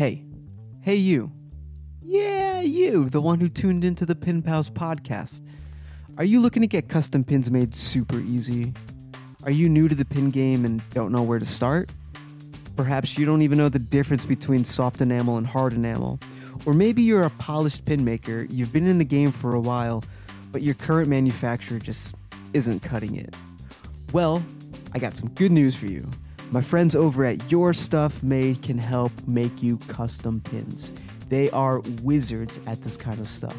Hey, hey, you. Yeah, you, the one who tuned into the Pin Pals podcast. Are you looking to get custom pins made super easy? Are you new to the pin game and don't know where to start? Perhaps you don't even know the difference between soft enamel and hard enamel. Or maybe you're a polished pin maker, you've been in the game for a while, but your current manufacturer just isn't cutting it. Well, I got some good news for you. My friends over at Your Stuff Made can help make you custom pins. They are wizards at this kind of stuff.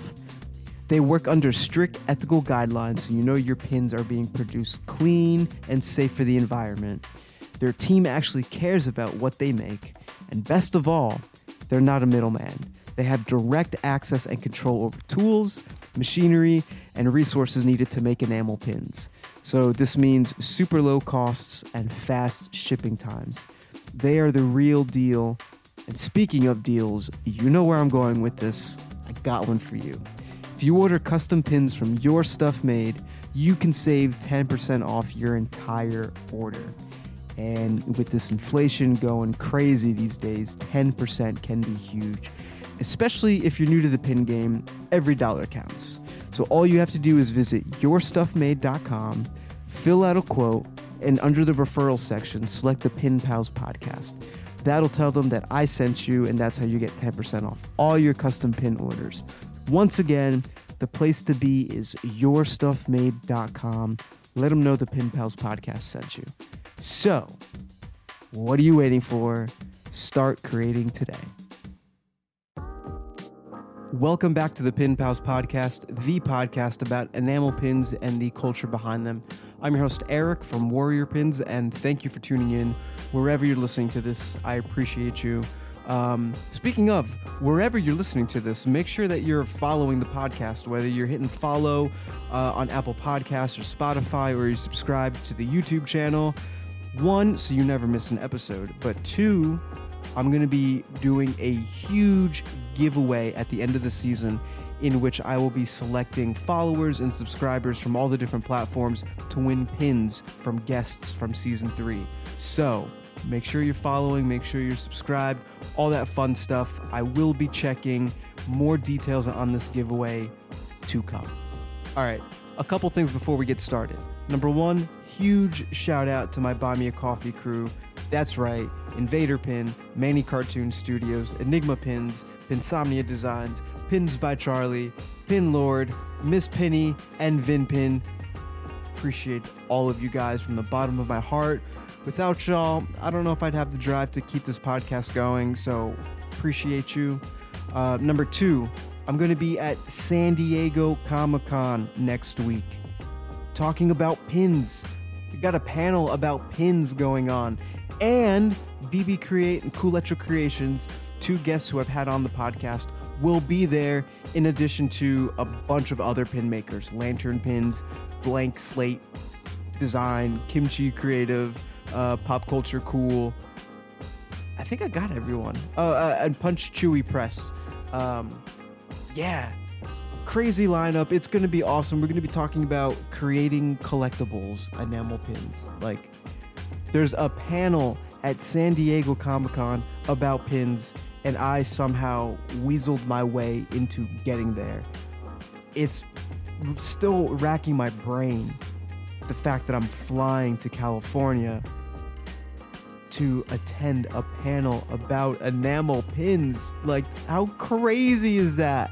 They work under strict ethical guidelines so you know your pins are being produced clean and safe for the environment. Their team actually cares about what they make. And best of all, they're not a middleman. They have direct access and control over tools, machinery, and resources needed to make enamel pins. So this means super low costs and fast shipping times. They are the real deal. And speaking of deals, you know where I'm going with this. I got one for you. If you order custom pins from your stuff made, you can save 10% off your entire order. And with this inflation going crazy these days, 10% can be huge. Especially if you're new to the pin game, every dollar counts. So all you have to do is visit yourstuffmade.com, fill out a quote, and under the referral section, select the Pin Pals podcast. That'll tell them that I sent you, and that's how you get 10% off all your custom pin orders. Once again, the place to be is yourstuffmade.com. Let them know the Pin Pals podcast sent you. So, what are you waiting for? Start creating today. Welcome back to the Pin Pals podcast, the podcast about enamel pins and the culture behind them. I'm your host, Eric from Warrior Pins, and thank you for tuning in wherever you're listening to this. I appreciate you. Um, speaking of, wherever you're listening to this, make sure that you're following the podcast, whether you're hitting follow uh, on Apple Podcasts or Spotify, or you subscribe to the YouTube channel. One, so you never miss an episode, but two, I'm going to be doing a huge giveaway at the end of the season in which I will be selecting followers and subscribers from all the different platforms to win pins from guests from season three. So make sure you're following, make sure you're subscribed, all that fun stuff. I will be checking more details on this giveaway to come. All right, a couple things before we get started. Number one, huge shout out to my Buy Me a Coffee crew. That's right, Invader Pin, Manny Cartoon Studios, Enigma Pins, Pinsomnia Designs, Pins by Charlie, Pin Lord, Miss Penny, and VinPin. Appreciate all of you guys from the bottom of my heart. Without y'all, I don't know if I'd have the drive to keep this podcast going, so appreciate you. Uh, number two, I'm going to be at San Diego Comic Con next week talking about pins. We got a panel about pins going on. And BB Create and Cool Creations, two guests who I've had on the podcast, will be there in addition to a bunch of other pin makers Lantern Pins, Blank Slate Design, Kimchi Creative, uh, Pop Culture Cool. I think I got everyone. Oh, uh, and Punch Chewy Press. Um, yeah, crazy lineup. It's going to be awesome. We're going to be talking about creating collectibles, enamel pins. Like, there's a panel at San Diego Comic Con about pins, and I somehow weaseled my way into getting there. It's still racking my brain the fact that I'm flying to California to attend a panel about enamel pins. Like, how crazy is that?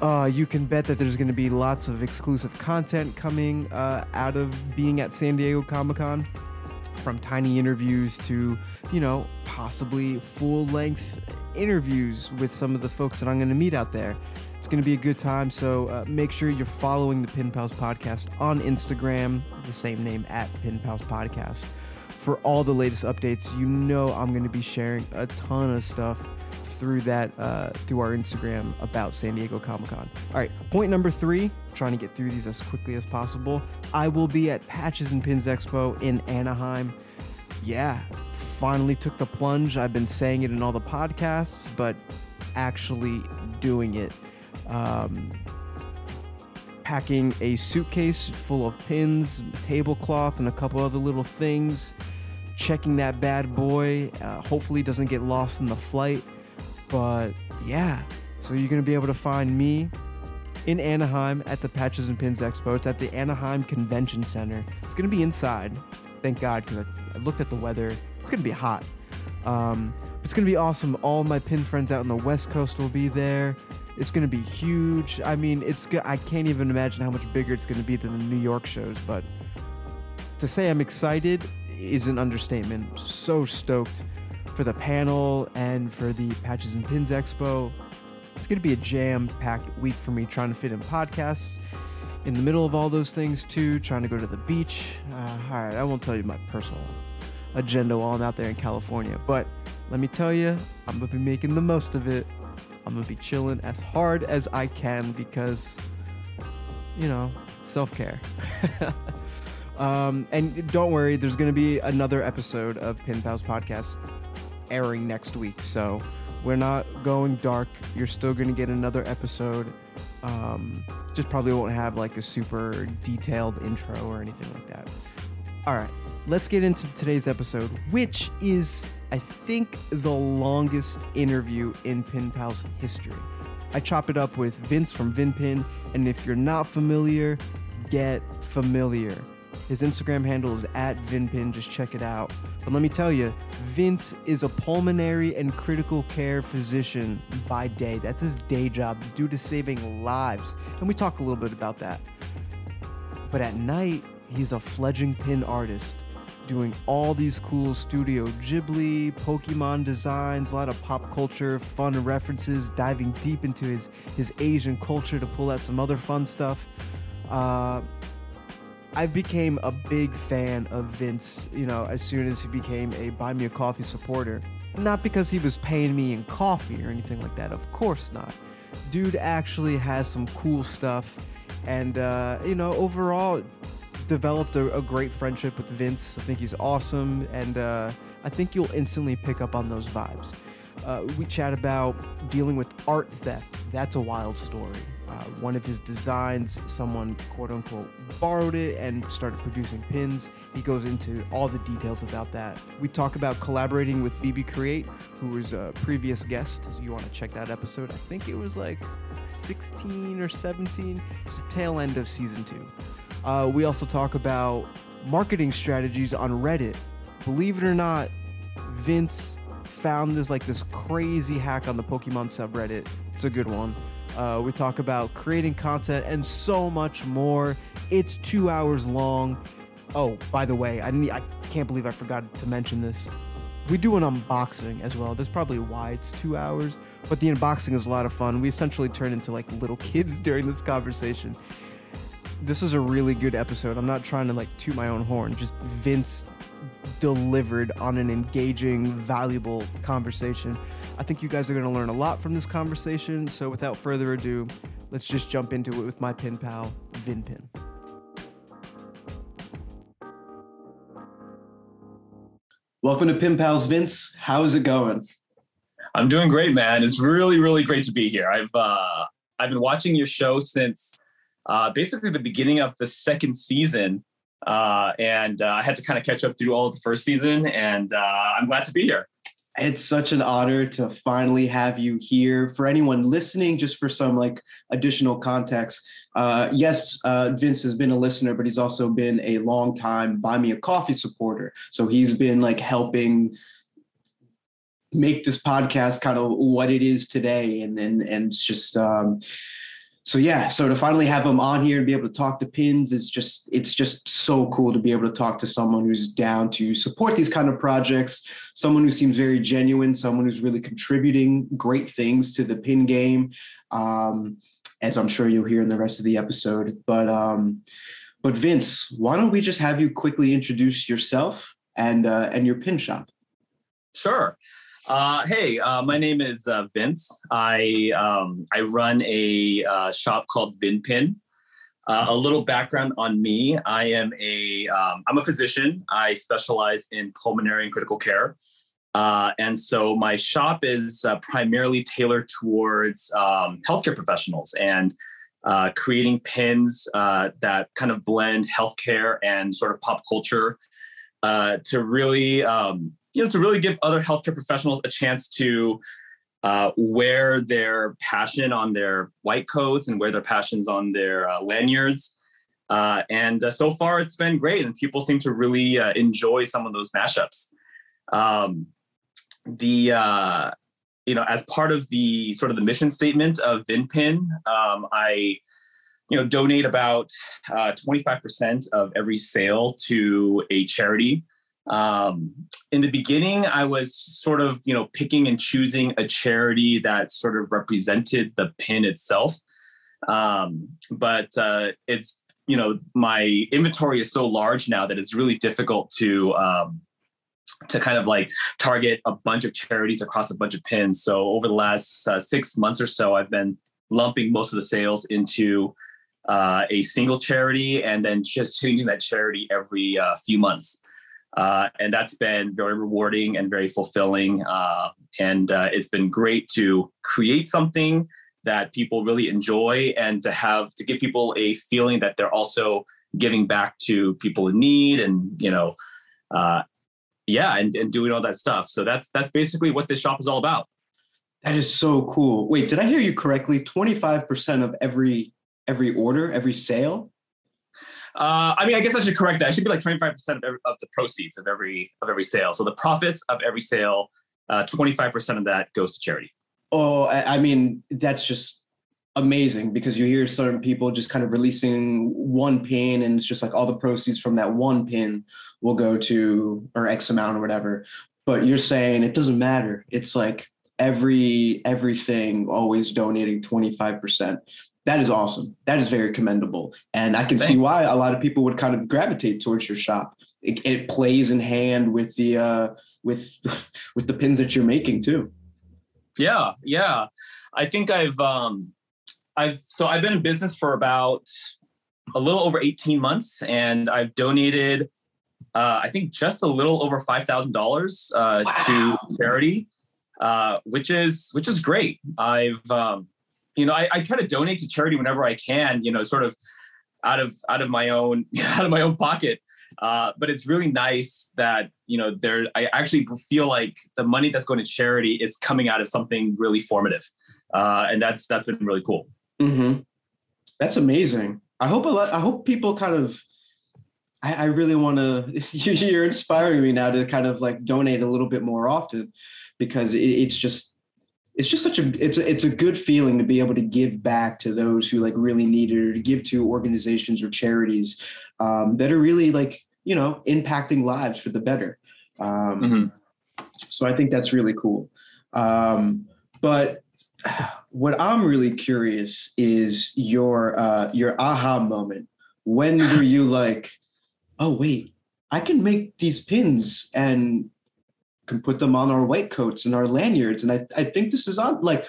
Uh, you can bet that there's going to be lots of exclusive content coming uh, out of being at San Diego Comic Con from tiny interviews to, you know, possibly full length interviews with some of the folks that I'm going to meet out there. It's going to be a good time. So uh, make sure you're following the Pin Pals podcast on Instagram, the same name at Pin Pals Podcast, for all the latest updates. You know, I'm going to be sharing a ton of stuff through that uh, through our Instagram about San Diego Comic Con. All right, point number three. Trying to get through these as quickly as possible. I will be at Patches and Pins Expo in Anaheim. Yeah, finally took the plunge. I've been saying it in all the podcasts, but actually doing it. Um, packing a suitcase full of pins, tablecloth, and a couple other little things checking that bad boy. Uh, hopefully, doesn't get lost in the flight. But yeah, so you're gonna be able to find me in Anaheim at the Patches and Pins Expo. It's at the Anaheim Convention Center. It's gonna be inside. Thank God, because I, I looked at the weather. It's gonna be hot. Um, it's gonna be awesome. All my pin friends out on the West Coast will be there. It's gonna be huge. I mean, it's good. I can't even imagine how much bigger it's gonna be than the New York shows. But to say I'm excited is an understatement. So stoked for the panel and for the Patches and Pins Expo. It's gonna be a jam-packed week for me, trying to fit in podcasts in the middle of all those things too. Trying to go to the beach. Uh, all right, I won't tell you my personal agenda while I'm out there in California. But let me tell you, I'm gonna be making the most of it. I'm gonna be chilling as hard as I can because, you know, self care. um, and don't worry, there's gonna be another episode of Pin Pals podcast airing next week. So we're not going dark. You're still gonna get another episode. Um, just probably won't have like a super detailed intro or anything like that. All right let's get into today's episode, which is, I think, the longest interview in Pin Pal's history. I chop it up with Vince from VinPin, and if you're not familiar, get familiar. His Instagram handle is at VinPin, just check it out. But let me tell you, Vince is a pulmonary and critical care physician by day. That's his day job. It's due to saving lives. And we talk a little bit about that. But at night, he's a fledgling pin artist doing all these cool Studio Ghibli, Pokemon designs, a lot of pop culture, fun references, diving deep into his, his Asian culture to pull out some other fun stuff. Uh, I became a big fan of Vince, you know, as soon as he became a Buy Me a Coffee supporter. Not because he was paying me in coffee or anything like that, of course not. Dude actually has some cool stuff, and, uh, you know, overall, developed a, a, great friendship with Vince. I think he's awesome, and uh, I think you'll instantly pick up on those vibes. Uh, we chat about dealing with art theft. That's a wild story. Uh, one of his designs, someone quote unquote borrowed it and started producing pins. He goes into all the details about that. We talk about collaborating with BB Create, who was a previous guest. You want to check that episode? I think it was like 16 or 17. It's the tail end of season two. Uh, we also talk about marketing strategies on Reddit. Believe it or not, Vince found this like this crazy hack on the Pokemon subreddit. It's a good one. Uh, we talk about creating content and so much more. It's two hours long. Oh, by the way, I I can't believe I forgot to mention this. We do an unboxing as well. That's probably why it's two hours, but the unboxing is a lot of fun. We essentially turn into like little kids during this conversation this was a really good episode. I'm not trying to like toot my own horn. Just Vince delivered on an engaging, valuable conversation. I think you guys are going to learn a lot from this conversation. So without further ado, let's just jump into it with my pin pal, VinPin. Welcome to Pin Pals, Vince. How's it going? I'm doing great, man. It's really, really great to be here. I've uh, I've been watching your show since uh, basically the beginning of the second season. Uh, and uh, I had to kind of catch up through all of the first season, and uh, I'm glad to be here. It's such an honor to finally have you here. For anyone listening, just for some like additional context, uh, yes, uh, Vince has been a listener, but he's also been a long time Buy Me a Coffee supporter. So he's been like helping make this podcast kind of what it is today, and and and it's just. Um, so yeah so to finally have him on here and be able to talk to pins is just it's just so cool to be able to talk to someone who's down to support these kind of projects someone who seems very genuine someone who's really contributing great things to the pin game um, as i'm sure you'll hear in the rest of the episode. But um, but vince why don't we just have you quickly introduce yourself and uh, and your pin shop? Sure uh, hey, uh, my name is uh, Vince. I um, I run a uh, shop called VinPin. Uh, a little background on me: I am a am um, a physician. I specialize in pulmonary and critical care, uh, and so my shop is primarily tailored towards um, healthcare professionals and creating pins that kind of blend healthcare and sort of pop culture uh, to really um, you know to really give other healthcare professionals a chance to uh, wear their passion on their white coats and wear their passions on their uh, lanyards. Uh, and uh, so far, it's been great, and people seem to really uh, enjoy some of those mashups. Um, the uh, you know, as part of the sort of the mission statement of VinPin, um, I you know donate about 25% of every sale to a charity um, in the beginning i was sort of you know picking and choosing a charity that sort of represented the pin itself. Um, but uh, it's you know my inventory is so large now that it's really difficult to um, to kind of like target a bunch of charities across a bunch of pins. So over the last uh, six months or so i've been lumping most of the sales into uh, a single charity and then just changing that charity every uh, few months uh, and that's been very rewarding and very fulfilling. Uh, and uh, it's been great to create something that people really enjoy and to have to give people a feeling that they're also giving back to people in need and, you know, uh, yeah, and, and doing all that stuff. So that's that's basically what this shop is all about. That is so cool. Wait, did I hear you correctly? 25% of every every order, every sale uh, I mean, I guess I should correct that. It should be like 25% of, every, of the proceeds of every of every sale. So the profits of every sale, uh, 25% of that goes to charity. Oh, I mean, that's just amazing because you hear certain people just kind of releasing one pin and it's just like all the proceeds from that one pin will go to or X amount or whatever. But you're saying it doesn't matter. It's like every everything always donating 25% that is awesome. That is very commendable. And I can Thanks. see why a lot of people would kind of gravitate towards your shop. It, it plays in hand with the uh, with with the pins that you're making too. Yeah, yeah. I think I've um I've so I've been in business for about a little over 18 months and I've donated uh, I think just a little over five thousand uh, dollars wow. to charity, uh, which is which is great. I've um, you know, I, I try to donate to charity whenever I can, you know, sort of out of out of my own out of my own pocket. Uh, but it's really nice that you know there. I actually feel like the money that's going to charity is coming out of something really formative, uh, and that's that's been really cool. Mm-hmm. That's amazing. I hope a lot. I hope people kind of. I, I really want to. You're inspiring me now to kind of like donate a little bit more often, because it, it's just it's just such a it's a, it's a good feeling to be able to give back to those who like really need it or to give to organizations or charities um, that are really like you know impacting lives for the better. Um, mm-hmm. so i think that's really cool. Um, but what i'm really curious is your uh, your aha moment. When were you like oh wait i can make these pins and can put them on our white coats and our lanyards. And I, I think this is on like,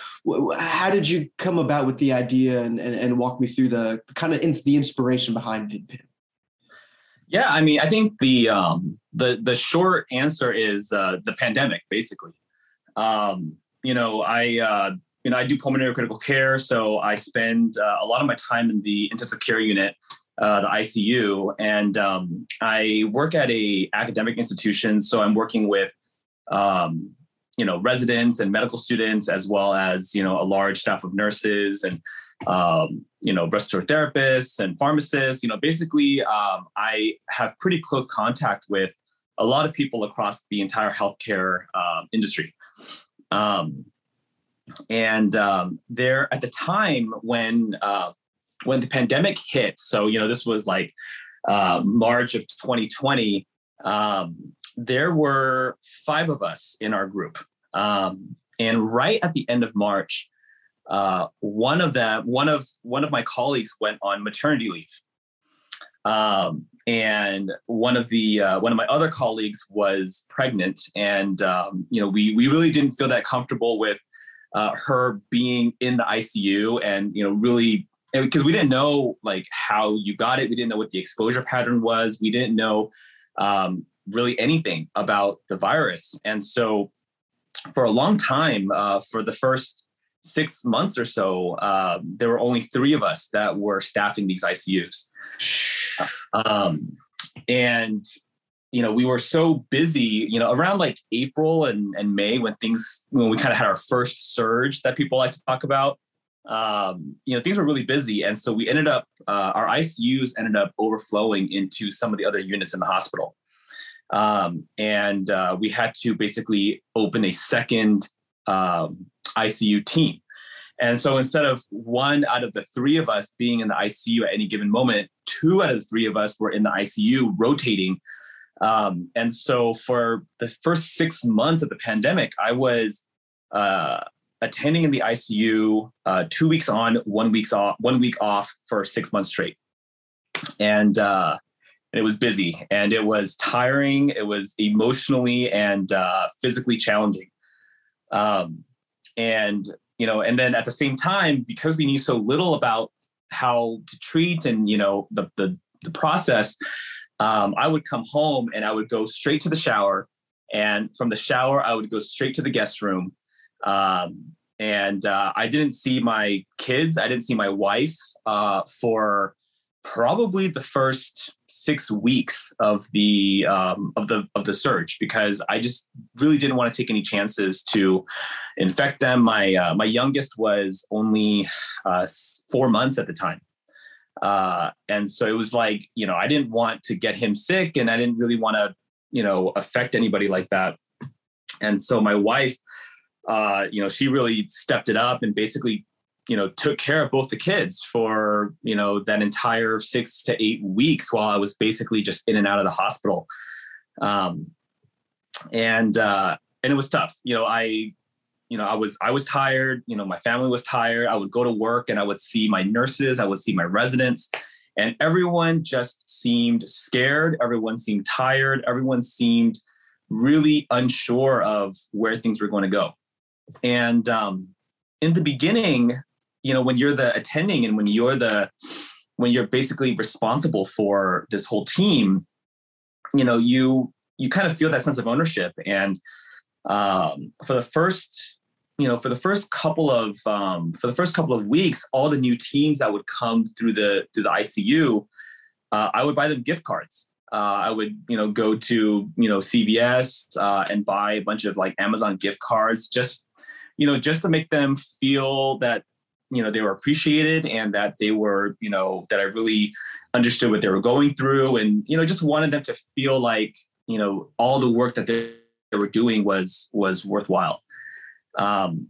how did you come about with the idea and, and, and walk me through the kind of the inspiration behind VinPin? Yeah, I mean, I think the um, the the short answer is uh, the pandemic, basically. Um, you know, I uh, you know I do pulmonary critical care, so I spend uh, a lot of my time in the intensive care unit, uh, the ICU, and um, I work at a academic institution, so I'm working with um, you know residents and medical students as well as you know a large staff of nurses and um, you know respiratory therapists and pharmacists. You know basically um, i have pretty close contact with a lot of people across the entire healthcare uh, industry. Um, and um, there at the time when uh, when the pandemic hit so you know this was like uh, march of 2020 um, there were five of us in our group. Um, and right at the end of March, uh, one of them, one of one of my colleagues went on maternity leave. Um, and one of the uh, one of my other colleagues was pregnant, and um, you know we we really didn't feel that comfortable with uh, her being in the ICU, and you know really because we didn't know like how you got it, we didn't know what the exposure pattern was, we didn't know um, really anything about the virus. And so, for a long time, uh, for the first six months or so, uh, there were only three of us that were staffing these ICUs. Um, and you know, we were so busy, you know, around like April and, and May when things, when we kind of had our first surge that people like to talk about, um, you know, things were really busy. And so we ended up, uh, our ICUs ended up overflowing into some of the other units in the hospital. Um, and uh, we had to basically open a second um, ICU team. And so instead of one out of the three of us being in the ICU at any given moment, two out of the three of us were in the ICU rotating um, and so for the first six months of the pandemic, I was uh, attending in the ICU uh, two weeks on, one weeks off, one week off for six months straight, and uh, it was busy and it was tiring. It was emotionally and uh, physically challenging, um, and you know, and then at the same time, because we knew so little about how to treat and you know the the, the process um, I would come home and I would go straight to the shower. And from the shower, I would go straight to the guest room. Um, and uh, I didn't see my kids, I didn't see my wife uh, for probably the first six weeks of the um, of the of the surge because I just really didn't want to take any chances to infect them. My uh, my youngest was only uh, four months at the time, uh, and so it was like, you know, I didn't want to get him sick and I didn't really want to, you know, affect anybody like that. And so my wife, uh, you know, she really stepped it up and basically, you know, took care of both the kids for, you know, that entire six to eight weeks while I was basically just in and out of the hospital. Um, and, uh, and it was tough. You know, I you know, I was I was tired, you know, my family was tired. I would go to work and I would see my nurses, I would see my residents, and everyone just seemed scared, everyone seemed tired, everyone seemed really unsure of where things were going to go. And um, in the beginning, you know, when you're the attending and when you're the when you're basically responsible for this whole team, you know, you you kind of feel that sense of ownership and um, for the first you know, for the first couple of um, for the first couple of weeks, all the new teams that would come through the through the ICU, uh, I would buy them gift cards. Uh, I would, you know, go to you know CVS uh, and buy a bunch of like Amazon gift cards, just you know, just to make them feel that you know they were appreciated and that they were, you know, that I really understood what they were going through, and you know, just wanted them to feel like you know all the work that they, were doing was was worthwhile. Um,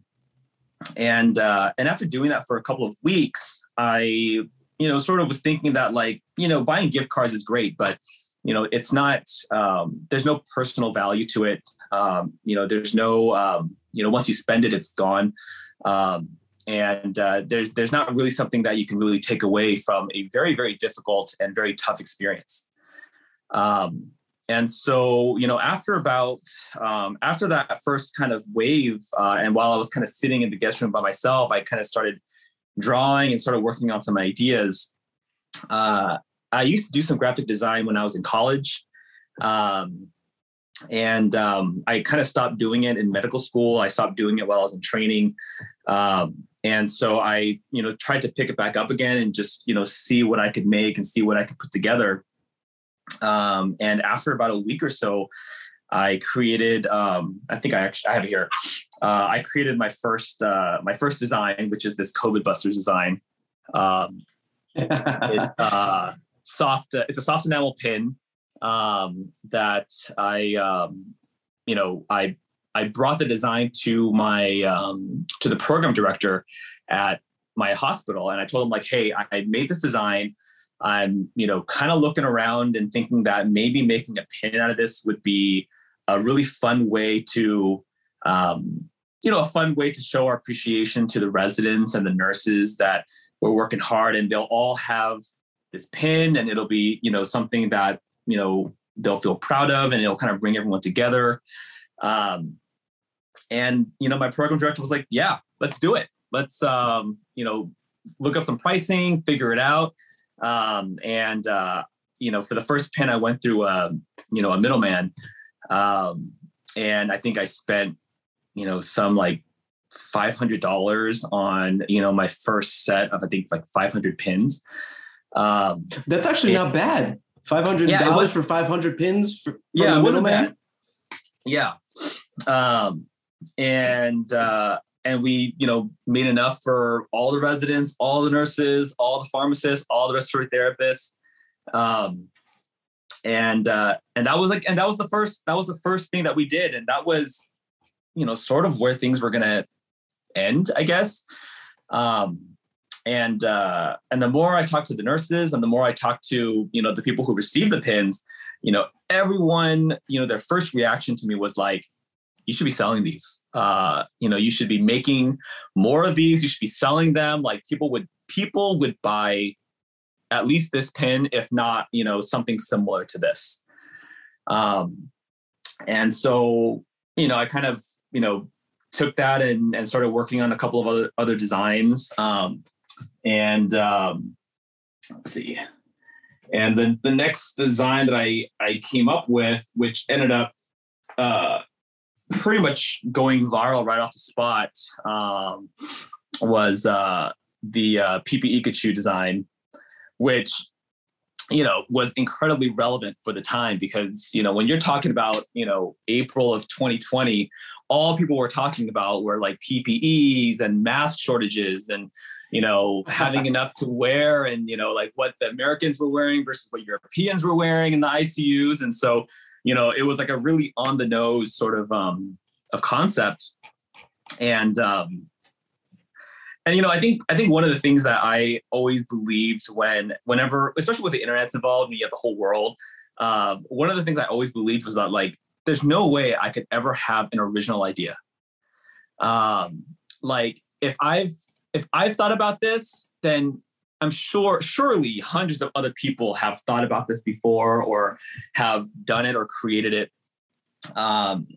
and uh, and after doing that for a couple of weeks, I you know sort of was thinking that like you know buying gift cards is great, but you know it's not um, there's no personal value to it. Um, you know there's no um, you know once you spend it, it's gone. Um, and uh, there's there's not really something that you can really take away from a very very difficult and very tough experience. Um, and so you know after about um, after that first kind of wave uh, and while i was kind of sitting in the guest room by myself i kind of started drawing and started working on some ideas uh, i used to do some graphic design when i was in college um, and um, i kind of stopped doing it in medical school i stopped doing it while i was in training um, and so i you know tried to pick it back up again and just you know see what i could make and see what i could put together um, and after about a week or so, I created. Um, I think I actually I have it here. Uh, I created my first uh, my first design, which is this COVID Busters design. Um, it, uh, soft. it's a soft enamel pin um, that I um, you know I I brought the design to my um, to the program director at my hospital, and I told him like, hey, I made this design. I'm, you know, kind of looking around and thinking that maybe making a pin out of this would be a really fun way to, um, you know, a fun way to show our appreciation to the residents and the nurses that we're working hard and they'll all have this pin and it'll be, you know, something that, you know, they'll feel proud of and it'll kind of bring everyone together. Um, and, you know, my program director was like, yeah, let's do it. Let's, um, you know, look up some pricing, figure it out. Um, and uh, you know, for the first pin, I went through a um, you know a middleman, um, and I think I spent you know some like five hundred dollars on you know my first set of I think like five hundred pins. Um, That's actually and, not bad. Five hundred Yeah, dollars was- for five hundred pins. For, from yeah, middleman? Yeah. Um, and uh, and we, you know, made enough for all the residents, all the nurses, all the pharmacists, all the respiratory therapists. Um, and uh, and that was like, and that was the first, that was the first thing that we did, and that was, you know, sort of where things were gonna end, I guess. Um, and uh, and the more I talked to the nurses, and the more I talked to, you know, the people who received the pins, you know, everyone, you know, their first reaction to me was like, you should be selling these. Uh, you know, you should be making more of these. You should be selling them. Like people would people would buy at least this pin, if not, you know, something similar to this. Um, and so, you know, I kind of, you know, took that and, and started working on a couple of other other designs. Um, and um, let's see. And then the next design that I I came up with, which ended up uh, pretty much going viral right off the spot, um, was uh, the uh, PPE Pikachu design, which you know was incredibly relevant for the time because you know when you're talking about you know April of 2020, all people were talking about were like PPEs and mask shortages and you know having enough to wear and you know like what the Americans were wearing versus what Europeans were wearing in the ICUs and so you know it was like a really on the nose sort of um of concept. And um and you know i think i think one of the things that i always believed when whenever especially with the internet's involved and you have the whole world um, one of the things i always believed was that like there's no way i could ever have an original idea. Um like if i've if i've thought about this then i'm sure surely hundreds of other people have thought about this before or have done it or created it um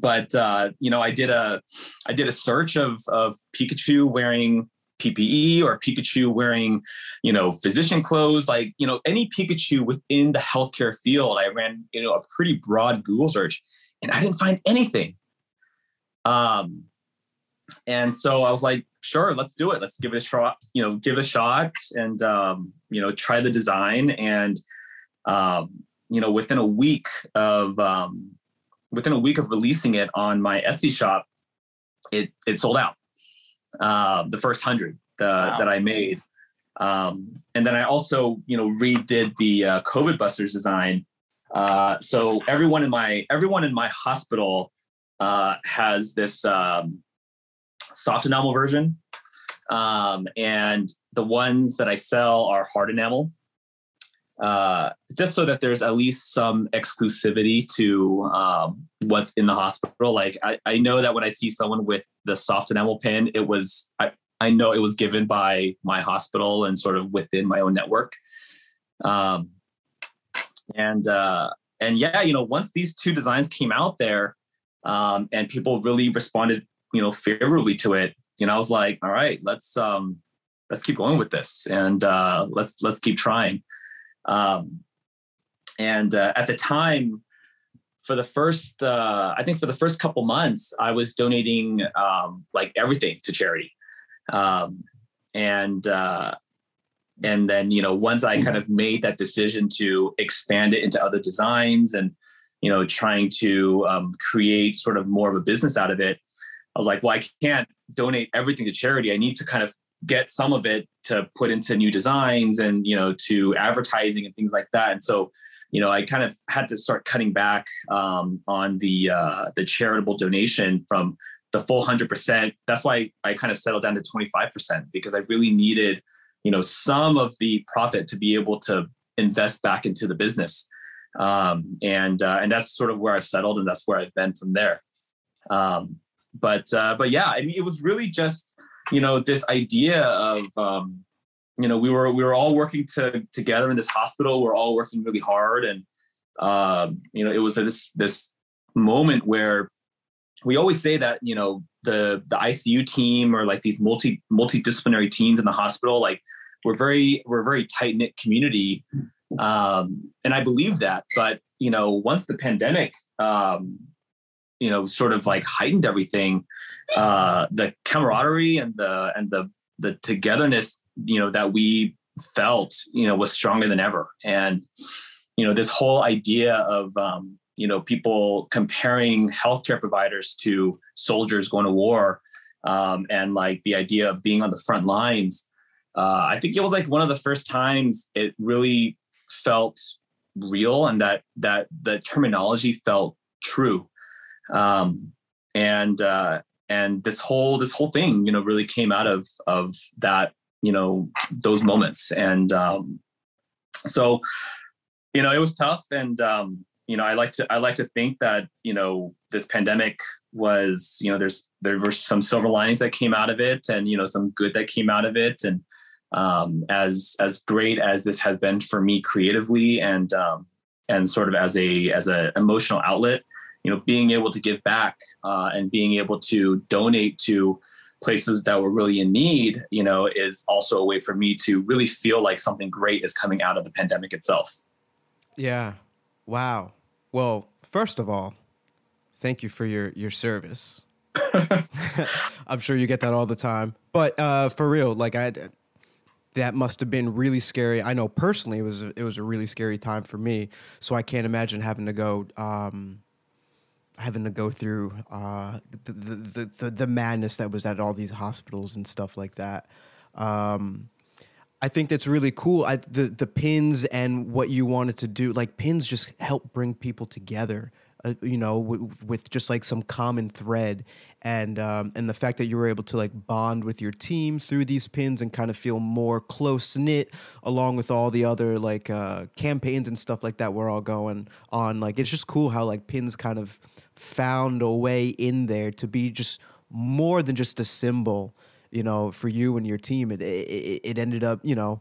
but uh, you know, I did a I did a search of of Pikachu wearing PPE or Pikachu wearing, you know, physician clothes, like you know, any Pikachu within the healthcare field. I ran you know a pretty broad Google search, and I didn't find anything. Um, and so I was like, sure, let's do it. Let's give it a shot. You know, give it a shot, and um, you know, try the design. And um, you know, within a week of um, within a week of releasing it on my Etsy shop, it it sold out. Uh, the first hundred uh, that I made, um, and then I also you know redid the uh, COVID Busters design. Uh, so everyone in my everyone in my hospital uh, has this um, soft enamel version, um, and the ones that I sell are hard enamel uh, just so that there's at least some exclusivity to um, what's in the hospital. Like I, I know that when I see someone with the soft enamel pin, it was I, I know it was given by my hospital and sort of within my own network. Um, and uh, and yeah, you know, once these two designs came out there, um, and people really responded, you know, favorably to it, know, I was like, all right, let's um, let's keep going with this, and uh, let's let's keep trying. Um, and uh, at the time, for the first, uh, I think for the first couple months, I was donating um, like everything to charity. Um, and uh, and then you know once I kind of made that decision to expand it into other designs and you know trying to um, create sort of more of a business out of it, I was like, well, I can't donate everything to charity. I need to kind of get some of it to put into new designs and you know to advertising and things like that. And so you know i kind of had to start cutting back um, on the uh, the charitable donation from the full 100% that's why i kind of settled down to 25% because i really needed you know some of the profit to be able to invest back into the business. Um, and uh, and that's sort of where i've settled and that's where i've been from there. Um, but uh, but yeah i mean it was really just you know this idea of um, you know we were we were all working to, together in this hospital. We're all working really hard. And um, you know it was this this moment where we always say that you know the the ICU team or like these multi multidisciplinary teams in the hospital like we're very we're a very tight knit community um, and I believe that. But you know once the pandemic um, you know sort of like heightened everything uh, the camaraderie and the and the the togetherness you know that we felt you know was stronger than ever and you know, this whole idea of, um, you know, people comparing healthcare providers to soldiers going to war um, and like the idea of being on the front lines. Uh, I think it was like one of the first times it really felt real and that that the terminology felt true. Um, and uh, and this whole this whole thing, you know, really came out of of that, you know, those moments. And um, so, you know, it was tough. And um, you know, I like to I like to think that you know this pandemic was you know there's there were some silver linings that came out of it and you know some good that came out of it and um, as as great as this has been for me creatively and um, and sort of as a as a emotional outlet you know being able to give back uh, and being able to donate to places that were really in need you know is also a way for me to really feel like something great is coming out of the pandemic itself yeah wow well first of all thank you for your your service. I'm sure you get that all the time. But uh, for real, like I, that must have been really scary. I know personally, it was a, it was a really scary time for me. So I can't imagine having to go, um, having to go through uh, the, the, the the madness that was at all these hospitals and stuff like that. Um, I think that's really cool. I, the the pins and what you wanted to do, like pins, just help bring people together uh, you know, w- with just like some common thread, and um, and the fact that you were able to like bond with your team through these pins and kind of feel more close knit, along with all the other like uh, campaigns and stuff like that we're all going on. Like it's just cool how like pins kind of found a way in there to be just more than just a symbol, you know, for you and your team. It it, it ended up, you know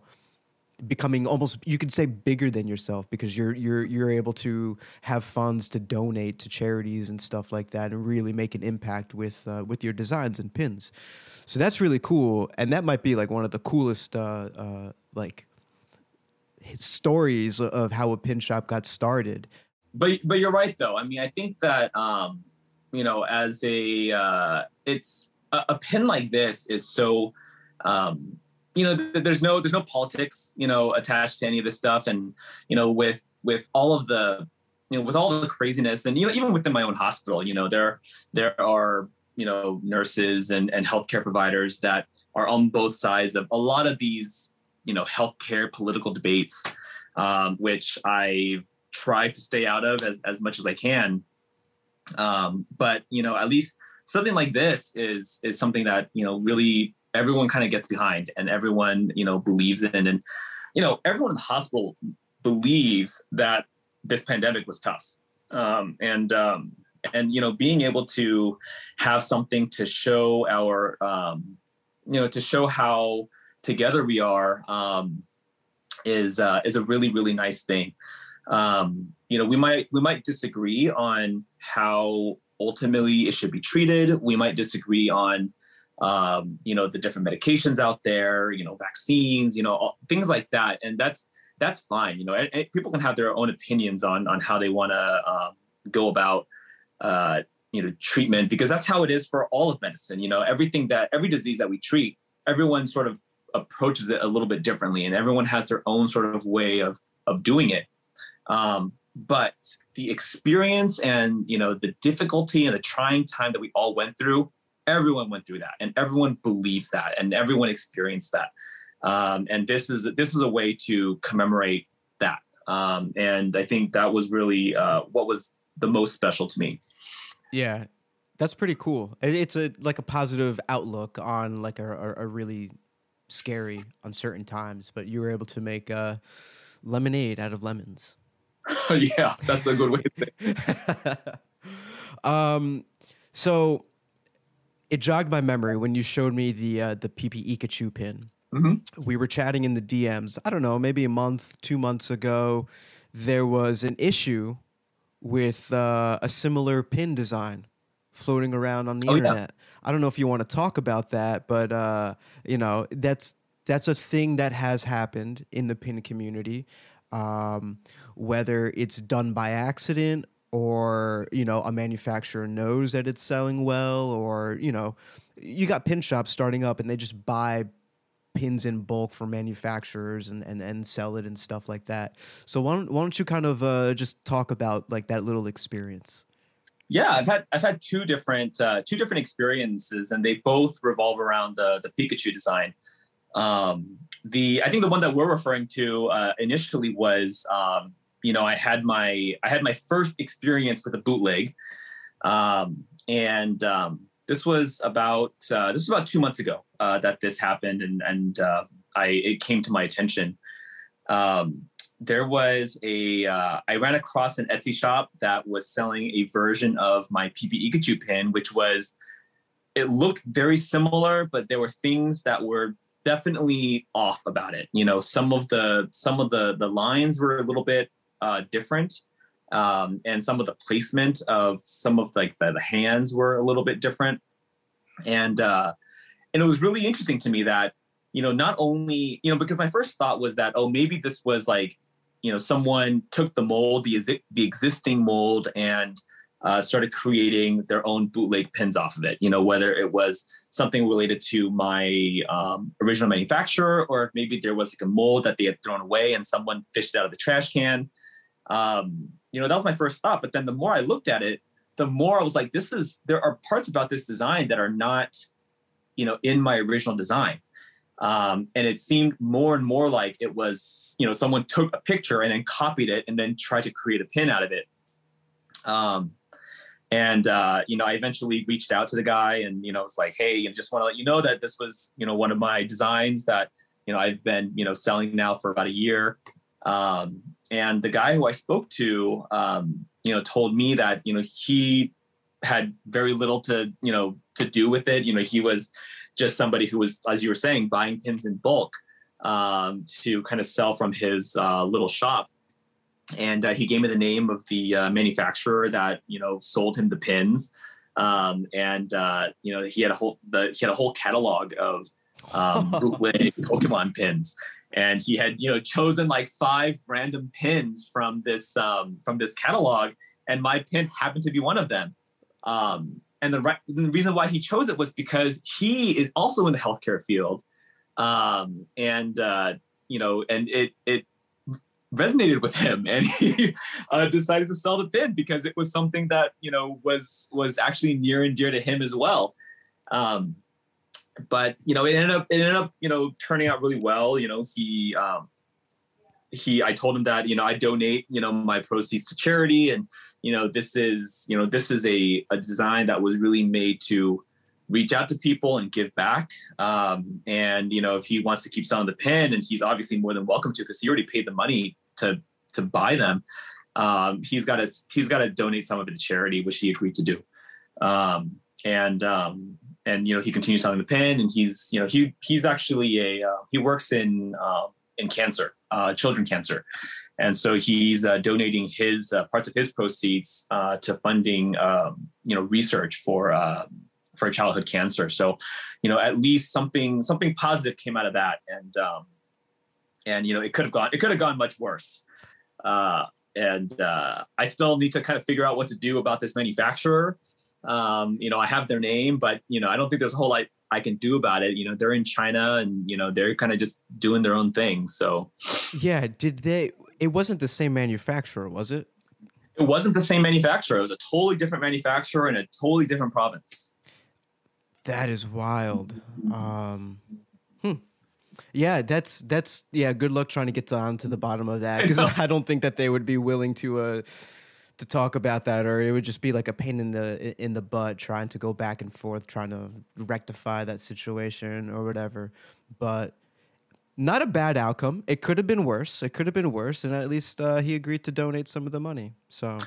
becoming almost you could say bigger than yourself because you're you're you're able to have funds to donate to charities and stuff like that and really make an impact with uh, with your designs and pins. So that's really cool. And that might be like one of the coolest uh, uh, like stories of how a pin shop got started but but you're right though. I mean i think that um you know as a uh it's a, a pin like this is so um you know there's no there's no politics you know attached to any of this stuff. And you know with with all of the you know with all the craziness and you know even within my own hospital you know there there are you know nurses and and healthcare providers that are on both sides of a lot of these you know healthcare political debates um, which I've tried to stay out of as as much as I can. Um, but you know at least something like this is is something that you know really everyone kind of gets behind and everyone you know believes in. And you know everyone in the hospital believes that this pandemic was tough. Um, and um, and you know being able to have something to show our um, you know to show how together we are um, is uh, is a really really nice thing um, you know we might we might disagree on how ultimately it should be treated we might disagree on um, you know, the different medications out there, you know, vaccines, you know, all, things like that. And that's that's fine. You know, and, and people can have their own opinions on on how they want to um, go about uh, you know treatment because that's how it is for all of medicine. You know, everything that every disease that we treat, everyone sort of approaches it a little bit differently, and everyone has their own sort of way of of doing it. Um, but the experience and you know the difficulty and the trying time that we all went through everyone went through that and everyone believes that and everyone experienced that. Um, and this is this is a way to commemorate that. Um, and i think that was really uh, what was the most special to me. Yeah that's pretty cool. It's a like a positive outlook on like a, a really scary uncertain times but you were able to make lemonade out of lemons yeah that's a good way to think um so it jogged my memory when you showed me the uh, the PPE Pikachu pin. Mm-hmm. We were chatting in the DMs. I don't know, maybe a month, two months ago. There was an issue with uh, a similar pin design floating around on the oh, internet. Yeah. I don't know if you want to talk about that, but uh, you know that's that's a thing that has happened in the pin community. Um, whether it's done by accident or you know a manufacturer knows that it's selling well or you know you got pin shops starting up and they just buy pins in bulk for manufacturers and, and, and sell it and stuff like that. So why don't, why don't you kind of uh, just talk about like that little experience? Yeah, I've had I've had two different uh, two different experiences, and they both revolve around the the Pikachu design. Um, the I think the one that we're referring to uh, initially was um, you know I had my I had my first experience with a bootleg, um, and um, this was about uh, this was about two months ago uh, that this happened, and and uh, I it came to my attention. Um, there was a uh, I ran across an Etsy shop that was selling a version of my PPE Pikachu pin, which was it looked very similar, but there were things that were definitely off about it. You know, some of the some of the the lines were a little bit uh, different, um, and some of the placement of some of like the, the hands were a little bit different, and uh, and it was really interesting to me that you know not only you know because my first thought was that oh maybe this was like you know someone took the mold the the existing mold and uh, started creating their own bootleg pins off of it. You know whether it was something related to my um, original manufacturer or maybe there was like a mold that they had thrown away and someone fished it out of the trash can. Um, you know that was my first thought. But then the more i looked at it the more i was like this is there are parts about this design that are not you know in my original design. Um, and it seemed more and more like it was you know someone took a picture and then copied it and then tried to create a pin out of it. Um, and uh, you know i eventually reached out to the guy and you know it's like hey i just want to let you know that this was you know one of my designs that you know i've been you know selling now for about a year um, and the guy who i spoke to um, you know told me that you know he had very little to you know to do with it you know he was just somebody who was, as you were saying, buying pins in bulk um, to kind of sell from his uh, little shop. And uh, he gave me the name of the uh, manufacturer that you know sold him the pins, um, and uh, you know he had a whole the, he had a whole catalog of um, bootleg Pokemon pins, and he had you know chosen like five random pins from this um, from this catalog, and my pin happened to be one of them. Um, and the, re- the reason why he chose it was because he is also in the healthcare field. Um, and, uh, you know, and it, it resonated with him and he uh, decided to sell the pin because it was something that, you know, was, was actually near and dear to him as well. Um, but, you know, it ended up, it ended up, you know, turning out really well. You know, he, um, he, I told him that, you know, I donate, you know, my proceeds to charity and, you know this is you know this is a, a design that was really made to reach out to people and give back um, and you know if he wants to keep selling the pin and he's obviously more than welcome to because he already paid the money to to buy them um, he's got to he's got to donate some of it to charity which he agreed to do. Um, and um, and you know he continues selling the pin and he's you know he he's actually a uh, he works in uh, in cancer uh, children cancer. And so he's uh, donating his uh, parts of his proceeds uh, to funding um, you know research for uh, for childhood cancer. So you know at least something something positive came out of that. And um, and you know it could have gone it could have gone much worse uh, and uh, I still need to kind of figure out what to do about this manufacturer um, you know I have their name but you know I don't think there's a whole lot I can do about it. You know, they're in China and, you know, they're kind of just doing their own thing. So, yeah. Did they, it wasn't the same manufacturer, was it? It wasn't the same manufacturer. It was a totally different manufacturer in a totally different province. That is wild. Um, hmm. Yeah, that's that's yeah. Good luck trying to get down to the bottom of that because I, I, don't think that they would be willing to uh, to talk about that, or it would just be like a pain in the in the butt trying to go back and forth, trying to rectify that situation or whatever. But not a bad outcome. It could have been worse. It could have been worse, and at least uh, he agreed to donate some of the money. So,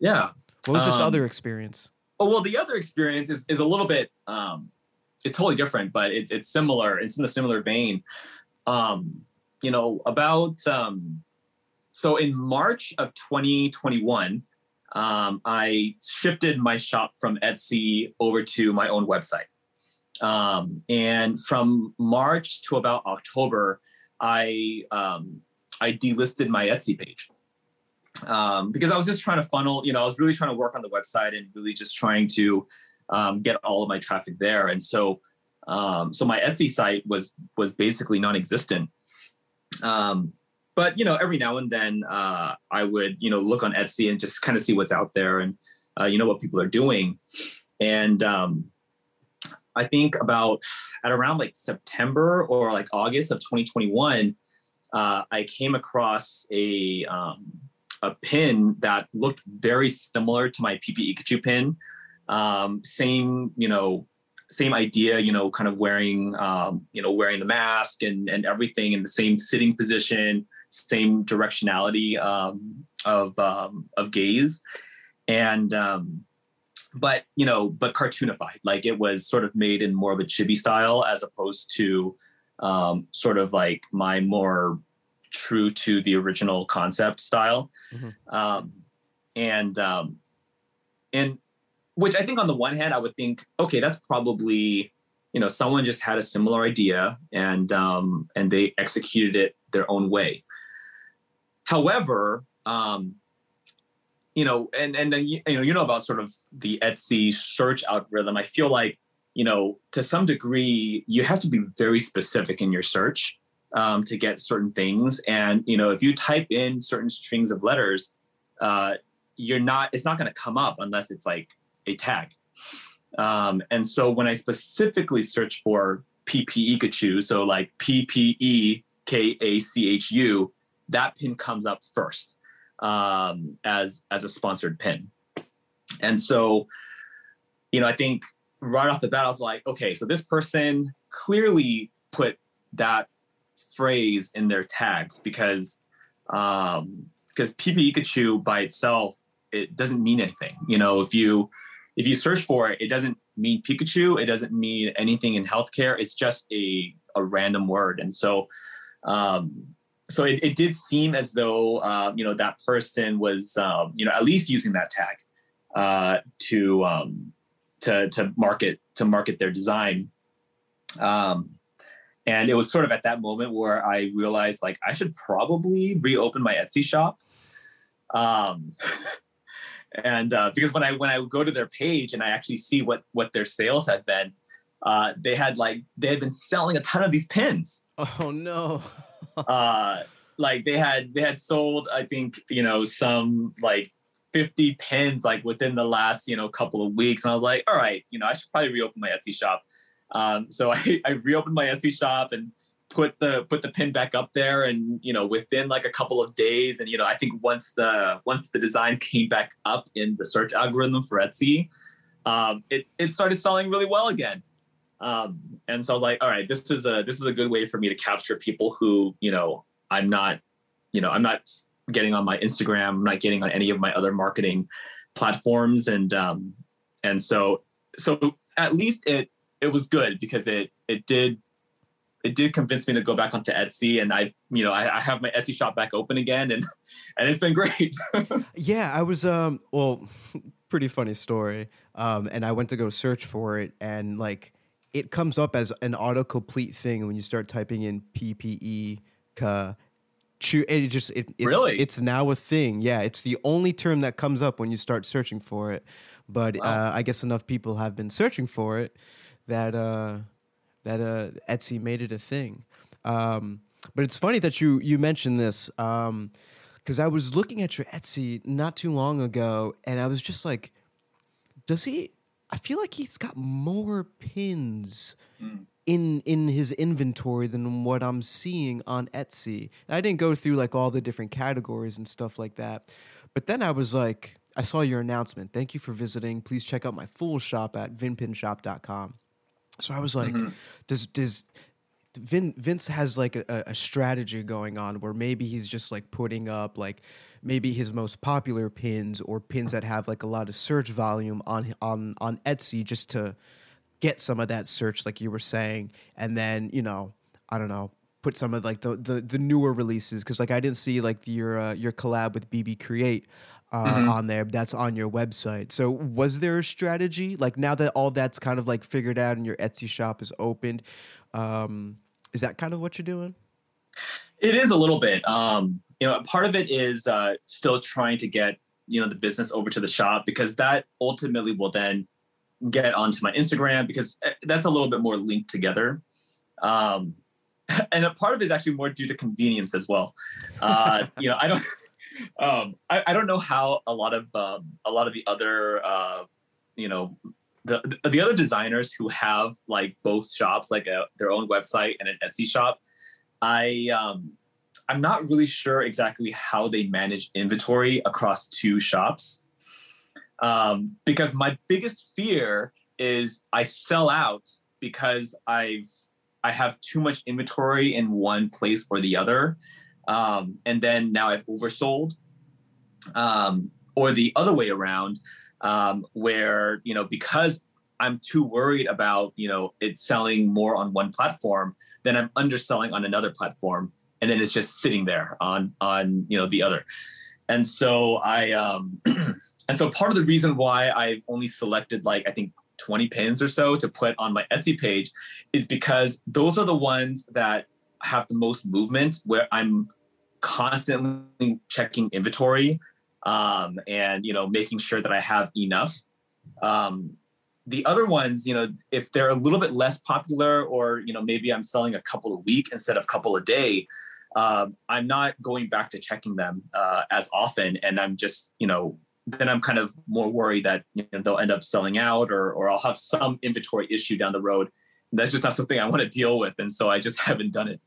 yeah. What was this um, other experience? Oh well, the other experience is, is a little bit. Um, it's totally different, but it's it's similar. It's in a similar vein. Um, you know, about um, so in March of 2021, um, I shifted my shop from Etsy over to my own website. Um, and from March to about October, I um, I delisted my Etsy page um, because I was just trying to funnel. You know, I was really trying to work on the website and really just trying to um, get all of my traffic there. And so, Um, so my Etsy site was was basically non-existent. Um, but you know, every now and then uh, I would you know look on Etsy and just kind of see what's out there and uh, you know what people are doing. And um, I think about at around like September or like August of 2021, uh, I came across a um, a pin that looked very similar to my PPE Pikachu pin. Um, same, you know, same idea, you know, kind of wearing, um, you know, wearing the mask and and everything in the same sitting position, same directionality um, of um, of gaze, and um, but you know, but cartoonified. Like it was sort of made in more of a chibi style as opposed to um, sort of like my more true to the original concept style. Mm-hmm. Um, and um, and which I think on the one hand I would think, okay, that's probably you know someone just had a similar idea and um, and they executed it their own way. However, um, you know, and and you know you know about sort of the Etsy search algorithm. I feel like you know to some degree you have to be very specific in your search um, to get certain things, and you know if you type in certain strings of letters, uh, you're not it's not going to come up unless it's like a tag. Um, and so when I specifically search for PPEkachu, so like P P E K A C H U, that pin comes up first um, as as a sponsored pin. And so, you know, I think right off the bat, I was like, okay, so this person clearly put that phrase in their tags because um, because PPEkachu by itself it doesn't mean anything. You know, if you if you search for it, it doesn't mean Pikachu. It doesn't mean anything in healthcare. It's just a a random word. And so, um, so it, it did seem as though uh, you know that person was um, you know at least using that tag uh, to um, to to market to market their design. Um, and it was sort of at that moment where I realized like I should probably reopen my Etsy shop. Um, and uh, because when I when I go to their page and I actually see what what their sales have been, uh, they had like they had been selling a ton of these pins. Oh no. uh, like they had they had sold I think you know some like 50 pins like within the last you know couple of weeks and I was like all right you know I should probably reopen my Etsy shop um, so I, I reopened my Etsy shop and put the put the pin back up there and you know within like a couple of days and you know I think once the once the design came back up in the search algorithm for Etsy um, it it started selling really well again um, and so I was like, all right, this is a this is a good way for me to capture people who, you know, I'm not, you know, I'm not getting on my Instagram, I'm not getting on any of my other marketing platforms. And um, and so so at least it it was good because it it did it did convince me to go back onto Etsy and I, you know, I, I, have my Etsy shop back open again and and it's been great. yeah, I was um well, pretty funny story. Um and I went to go search for it and like it comes up as an autocomplete thing when you start typing in PPE. Ka, it just it, it's, really it's now a thing. Yeah, it's the only term that comes up when you start searching for it. But wow. uh, I guess enough people have been searching for it that uh, that uh, Etsy made it a thing. Um, but it's funny that you you mentioned this because um, I was looking at your Etsy not too long ago, and I was just like, does he I feel like he's got more pins mm. in in his inventory than what I'm seeing on Etsy. And I didn't go through like all the different categories and stuff like that. But then I was like, I saw your announcement. Thank you for visiting. Please check out my full shop at vinpinshop.com. So I was like, mm-hmm. does does Vin, Vince has like a, a strategy going on where maybe he's just like putting up like maybe his most popular pins or pins that have like a lot of search volume on on on Etsy just to get some of that search like you were saying. And then you know I don't know put some of like the the, the newer releases. Because like I didn't see like your uh, your collab with BB Create uh, mm-hmm. on there that's on your website. So was there a strategy like now that all that's kind of like figured out and your Etsy shop is opened? Um, is that kind of what you're doing? It is a little bit. Um, you know, part of it is uh, still trying to get you know the business over to the shop because that ultimately will then get onto my Instagram because eh, that's a little bit more linked together. Um, and a part of it is actually more due to convenience as well. Uh, you know, I don't, um, I, I, don't know how a lot of um, a lot of the other, uh, you know, the the other designers who have like both shops, like a, their own website and an Etsy shop. I um, I'm not really sure exactly how they manage inventory across two shops. Um, because my biggest fear is I sell out because I've I have too much inventory in one place or the other, um, and then now I've oversold, um, or the other way around, um, where you know because I'm too worried about you know it selling more on one platform, then I'm underselling on another platform, and then it's just sitting there on on you know the other, and so I um, and so part of the reason why I've only selected like I think 20 pins or so to put on my Etsy page is because those are the ones that have the most movement where I'm constantly checking inventory um, and you know making sure that I have enough. Um, the other ones, you know, if they're a little bit less popular, or you know, maybe I'm selling a couple a week instead of a couple a day, um, I'm not going back to checking them uh, as often, and I'm just you know then I'm kind of more worried that you know, they'll end up selling out or or I'll have some inventory issue down the road. that's just not something I want to deal with, and so I just haven't done it.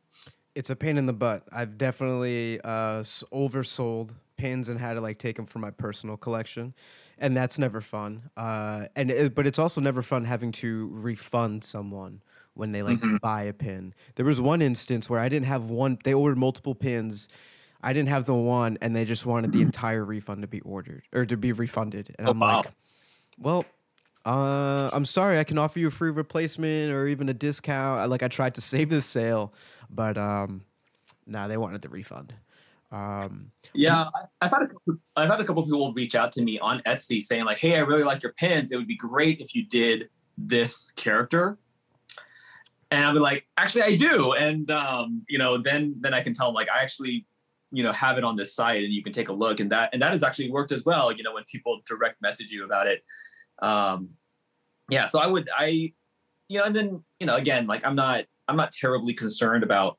It's a pain in the butt. I've definitely uh, oversold pins and had to like take them for my personal collection, and that's never fun. Uh, and it, but it's also never fun having to refund someone when they like mm-hmm. buy a pin. There was one instance where I didn't have one. They ordered multiple pins I didn't have the one, and they just wanted the entire refund to be ordered or to be refunded. And oh, I'm wow. like, well, uh, I'm sorry, I can offer you a free replacement or even a discount. I, like I tried to save the sale, but um, nah, they wanted the refund. Um, yeah, I've had a couple, I've had a couple people reach out to me on Etsy saying like, "Hey, I really like your pins. It would be great if you did this character." And I'll be like, "Actually, I do." And um, you know, then then I can tell them like, I actually you know have it on this site and you can take a look and that and that has actually worked as well you know when people direct message you about it um yeah so i would i you know and then you know again like i'm not i'm not terribly concerned about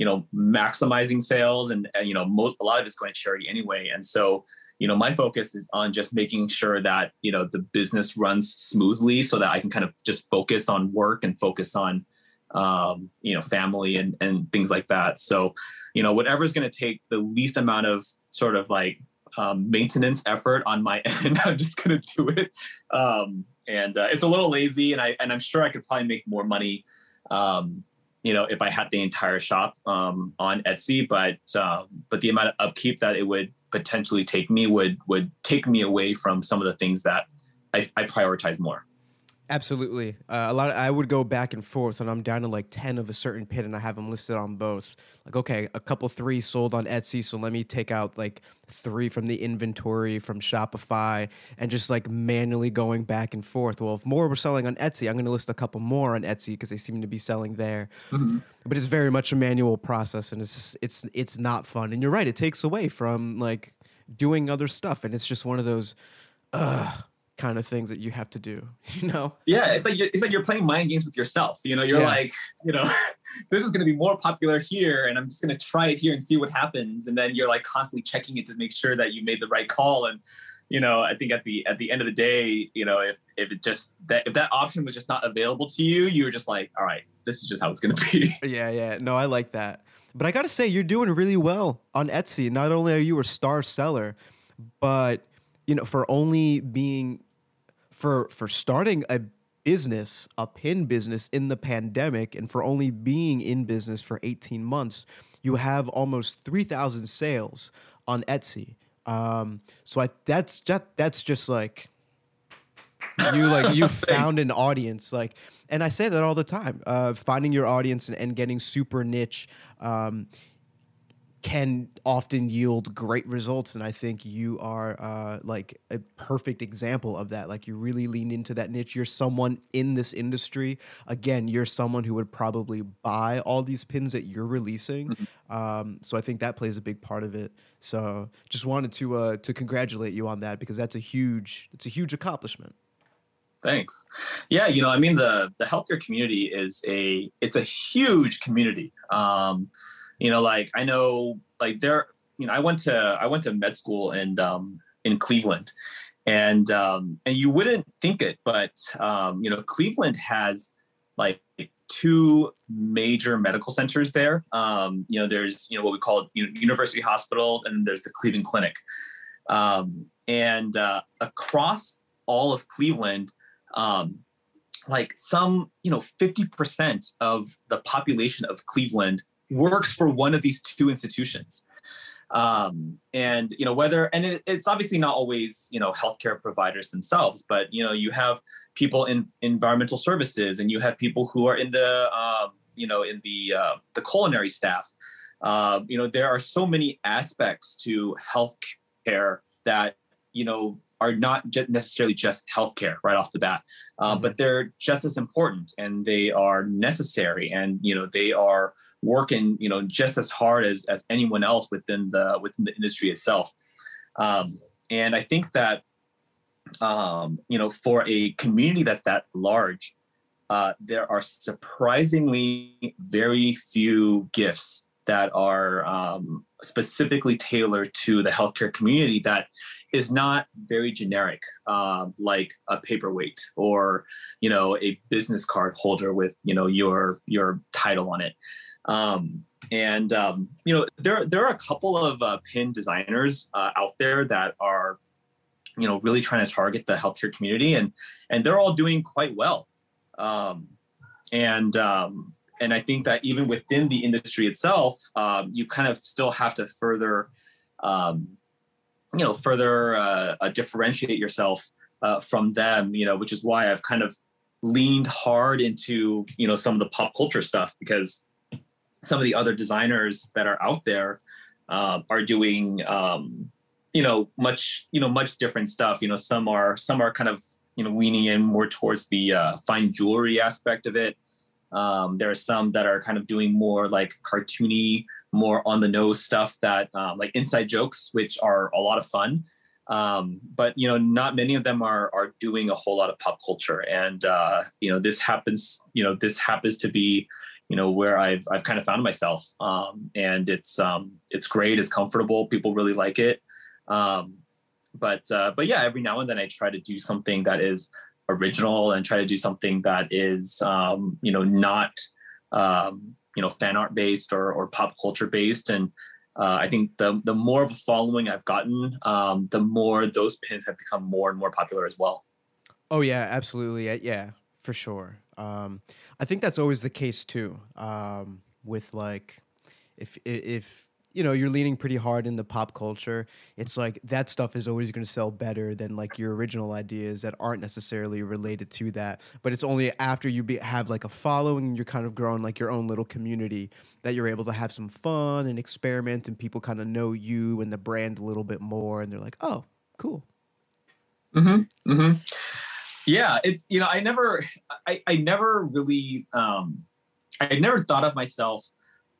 you know maximizing sales and, and you know most a lot of it's going to charity anyway. And so you know my focus is on just making sure that you know the business runs smoothly so that i can kind of just focus on work and focus on um, you know family and and things like that. So you know whatever's going to take the least amount of sort of like um, maintenance effort on my end i'm just going to do it. Um, and uh, it's a little lazy and i and i'm sure i could probably make more money um, you know if i had the entire shop um, on etsy but uh, but the amount of upkeep that it would potentially take me would would take me away from some of the things that i, I prioritize more Absolutely. Uh, a lot. Of, I would go back and forth, and I'm down to like ten of a certain pin, and I have them listed on both. Like, okay, a couple three sold on Etsy, so let me take out like three from the inventory from Shopify, and just like manually going back and forth. Well, if more were selling on Etsy, I'm going to list a couple more on Etsy because they seem to be selling there. Mm-hmm. But it's very much a manual process, and it's just, it's it's not fun. And you're right, it takes away from like doing other stuff, and it's just one of those. Uh, kind of things that you have to do you know? Yeah it's like you're, it's like you're playing mind games with yourself you know? You're yeah. like you know this is going to be more popular here and i'm just going to try it here and see what happens and then you're like constantly checking it to make sure that you made the right call and you know i think at the at the end of the day you know if if it just that if that option was just not available to you you were just like all right this is just how it's going to be. Yeah yeah. No i like that. But i gotta say you're doing really well on etsy. Not only are you a star seller but you know for only being for for starting a business, a pin business in the pandemic, and for only being in business for 18 months, you have almost 3,000 sales on Etsy. Um, so I that's just that's just like you like you found an audience like and i say that all the time uh, finding your audience and, and getting super niche um, can often yield great results and i think you are uh, like a perfect example of that like you really lean into that niche you're someone in this industry again you're someone who would probably buy all these pins that you're releasing mm-hmm. um, so i think that plays a big part of it so just wanted to uh, to congratulate you on that because that's a huge it's a huge accomplishment Thanks. Yeah, you know, I mean, the the healthcare community is a it's a huge community. Um, you know, like I know, like there, you know, I went to I went to med school and um, in Cleveland, and um, and you wouldn't think it, but um, you know, Cleveland has like two major medical centers there. Um, you know, there's you know what we call university hospitals, and there's the Cleveland Clinic. Um, and uh, across all of Cleveland, um, like some you know 50% of the population of Cleveland works for one of these two institutions um, and you know whether and it, it's obviously not always you know healthcare providers themselves but you know you have people in environmental services and you have people who are in the um, you know in the uh, the culinary staff uh, you know there are so many aspects to healthcare that you know are not necessarily just healthcare right off the bat uh, mm-hmm. but they're just as important and they are necessary and you know they are working you know just as hard as as anyone else within the within the industry itself um, and i think that um, you know for a community that's that large uh, there are surprisingly very few gifts that are um, specifically tailored to the healthcare community that is not very generic, um, like a paperweight or you know a business card holder with you know your your title on it. Um, and um, you know, there there are a couple of uh, pin designers uh, out there that are, you know, really trying to target the healthcare community, and and they're all doing quite well. Um, and um, and I think that even within the industry itself, um, you kind of still have to further, um, you know, further uh, uh, differentiate yourself uh, from them. You know, which is why I've kind of leaned hard into you know some of the pop culture stuff because some of the other designers that are out there uh, are doing um, you know much you know much different stuff. You know some are some are kind of you know weaning in more towards the uh, fine jewelry aspect of it. Um, there are some that are kind of doing more like cartoony more on the nose stuff that um, like inside jokes which are a lot of fun. Um, but you know not many of them are are doing a whole lot of pop culture. And uh, you know this happens you know this happens to be you know where I've I've kind of found myself, um, and it's um, it's great, it's comfortable, people really like it, um, but uh, but yeah, every now and then I try to do something that is original and try to do something that is um, you know not um, you know fan art based or or pop culture based, and uh, I think the the more of a following I've gotten, um, the more those pins have become more and more popular as well. Oh yeah, absolutely, yeah, for sure. Um, I think that's always the case too. Um, with like, if if you know you're leaning pretty hard into pop culture, it's like that stuff is always going to sell better than like your original ideas that aren't necessarily related to that. But it's only after you be, have like a following and you're kind of growing like your own little community that you're able to have some fun and experiment, and people kind of know you and the brand a little bit more, and they're like, oh, cool. Mm-hmm. Hmm. Yeah, it's you know I never I I never really um I never thought of myself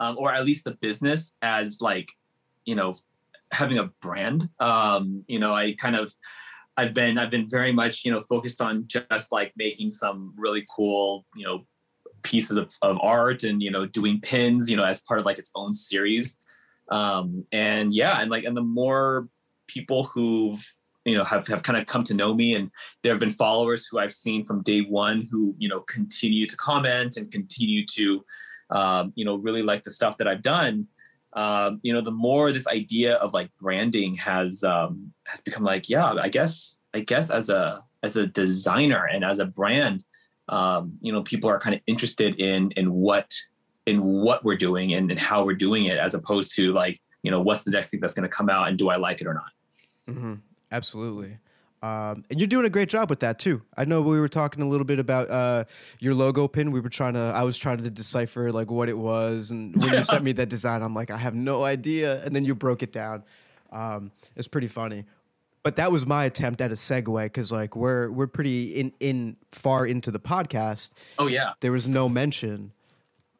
um, or at least the business as like you know having a brand. Um, you know I kind of I've been I've been very much you know focused on just like making some really cool you know pieces of, of art and you know doing pins you know as part of like its own series um and yeah and like and the more people who've you know have, have kind of come to know me and there have been followers who i've seen from day one who you know continue to comment and continue to um, you know really like the stuff that i've done um, you know the more this idea of like branding has um, has become like yeah i guess i guess as a as a designer and as a brand um, you know people are kind of interested in in what in what we're doing and, and how we're doing it as opposed to like you know what's the next thing that's going to come out and do i like it or not mm-hmm. Absolutely. Um, and you're doing a great job with that too. I know we were talking a little bit about uh, your logo pin. We were trying to, I was trying to decipher like what it was, and when you sent me that design, I'm like, I have no idea. And then you broke it down. Um, it's pretty funny. But that was my attempt at a segue because like we're we're pretty in in far into the podcast. Oh yeah. There was no mention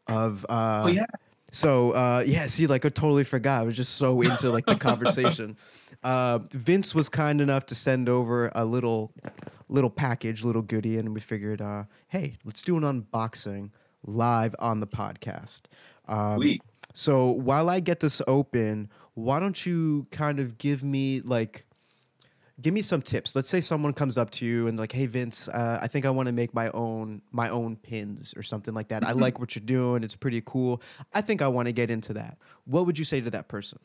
of. Uh, oh yeah. So uh, yeah, see, like I totally forgot. I was just so into like the conversation. Uh, Vince was kind enough to send over a little little package, little goodie, and we figured, uh, hey, let's do an unboxing live on the podcast. Um, so while I get this open, why don't you kind of give me like give me some tips. Let's say someone comes up to you and like, "Hey Vince, uh, I think I want to make my own my own pins or something like that. I Mhm. like what you're doing. It's pretty cool. I think I want to get into that." What would you say to that person?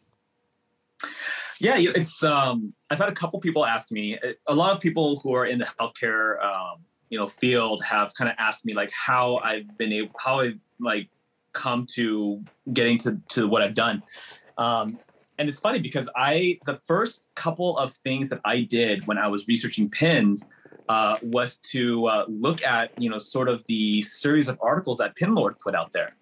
Yeah, it's. Um, I've had a couple people ask me. A lot of people who are in the healthcare, um, you know, field have kind of asked me like how I've been able, how I like come to getting to to what I've done. Um, and it's funny because I the first couple of things that I did when I was researching pins uh, was to uh, look at you know sort of the series of articles that Pinlord put out there.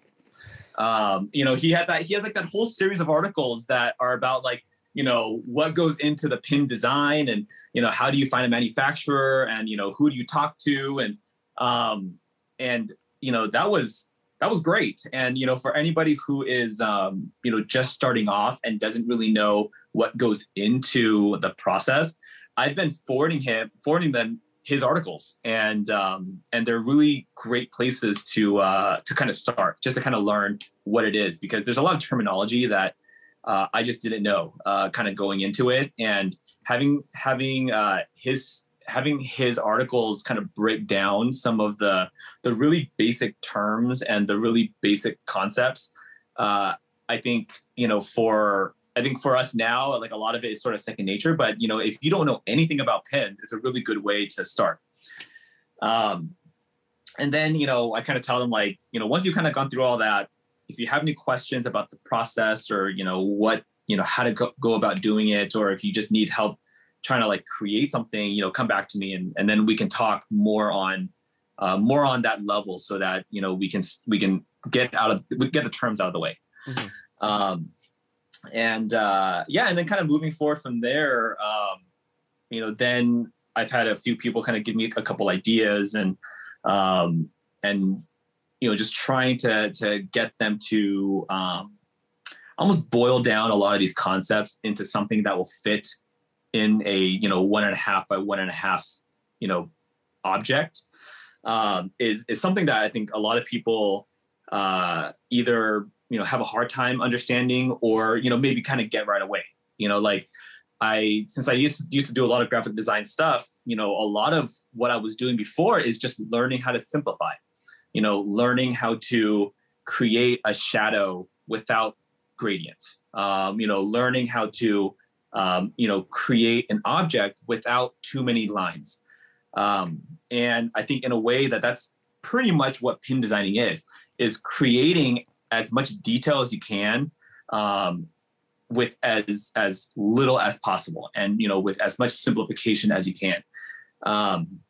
Um, you know, he had that he has like that whole series of articles that are about like you know what goes into the pin design and you know how do you find a manufacturer and you know who do you talk to? And um and you know that was that was great. And you know for anybody who is um you know just starting off and doesn't really know what goes into the process i've been forwarding him forwarding them his articles. And um and they're really great places to uh to kind of start just to kind of learn what it is because there's a lot of terminology that uh, I just didn't know uh, kind of going into it and having having uh, his having his articles kind of break down some of the the really basic terms and the really basic concepts. Uh, I think you know for I think for us now, like a lot of it is sort of second nature. But you know, if you don't know anything about pins, it's a really good way to start. Um, and then you know, I kind of tell them like, you know, once you've kind of gone through all that, if you have any questions about the process or you know what you know how to go, go about doing it or if you just need help trying to like create something you know come back to me and, and then we can talk more on uh, more on that level so that you know we can we can get out of we get the terms out of the way Mhm. um, and uh, yeah and then kind of moving forward from there um, you know then i've had a few people kind of give me a couple ideas and um, and you know just trying to to get them to um, almost boil down a lot of these concepts into something that will fit in a you know one and a half by one and a half you know object um, is is something that I think a lot of people uh, either you know have a hard time understanding or you know maybe kind of get right away. You know, like I since I used to, used to do a lot of graphic design stuff, you know, a lot of what I was doing before is just learning how to simplify. You know, learning how to create a shadow without gradients. Um, you know, learning how to um, you know create an object without too many lines. Um, and I think in a way that that's pretty much what pin designing is is creating as much detail as you can um, with as as little as possible and you know with as much simplification as you can um,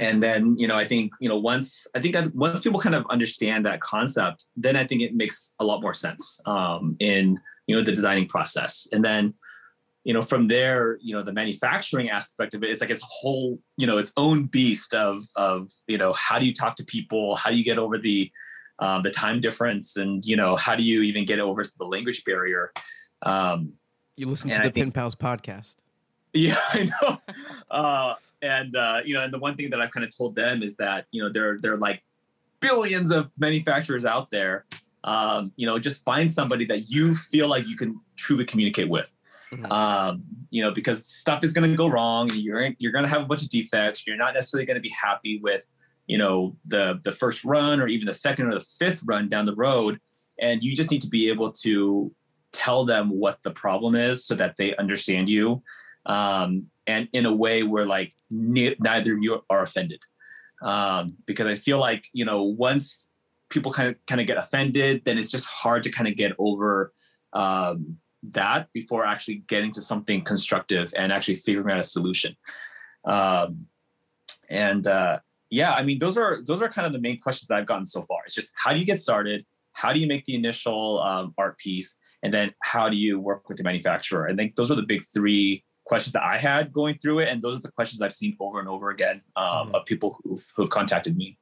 and then you know i think you know once i think once people kind of understand that concept then i think it makes a lot more sense um, in you know the designing process and then you know from there you know the manufacturing aspect of it is like it's whole you know its own beast of of you know how do you talk to people how do you get over the um, the time difference and you know how do you even get over the language barrier um, You listen to the think- Pin Pals podcast. yeah, I know. Uh, and uh, you know, and the one thing that I've kind of told them is that you know there there are like billions of manufacturers out there. Um, you know, just find somebody that you feel like you can truly communicate with. Mhm. Um, you know, because stuff is going to go wrong. and You're you're going to have a bunch of defects. You're not necessarily going to be happy with you know the the first run or even the second or the fifth run down the road. And you just need to be able to tell them what the problem is so that they understand you um, and in a way where like ne- neither of you are offended. Um, because i feel like you know once people kind of kind of get offended then it's just hard to kind of get over um, that before actually getting to something constructive and actually figuring out a solution. Um, and uh, yeah i mean those are those are kind of the main questions that i've gotten so far. It's just how do you get started? How do you make the initial um, art piece? And then how do you work with the manufacturer? I think those are the big three questions that i had going through it and those are the questions i've seen over and over again um, Mhm. of people who've, who've contacted me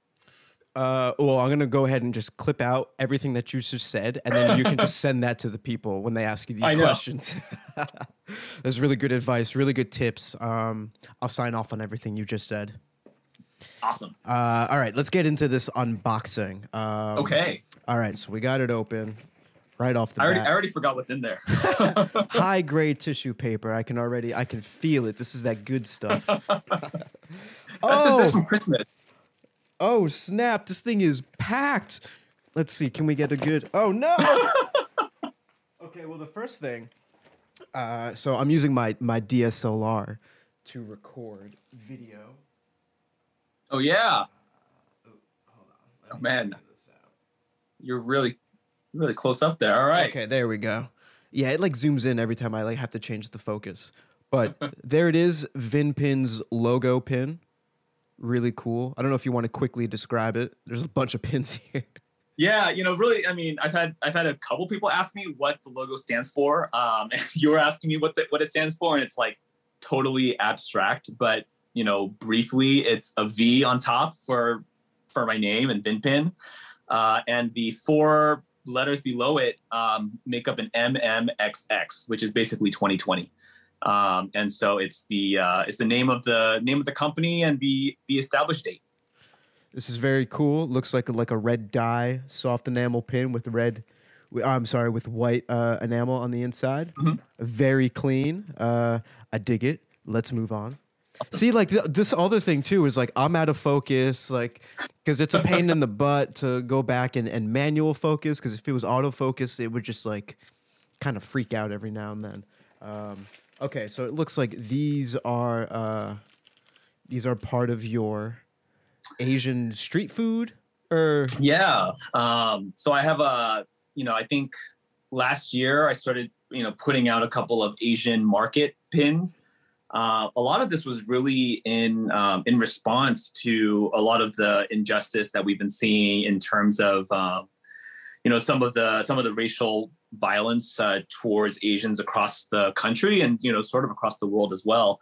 Uh, well, I'm gonna go ahead and just clip out everything that you just said, and then you can just send that to the people when they ask you these questions. That's really good advice, really good tips. Um, I'll sign off on everything you just said. Awesome. Uh, all right, let's get into this unboxing. Um, Okay. All right, so we got it open right off the I already, bat. I already forgot what's in there. High grade tissue paper. I can already, I can feel it. This is that good stuff. Oh, that's from Christmas. oh, snap! This thing is packed. Let's see. Can we get a good? Oh no. okay. Well, the first thing. Uh, so I'm using my my DSLR to record video. Oh yeah. Hold on. Oh, man. this. You're really, really close up there. All right. Okay, there we go. Yeah, it like zooms in every time I like have to change the focus. But there it is, VinPin's logo pin. Really cool. I don't know if you want to quickly describe it. There's a bunch of pins here. Yeah, you know, really, I mean, I've had I've had a couple people ask me what the logo stands for. Um, and you were asking me what the, what it stands for, and it's like totally abstract. But you know, briefly, it's a V on top for for my name and VinPin, uh, and the four letters below it um, make up an MMXX, which is basically 2020. Um, and so it's the uh, it's the name of the name of the company and the the established date. This is very cool. Looks like a, like a red dye soft enamel pin with red. I'm sorry, with white uh, enamel on the inside. Mhm. Very clean. Uh, I dig it. Let's move on. See, like th- this other thing too is like I'm out of focus, like because it's a pain in the butt to go back and, and manual focus. Because if it was autofocus, it would just like kind of freak out every now and then. Um, okay, so it looks like these are uh, these are part of your Asian street food, or Yeah. Um, so I have a, you know, I think last year I started, you know, putting out a couple of Asian market pins. Uh, a lot of this was really in um, in response to a lot of the injustice that we've been seeing in terms of, um, you know, some of the some of the racial violence uh, towards Asians across the country and you know, sort of across the world as well.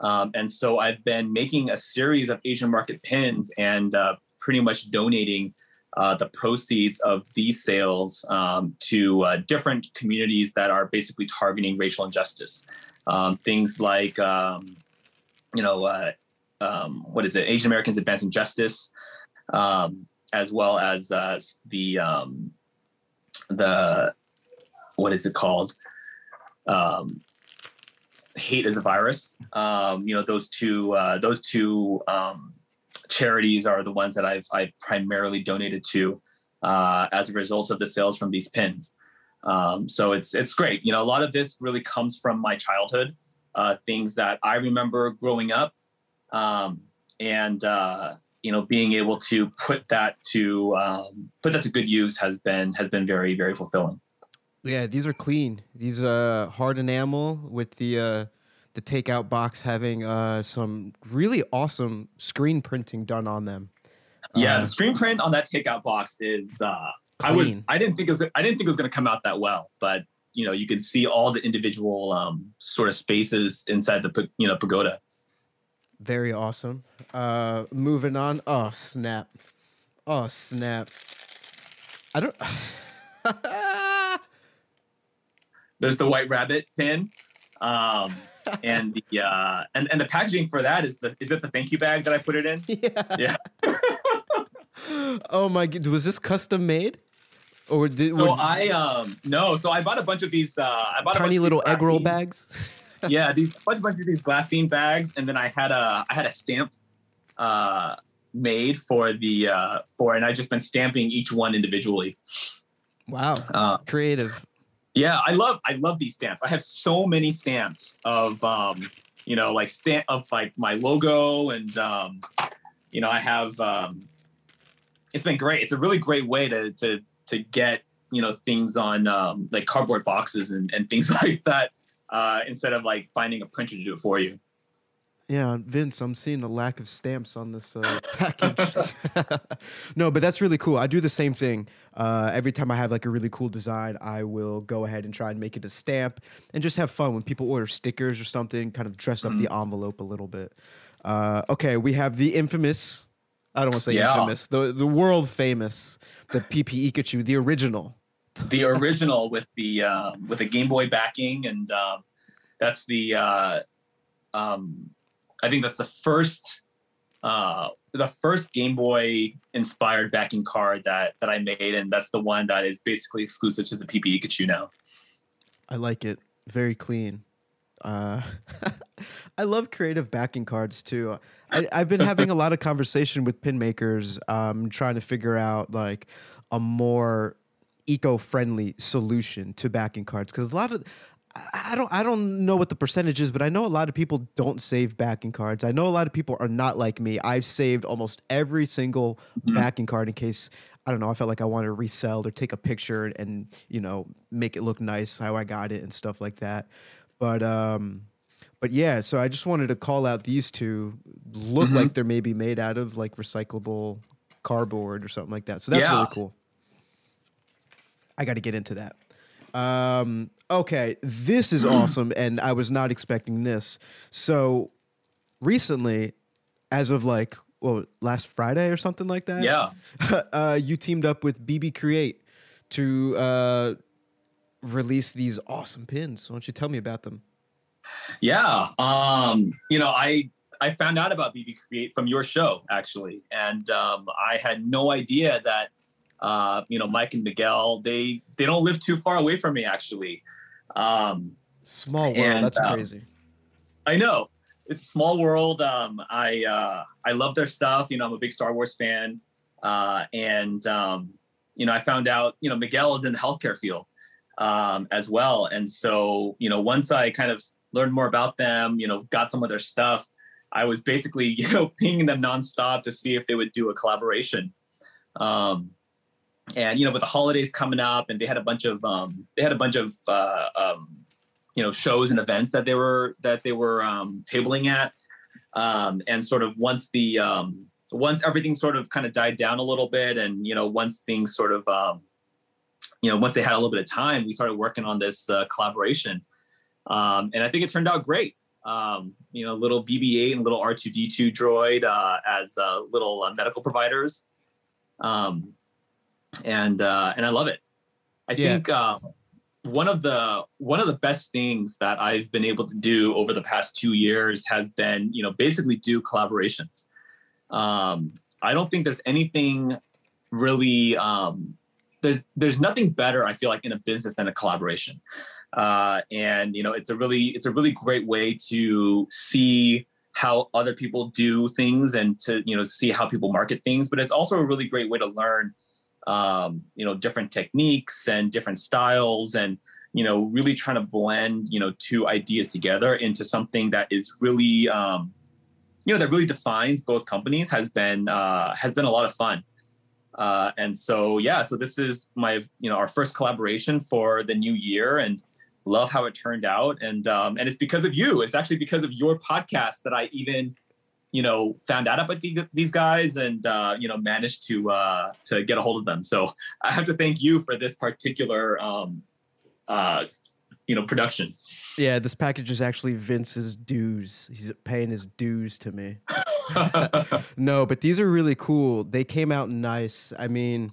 Um, and so I've been making a series of Asian market pins and uh, pretty much donating uh, the proceeds of these sales um, to uh, different communities that are basically targeting racial injustice. Um, things like, um, you know, uh, um, what is it? Asian Americans Advancing Justice, um, as well as uh, the um, the what is it called? Um, hate is a virus. You know, those two uh, those two charities are the ones that I've I've primarily donated to uh, as a result of the sales from these pins. Um, so it's it's great. You know, a lot of this really comes from my childhood, uh, things that I remember growing up, um, and uh, you know, being able to put that to um, put that to good use has been has been very very fulfilling. yeah, these are clean. These uh hard enamel with the uh the takeout box having uh some really awesome screen printing done on them. Yeah, the screen print on that takeout box is. Uh, I was. I didn't think it was. I didn't think it was going to come out that well, but you know, you can see all the individual um, sort of spaces inside the you know pagoda. Very awesome. Uh moving on. Oh snap. Oh snap. I don't There's the white rabbit pin, um, and the uh, and and the packaging for that is the is it the thank you bag that I put it in? yeah. Yeah. oh my god, was this custom made? Or did So were I um no, so I bought a bunch of these. Uh, I bought a bunch tiny little egg roll bags? yeah, these a bunch, bunch of these glassine bags, and then I had a I had a stamp uh, made for the uh, for, and I just been stamping each one individually. wow. Uh, Creative. yeah, I love I love these stamps. I have so many stamps of um, you know like stamp of like my logo, and um, you know I have um, it's been great. It's a really great way to to to get you know things on um, like cardboard boxes and, and things like that uh, instead of like finding a printer to do it for you. Yeah, Vince, I'm seeing a lack of stamps on this uh, package. no, but that's really cool. I do the same thing. Uh, every time I have like a really cool design, I will go ahead and try and make it a stamp and just have fun when people order stickers or something, kind of dress up the envelope a little bit. Uh, okay, we have the infamous, I don't want to say Yeah. infamous, the, the world famous, the PPE Pikachu, the original. the original with the um, with the Game Boy backing and um, That's the uh, um, I think that's the first uh, the first Game Boy inspired backing card that that I made, and that's the one that is basically exclusive to the PPE Pikachu now. I like it. Very clean. Uh, I love creative backing cards too. I, have been having a lot of conversation with pin makers, um, trying to figure out like a more eco-friendly solution to backing cards because a lot of I don't I don't know what the percentage is, but I know a lot of people don't save backing cards. I know a lot of people are not like me. I've saved almost every single mm-hmm. backing card in case I don't know. I felt like I wanted to resell or take a picture and you know make it look nice how I got it and stuff like that. But um, but yeah. So I just wanted to call out these two. Look mm-hmm. like they're maybe made out of like recyclable cardboard or something like that. So that's yeah. really cool. I got to get into that. Um, okay, this is awesome, and I was not expecting this. So recently, as of like well last Friday or something like that. Yeah. uh, you teamed up with BB Create to uh, release these awesome pins. Why don't you tell me about them? Yeah. Um, you know, I I found out about BB Create from your show actually, and um, I had no idea that uh, you know Mike and Miguel they they don't live too far away from me actually. Um, Small world. And, that's um, crazy. I know it's a small world. Um, I uh, I love their stuff. You know, I'm a big Star Wars fan, uh, and um, you know, I found out you know Miguel is in the healthcare field um, as well, and so you know, once I kind of learned more about them, you know, got some of their stuff, I was basically you know pinging them nonstop to see if they would do a collaboration. Um, and you know, with the holidays coming up, and they had a bunch of um, they had a bunch of uh, um, you know shows and events that they were that they were um, tabling at. Um, and sort of once the um, once everything sort of kind of died down a little bit and you know once things sort of um, you know once they had a little bit of time we started working on this uh, collaboration um, and i think it turned out great um, you know little bb8 and little r2d2 droid uh, as uh, little uh, medical providers um, and uh, and i love it i yeah. think uh, one of the one of the best things that I've been able to do over the past two years has been, you know, basically do collaborations. Um, I don't think there's anything really um, there's there's nothing better I feel like in a business than a collaboration. Uh, and you know, it's a really it's a really great way to see how other people do things and to you know see how people market things. But it's also a really great way to learn um, you know different techniques and different styles and you know really trying to blend you know two ideas together into something that is really um, you know that really defines both companies has been uh, has been a lot of fun uh, and so yeah so this is my you know our first collaboration for the new year and love how it turned out and um, and it's because of you it's actually because of your podcast that i even you know, found out about these guys and uh, you know managed to uh, to get a hold of them. So I have to thank you for this particular um, uh, you know production. Yeah, this package is actually Vince's dues. He's paying his dues to me. no, but these are really cool. They came out nice. I mean,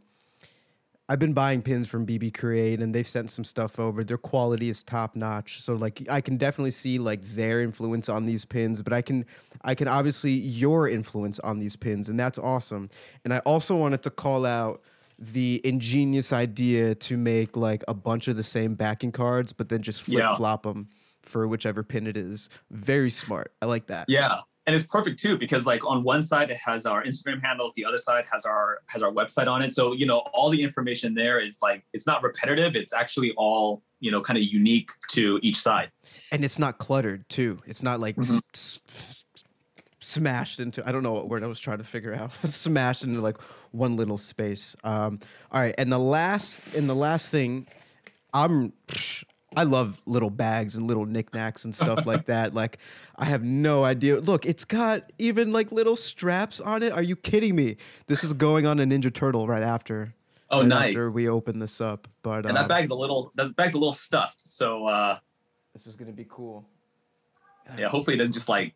I've been buying pins from BB Create and they've sent some stuff over. Their quality is top notch. So like I can definitely see like their influence on these pins, but I can I can obviously your influence on these pins and that's awesome. And I also wanted to call out the ingenious idea to make like a bunch of the same backing cards but then just flip flop yeah. them for whichever pin it is. Very smart. I like that. Yeah and it's perfect too because like on one side it has our instagram handles the other side has our has our website on it. So you know all the information there is like it's not repetitive it's actually all you know kind of unique to each side. And it's not cluttered too. It's not like mm-hmm. s- s- smashed into i don't know what word i was trying to figure out smashed into like one little space. Um all right and the last and the last thing i'm I love little bags and little knickknacks and stuff like that. Like, I have no idea. Look, it's got even like little straps on it. Are you kidding me? This is going on a Ninja Turtle right after. Oh, right nice. After we open this up, but and um, that bag's a little that bag's a little stuffed. So uh, this is gonna be cool. Yeah, hopefully it doesn't just like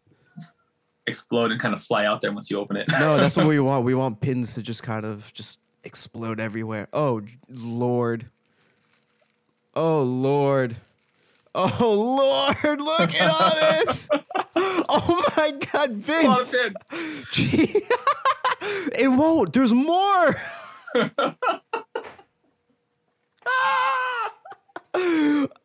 explode and kind of fly out there once you open it. no, that's what we want. We want pins to just kind of just explode everywhere. Oh Lord. Oh Lord. Oh Lord, look at all this. oh my God, Vince. Gee. it won't. There's more.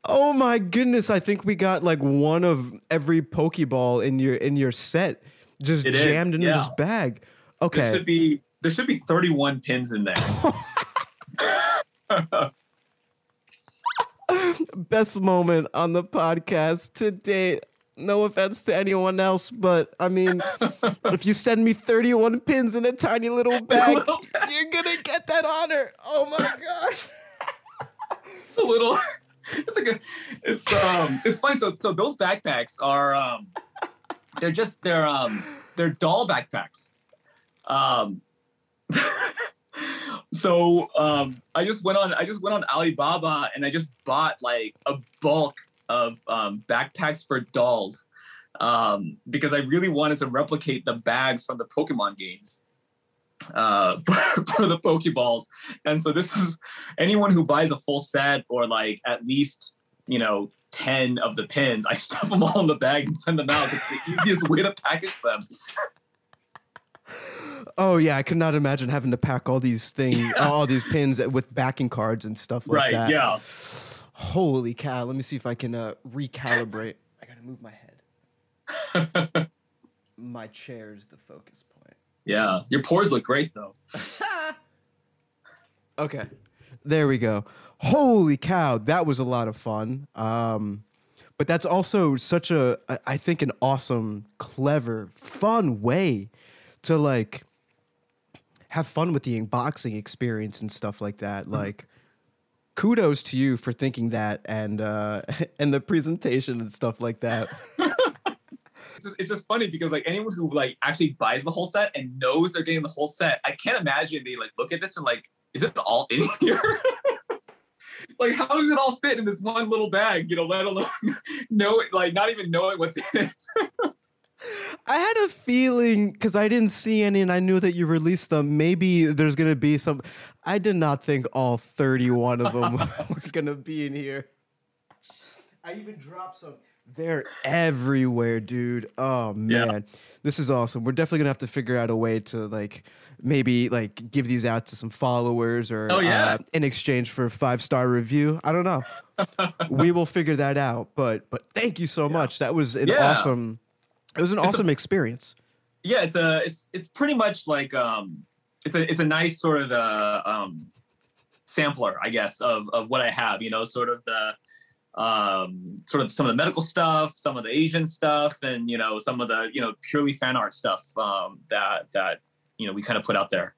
oh my goodness! I think we got like one of every Pokeball in your in your set just It is, jammed into yeah. this bag. Okay. There should be there should be 31 pins in there. Best moment on the podcast to date. No offense to anyone else, but I mean, if you send me 31 pins in a tiny little bag, little bag. you're gonna get that honor. Oh my gosh. a little it's like a it's um it's funny so so those backpacks are um they're just they're um they're doll backpacks um so um i just went on i just went on alibaba and i just bought like a bulk of um backpacks for dolls um because i really wanted to replicate the bags from the pokemon games uh for, for the pokeballs. And so this is anyone who buys a full set or like at least you know 10 of the pins i stuff them all in the bag and send them out. It's the easiest way to package them Oh yeah, I could not imagine having to pack all these things, all these pins with backing cards and stuff like right that. Right. Yeah Holy cow! Let me see if I can uh, recalibrate. I gotta move my head. my chair's the focus point. yeah your pores look great though Okay, there we go. Holy cow, that was a lot of fun. Um, but that's also such a, I think, an awesome, clever, fun way to like have fun with the unboxing experience and stuff like that. Like, kudos to you for thinking that and uh, and the presentation and stuff like that. it's just, it's just funny because like anyone who like actually buys the whole set and knows they're getting the whole set i can't imagine they like look at this and like is it all in here like how does it all fit in this one little bag you know let alone know it like not even knowing what's in it I had a feeling because I didn't see any and I knew that you released them. Maybe there's gonna be some. I did not think all 31 of them were gonna be in here. I even dropped some. They're everywhere, dude. Oh Yeah. man, this is awesome. We're definitely gonna have to figure out a way to like maybe like give these out to some followers or Oh, yeah. uh, in exchange for a five star review. I don't know. we will figure that out. But but thank you so much. That was an Yeah. awesome. It was an It's a- awesome experience. yeah it's a it's it's pretty much like um it's a it's a nice sort of uh um sampler i guess of of what i have you know sort of the um sort of some of the medical stuff some of the asian stuff and you know some of the you know purely fan art stuff um that that you know we kind of put out there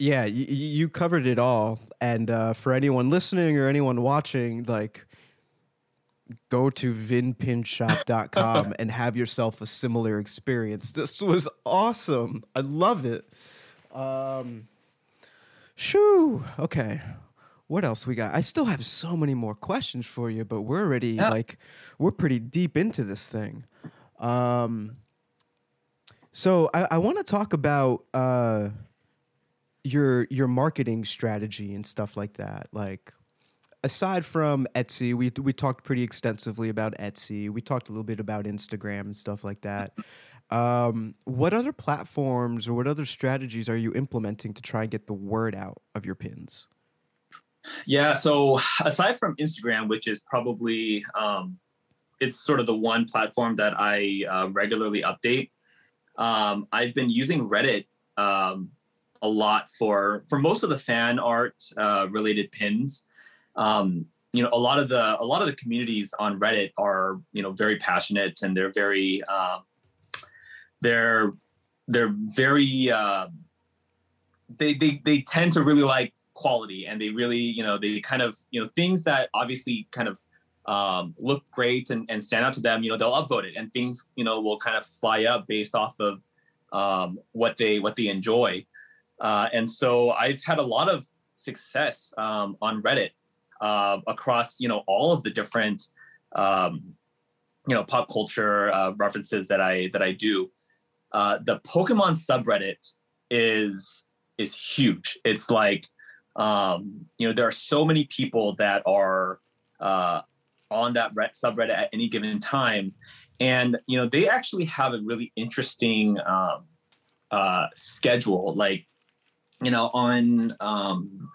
Yeah, you, you covered it all. And uh, for anyone listening or anyone watching, like, go to vinpinshop.com and have yourself a similar experience. This was awesome. I love it. Um, shoo. Okay. What else we got? I still have so many more questions for you, but we're already Yeah. like we're pretty deep into this thing. Um, so I, I want to talk about uh, your your marketing strategy and stuff like that. Like aside from Etsy, we we talked pretty extensively about Etsy. We talked a little bit about Instagram and stuff like that. Um, what other platforms or what other strategies are you implementing to try and get the word out of your pins? Yeah. So aside from Instagram, which is probably um, it's sort of the one platform that I uh, regularly update. Um, I've been using Reddit um, a lot for for most of the fan art uh, related pins. Um, you know, a lot of the a lot of the communities on Reddit are you know very passionate and they're very um, they're they're very uh, they they they tend to really like quality and they really you know they kind of you know things that obviously kind of um, look great and, and stand out to them you know they'll upvote it and things you know will kind of fly up based off of um, what they what they enjoy. Uh, and so i've had a lot of success um, on reddit uh, across you know all of the different um, you know pop culture uh, references that i that i do uh, the pokemon subreddit is is huge it's like um, you know there are so many people that are uh, on that subreddit at any given time. And you know, they actually have a really interesting um, uh, schedule. Like, you know, on um,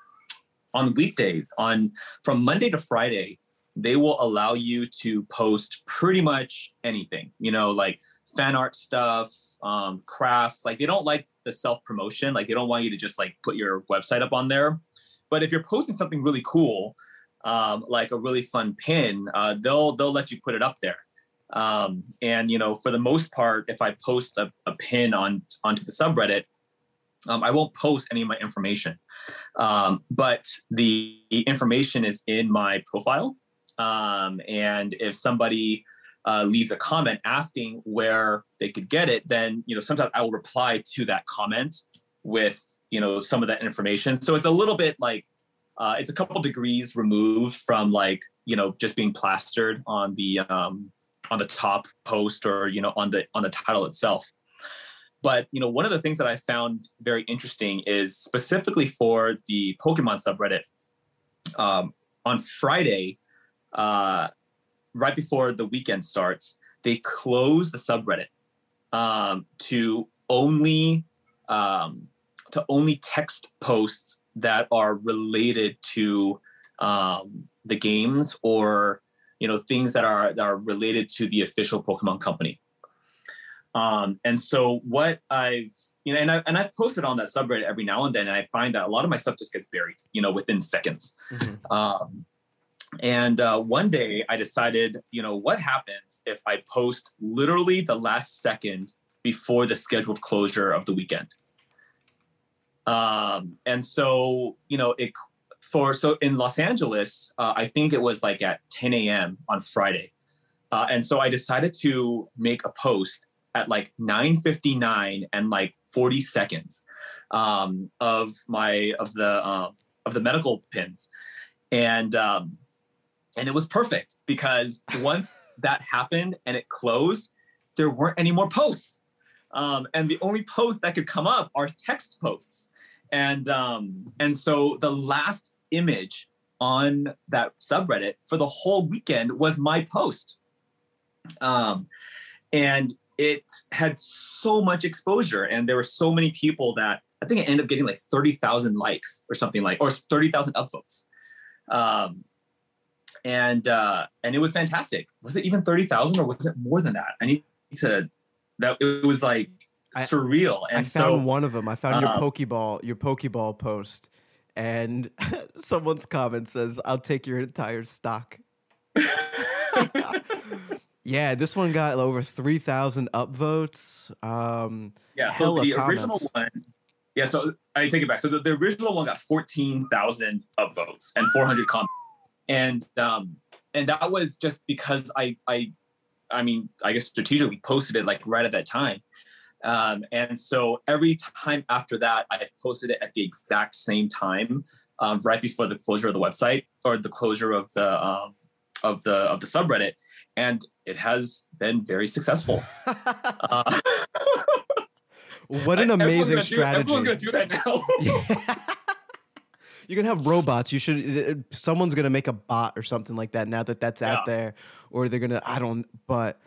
on weekdays, on from Monday to Friday, they will allow you to post pretty much anything. You know, like fan art stuff, um, crafts. Like they don't like the self promotion. Like they don't want you to just like put your website up on there. But if you're posting something really cool, um, like a really fun pin, uh, they'll they'll let you put it up there. Um, and you know, for the most part, if I post a, a pin on onto the subreddit, um, I won't post any of my information, um, but the information is in my profile. Um, and if somebody uh, leaves a comment asking where they could get it, then you know sometimes I will reply to that comment with you know some of that information. So it's a little bit like uh, it's a couple degrees removed from like you know just being plastered on the um, on the top post or you know on the on the title itself. But you know one of the things that I found very interesting is specifically for the Pokemon subreddit. Um, on Friday, uh, right before the weekend starts, they close the subreddit um, to only um, to only text posts that are related to um, the games or you know things that are that are related to the official Pokemon company. Um, and so what I've you know, and I and I've posted on that subreddit every now and then, and I find that a lot of my stuff just gets buried, you know, within seconds. Mm-hmm. Um, and uh, one day I decided, you know, what happens if I post literally the last second before the scheduled closure of the weekend? Um, and so, you know, it for so in Los Angeles, uh, I think it was like at 10 a.m. on Friday. Uh, and so I decided to make a post at like 9:59 and like 40 seconds um, of my of the um, of the medical pins, and um, and it was perfect because once that happened and it closed, there weren't any more posts, um, and the only posts that could come up are text posts. And um, and so the last image on that subreddit for the whole weekend was my post. Um, and it had so much exposure and there were so many people that i think it ended up getting like 30000 likes or something like or 30000 upvotes um, and uh, and it was fantastic was it even 30000 or was it more than that i need to that it was like surreal. And I found so, one of them. I found your um, Pokeball, your Pokeball post, and someone's comment says, "I'll take your entire stock." yeah, this one got over three thousand upvotes. Um, yeah, so the comments. original one. Yeah, so I take it back. So the, the original one got fourteen thousand upvotes and four hundred comments, and um, and that was just because I I I mean, I guess strategically posted it like right at that time. Um, and so every time after that, I posted it at the exact same time, um, right before the closure of the website or the closure of the um, of the of the subreddit, and it has been very successful. uh, what an amazing strategy! Do, everyone's gonna do that now. yeah. You can have robots. You should. Someone's gonna make a bot or something like that now that that's yeah. out there, or they're gonna. I don't. But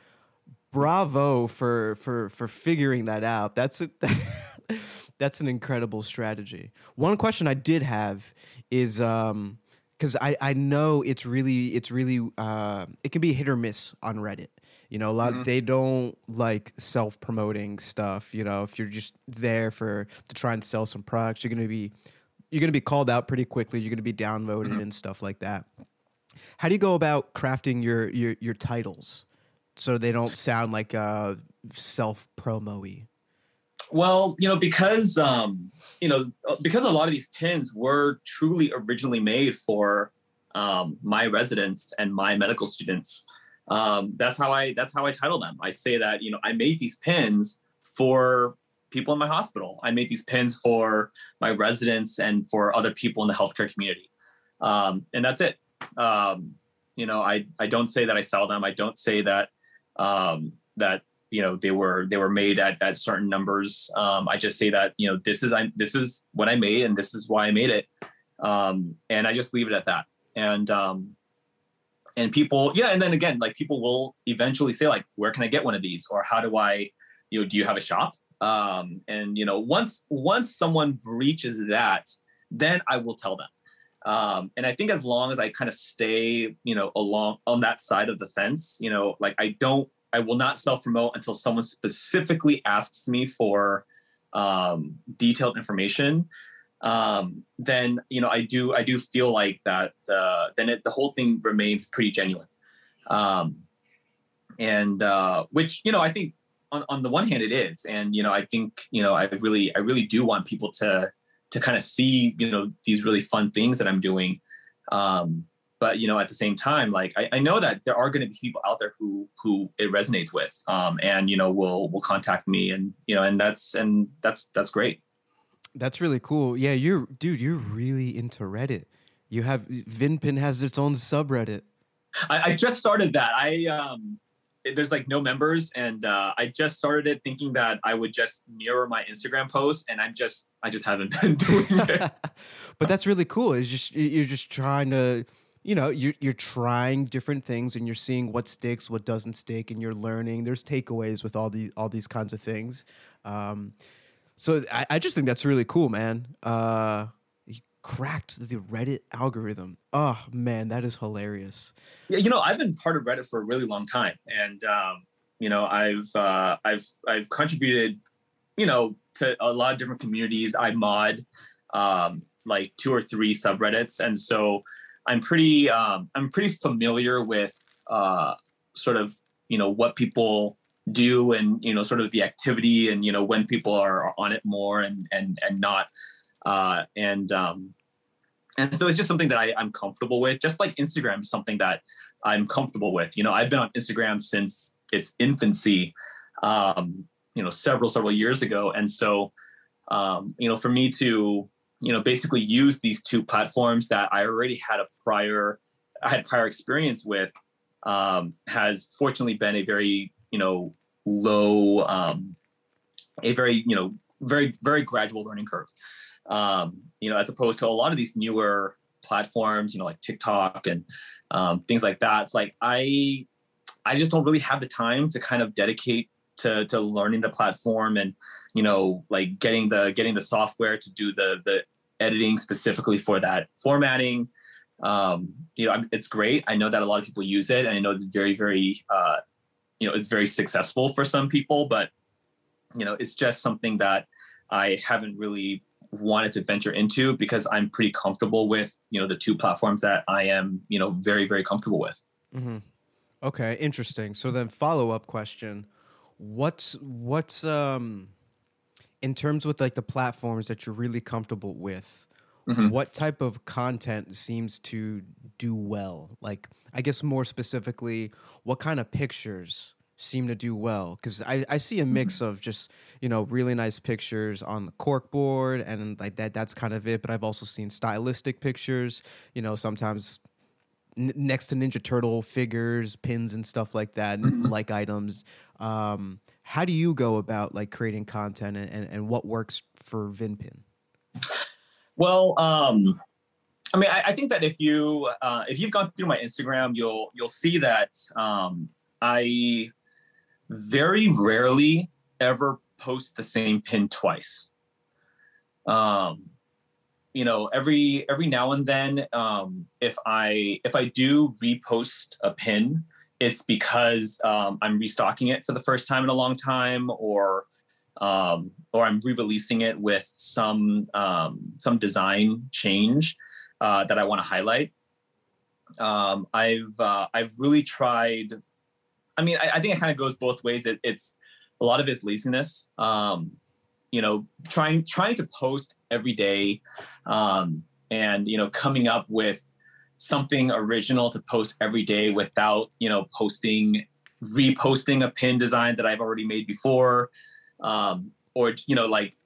bravo for for for figuring that out. That's a, that's an incredible strategy. One question I did have is um because I I know it's really it's really uh it can be hit or miss on Reddit. You know, a lot mm-hmm. they don't like self promoting stuff. You know, if you're just there for to try and sell some products, you're gonna be you're gonna be called out pretty quickly. You're gonna be downvoted mm-hmm. and stuff like that. How do you go about crafting your your your titles? so they don't sound like uh, self promo-y? Well, you know, because um, you know, because a lot of these pins were truly originally made for um, my residents and my medical students. Um, that's how I that's how I title them. I say that you know I made these pins for people in my hospital. I made these pins for my residents and for other people in the healthcare community, um, and that's it. Um, you know, I I don't say that I sell them. I don't say that um, that you know they were they were made at, at certain numbers. Um, I just say that you know this is I this is what I made and this is why I made it, um, and I just leave it at that. And um, and people yeah and then again like people will eventually say like where can i get one of these or how do i you know do you have a shop um and you know once once someone breaches that then i will tell them um and i think as long as i kind of stay you know along on that side of the fence you know like i don't i will not self promote until someone specifically asks me for um detailed information. Um, then you know I do I do feel like that uh, then it, the whole thing remains pretty genuine, um, and uh, which you know I think on, on the one hand it is, and you know I think you know I really I really do want people to to kind of see you know these really fun things that I'm doing, um, but you know at the same time like I, I know that there are going to be people out there who who it resonates with, um, and you know will will contact me, and you know and that's and that's that's great. That's really cool. Yeah, you're dude, you're really into Reddit. You have VinPin has its own subreddit. I, I just started that. I um there's like no members and uh, I just started it thinking that I would just mirror my Instagram posts and I'm just I just haven't been doing it. but that's really cool. It's just you're just trying to you know you're you're trying different things and you're seeing what sticks, what doesn't stick, and you're learning. There's takeaways with all the all these kinds of things. Um, so I, I just think that's really cool, man. Uh, you cracked the Reddit algorithm. Oh man, that is hilarious. Yeah, you know, I've been part of Reddit for a really long time, and um, you know, I've uh, I've I've contributed, you know, to a lot of different communities. I mod um, like two or three subreddits, and so I'm pretty um, I'm pretty familiar with uh, sort of you know what people do and you know sort of the activity and you know when people are, on it more and and and not uh, and um, and so it's just something that I, I'm comfortable with. Just like Instagram is something that I'm comfortable with. You know, I've been on Instagram since its infancy, um, you know, several several years ago, and so um, you know, for me to you know basically use these two platforms that I already had a prior I had prior experience with um, has fortunately been a very you know low um, a very you know very very gradual learning curve. Um, you know as opposed to a lot of these newer platforms you know like tiktok and um, things like that it's like i i just don't really have the time to kind of dedicate to to learning the platform and you know like getting the getting the software to do the the editing specifically for that formatting. Um, you know it's great. I know that a lot of people use it and i know it's very very uh, you know it's very successful for some people but you know it's just something that i haven't really wanted to venture into because i'm pretty comfortable with you know the two platforms that i am you know very very comfortable with. Mm-hmm. okay interesting. So then follow-up question. What's what's um in terms with like the platforms that you're really comfortable with mm-hmm. what type of content seems to do well? Like, I guess more specifically, what kind of pictures seem to do well? Because I, I see a mix mm-hmm. of just you know really nice pictures on the cork board and like that. That's kind of it. But I've also seen stylistic pictures. You know, sometimes n- next to Ninja Turtle figures, pins, and stuff like that, mm-hmm. like items. Um, how do you go about like creating content and, and, what works for VinPin? Well, um, I mean, I, I, think that if you uh, if you've gone through my Instagram, you'll you'll see that um, I very rarely ever post the same pin twice. Um, you know, every every now and then, um, if I if I do repost a pin, it's because um, I'm restocking it for the first time in a long time, or um, or I'm re-releasing it with some um, some design change uh, that I want to highlight. Um, I've uh, I've really tried. I mean, I, I think it kind of goes both ways. It, it's a lot of it's laziness. Um, you know, trying trying to post every day, um, and you know, coming up with something original to post every day without you know posting reposting a pin design that I've already made before um, or you know like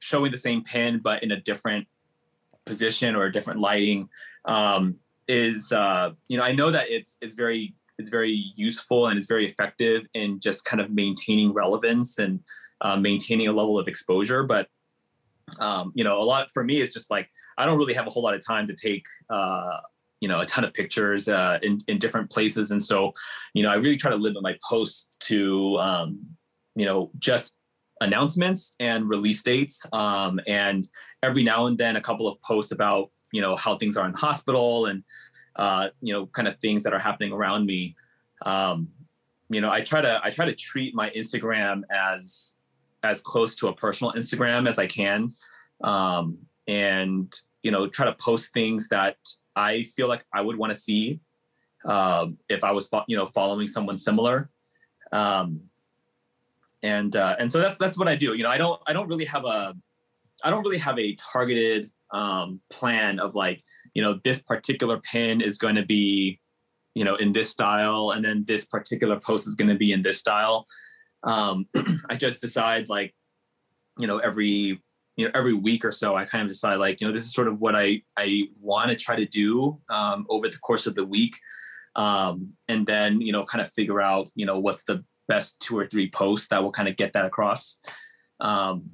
showing the same pin but in a different position or a different lighting um, is uh, you know I know that it's it's very it's very useful and it's very effective in just kind of maintaining relevance and uh, maintaining a level of exposure but um, you know a lot for me is just like I don't really have a whole lot of time to take uh, you know a ton of pictures uh, in in different places, and so you know I really try to limit my posts to um, you know just announcements and release dates, um, and every now and then a couple of posts about you know how things are in the hospital and uh, you know kind of things that are happening around me. Um, you know, I try to I try to treat my Instagram as as close to a personal Instagram as I can, um, and you know, try to post things that I feel like I would want to see uh, if I was, you know, following someone similar. Um, and uh, and so that's that's what I do. You know, I don't I don't really have a I don't really have a targeted um, plan of like you know this particular pin is going to be you know in this style and then this particular post is going to be in this style um, i just decide like you know every you know every week or so i kind of decide like you know this is sort of what i i want to try to do um, over the course of the week. Um, and then you know kind of figure out you know what's the best two or three posts that will kind of get that across. Um,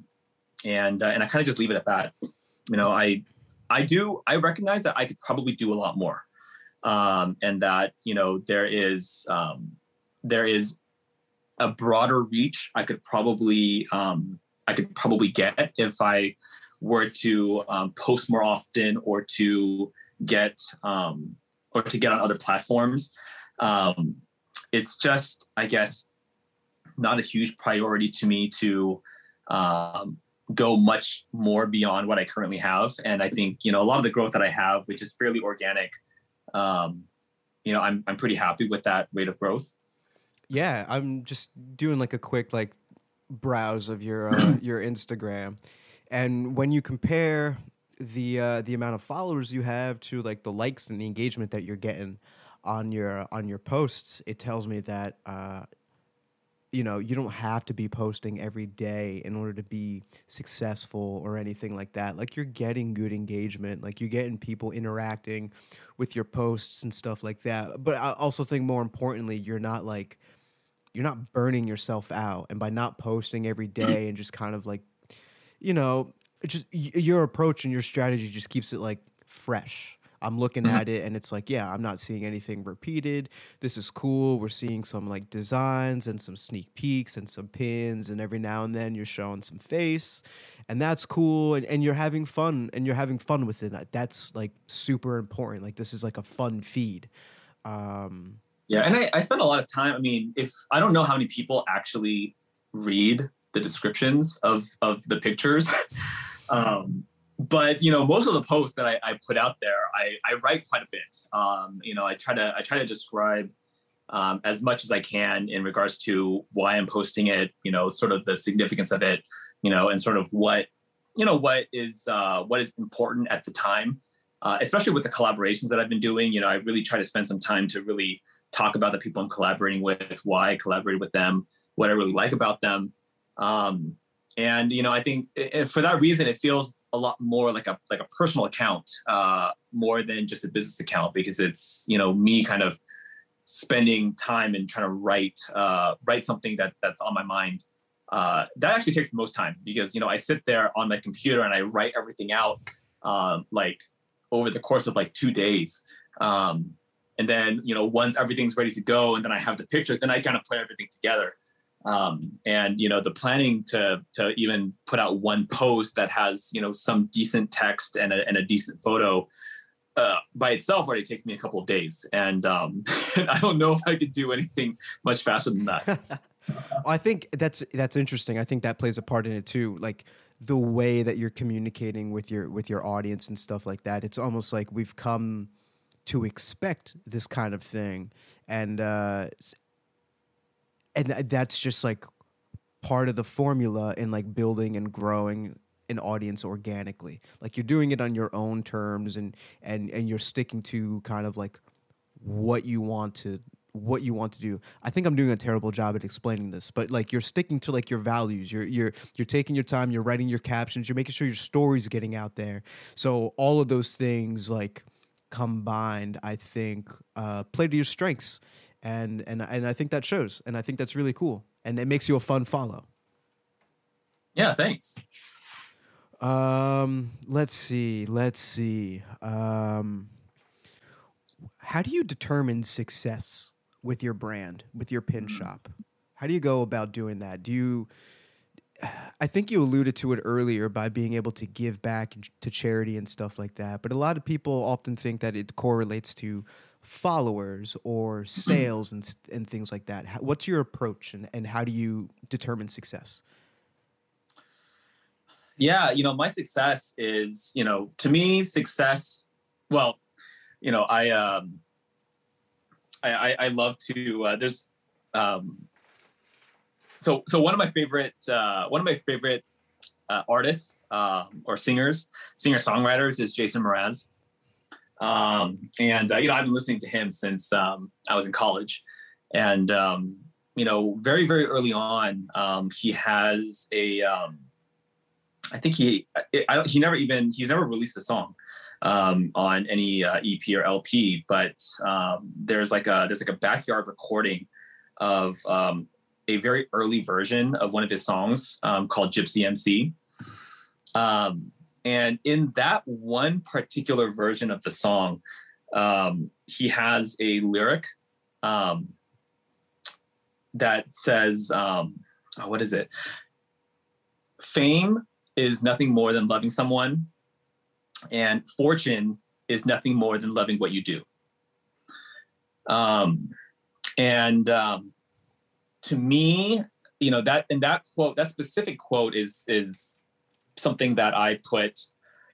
and uh, and i kind of just leave it at that. You know i i do i recognize that i could probably do a lot more. Um, and that you know there is um, there is a broader reach. I could probably um, I could probably get if I were to um, post more often or to get um, or to get on other platforms. Um, it's just I guess not a huge priority to me to um, go much more beyond what I currently have. And I think you know a lot of the growth that I have, which is fairly organic, um, you know, I'm I'm pretty happy with that rate of growth. Yeah, I'm just doing like a quick like browse of your uh, your Instagram, and when you compare the uh, the amount of followers you have to like the likes and the engagement that you're getting on your on your posts, it tells me that uh, you know you don't have to be posting every day in order to be successful or anything like that. Like you're getting good engagement. Like you're getting people interacting with your posts and stuff like that. But i also think more importantly you're not like you're not burning yourself out and by not posting every day and just kind of like you know just your approach and your strategy just keeps it like fresh I'm looking mm-hmm. at it and it's like, yeah, I'm not seeing anything repeated. This is cool. We're seeing some like designs and some sneak peeks and some pins, and every now and then you're showing some face, and that's cool. And, and you're having fun and you're having fun with it. That's like super important. Like this is like a fun feed. Um, yeah, and I, I spend a lot of time. I mean, if I don't know how many people actually read the descriptions of of the pictures. um, but you know most of the posts that I, I put out there I, I, write quite a bit um, you know i try to i try to describe um, as much as i can in regards to why i'm posting it you know sort of the significance of it you know and sort of what you know what is uh, what is important at the time uh, especially with the collaborations that i've been doing you know i really try to spend some time to really talk about the people i'm collaborating with why i collaborated with them what i really like about them um, and you know i think for that reason it feels a lot more like a like a personal account uh, more than just a business account because it's you know me kind of spending time and trying to write uh, write something that that's on my mind. Uh, that actually takes the most time because you know I sit there on my computer and I write everything out um, like over the course of like two days. Um, and then you know once everything's ready to go and then I have the picture, then I kind of put everything together. Um, and you know the planning to to even put out one post that has you know some decent text and a, and a decent photo uh, by itself already takes me a couple of days. And um, i don't know if i could do anything much faster than that. I think that's that's interesting. I think that plays a part in it too. Like the way that you're communicating with your with your audience and stuff like that it's almost like we've come to expect this kind of thing. And uh, and that's just like part of the formula in like building and growing an audience organically. Like you're doing it on your own terms and and and you're sticking to kind of like what you want to what you want to do. I think i'm doing a terrible job at explaining this but like you're sticking to like your values. You're you're you're taking your time you're writing your captions you're making sure your story's getting out there. So all of those things like combined i think uh play to your strengths and and and I think that shows, and I think that's really cool, and it makes you a fun follow. Yeah, thanks. Um, let's see, let's see. Um, how do you determine success with your brand, with your pin mm-hmm. shop? How do you go about doing that? Do you I think you alluded to it earlier by being able to give back to charity and stuff like that. But a lot of people often think that it correlates to followers or sales and and things like that. What's your approach and, and how do you determine success? Yeah, you know, my success is, you know, to me, success. Well, you know, I um, I I, I love to. Uh, there's um, so so one of my favorite uh, one of my favorite uh, artists um, or singers, singer songwriters is Jason Mraz. Um, and uh, you know, I've been listening to him since um, I was in college, and um, you know, very very early on, um, he has a. Um, I think he I, he never even he's never released a song um, on any uh, EP or LP, but um, there's like a there's like a backyard recording of um, a very early version of one of his songs um, called Gypsy MC. Um, and in that one particular version of the song, um, he has a lyric um, that says, um, oh, what is it? Fame is nothing more than loving someone, and fortune is nothing more than loving what you do. Um, and to me, you know that and that quote, that specific quote is is something that I put,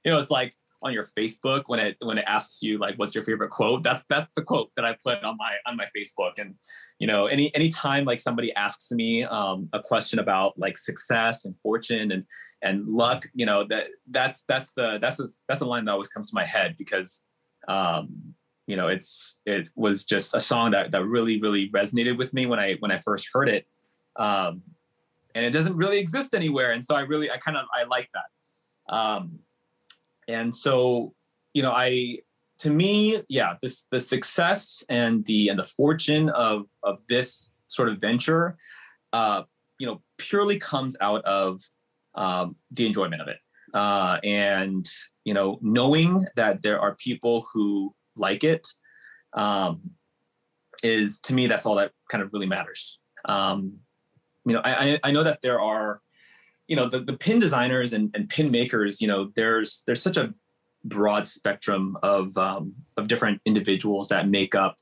you know, it's like on your Facebook when it when it asks you like what's your favorite quote. That's that's the quote that I put on my on my Facebook. And you know, any anytime like somebody asks me um, a question about like success and fortune and and luck, you know, that that's that's the that's the that's the line that always comes to my head because um, you know, it's it was just a song that that really really resonated with me when I when I first heard it. Um, and it doesn't really exist anywhere. And so I really, I kind of, I like that. Um, and so, you know, I, to me, yeah, this, the success and the, and the fortune of, of this sort of venture, uh, you know, purely comes out of um, the enjoyment of it. Uh, and, you know, knowing that there are people who like it um, is to me, that's all that kind of really matters. Um, you know, I, I know that there are, you know, the, the pin designers and, and pin makers, you know, there's there's such a broad spectrum of um, of different individuals that make up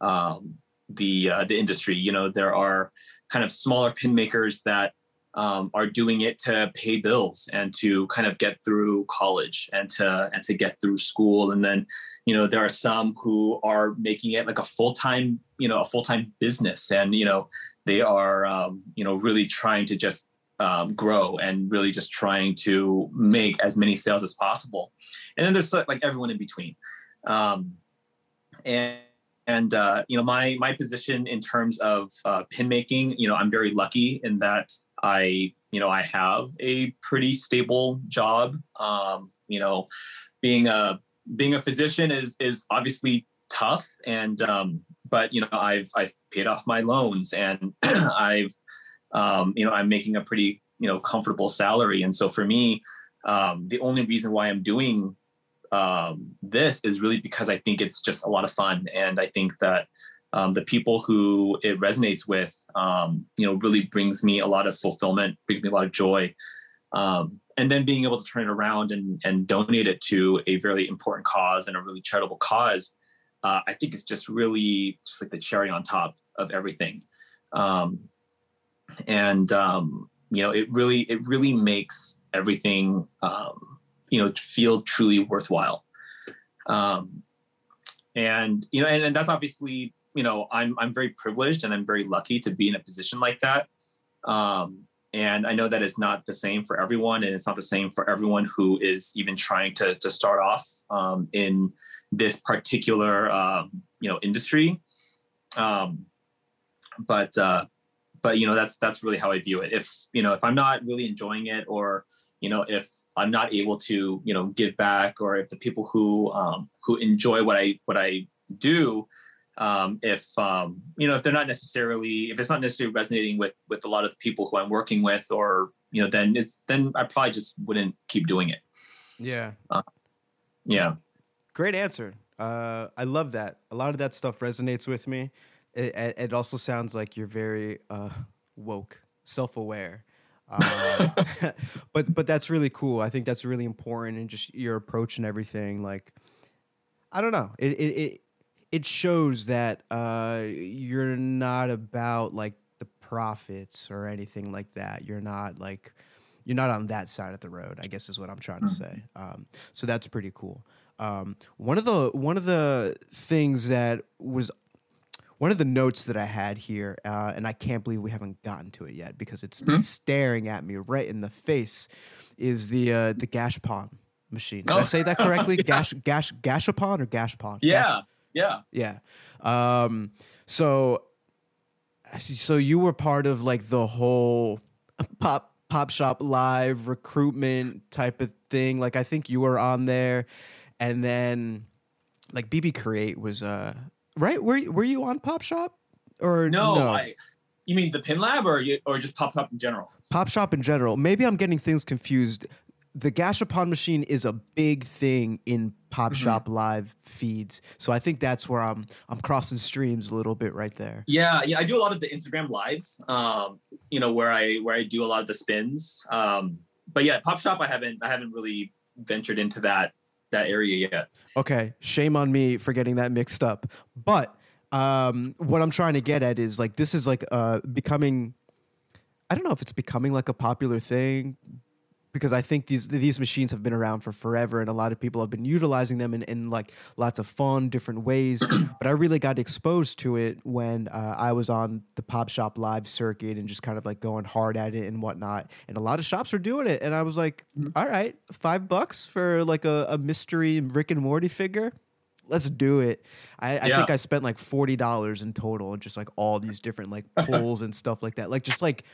um, the uh, the industry. You know, there are kind of smaller pin makers that um, are doing it to pay bills and to kind of get through college and to and to get through school. And then, you know, there are some who are making it like a full time, you know, a full time business, and you know, they are, um, you know, really trying to just um, grow and really just trying to make as many sales as possible. And then there's like everyone in between. Um, and and uh, you know my my position in terms of uh, pin making, you know, I'm very lucky in that I you know I have a pretty stable job. Um, you know, being a being a physician is is obviously tough and um, but you know I've I've paid off my loans and I've um, you know I'm making a pretty you know comfortable salary and so for me um, the only reason why I'm doing um, this is really because I think it's just a lot of fun and I think that um, the people who it resonates with um, you know really brings me a lot of fulfillment brings me a lot of joy um, and then being able to turn it around and, and donate it to a very important cause and a really charitable cause uh, I think it's just really just like the cherry on top of everything. Um, and um, you know, it really it really makes everything um, you know feel truly worthwhile. And you know, and, and that's obviously you know I'm I'm very privileged and I'm very lucky to be in a position like that. Um, and I know that it's not the same for everyone, and it's not the same for everyone who is even trying to to start off um, in this particular um, you know industry. Um, but uh, but you know that's that's really how I view it. If you know if I'm not really enjoying it, or you know if I'm not able to you know give back, or if the people who um, who enjoy what I what I do, um, if um, you know if they're not necessarily if it's not necessarily resonating with with a lot of the people who I'm working with, or you know then it's then I probably just wouldn't keep doing it. Yeah. Uh, yeah. Great answer. Uh, I love that. A lot of that stuff resonates with me. It, it also sounds like you're very uh, woke, self-aware. Uh, but but that's really cool. I think that's really important, and just your approach and everything. Like, I don't know. It it it, it shows that uh, you're not about like the profits or anything like that. You're not like you're not on that side of the road. I guess is what I'm trying to say. Um, so that's pretty cool. Um, one of the one of the things that was one of the notes that I had here, uh, and I can't believe we haven't gotten to it yet because it's been Mhm. staring at me right in the face, is the uh, the Gashpon machine. Did I Oh. say that correctly? Yeah. Gash Gash Gashapon or Gashpon? Yeah, yeah. Yeah. Um, so, so you were part of like the whole pop pop shop live recruitment type of thing. Like I think you were on there, and then like BB Create was uh right. Were you- were you on Pop Shop or No, no? I, you mean the Pin Lab or you, or just pop Shop in general? Pop Shop in general. Maybe I'm getting things confused. The Gashapon machine is a big thing in Pop Mhm. Shop live feeds, so I think that's where I'm I'm crossing streams a little bit right there. Yeah, yeah. I do a lot of the Instagram lives. Um, you know where I where I do a lot of the spins. Um, but yeah, Pop Shop, I haven't I haven't really ventured into that that area yet. Okay, shame on me for getting that mixed up. But um, what I'm trying to get at is like this is like uh, becoming. I don't know if it's becoming like a popular thing because I think these these machines have been around for forever and a lot of people have been utilizing them in, in like lots of fun different ways. but I really got exposed to it when uh, I was on the Pop Shop Live circuit and just kind of like going hard at it and whatnot. And a lot of shops were doing it, and I was like, Mhm. "All right, five bucks for like a, a mystery Rick and Morty figure." Let's do it. I, I Yeah. think I spent like forty dollars in total, and just like all these different like pulls and stuff like that. Like just like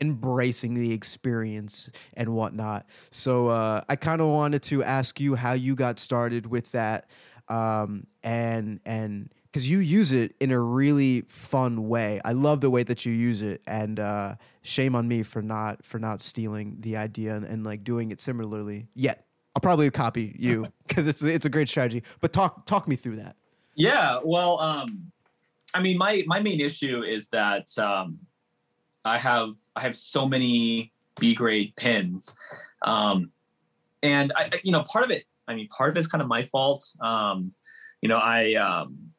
embracing the experience and whatnot. So uh, I kind of wanted to ask you how you got started with that, um, and and because you use it in a really fun way. I love the way that you use it, and uh, shame on me for not for not stealing the idea and, and like doing it similarly. Yet I'll probably copy you because it's it's a great strategy. But talk talk me through that. Yeah, well, um, I mean, my my main issue is that um, I have I have so many B grade pins, um, and I, you know, part of it. I mean, part of it's kind of my fault. Um, you know, I um,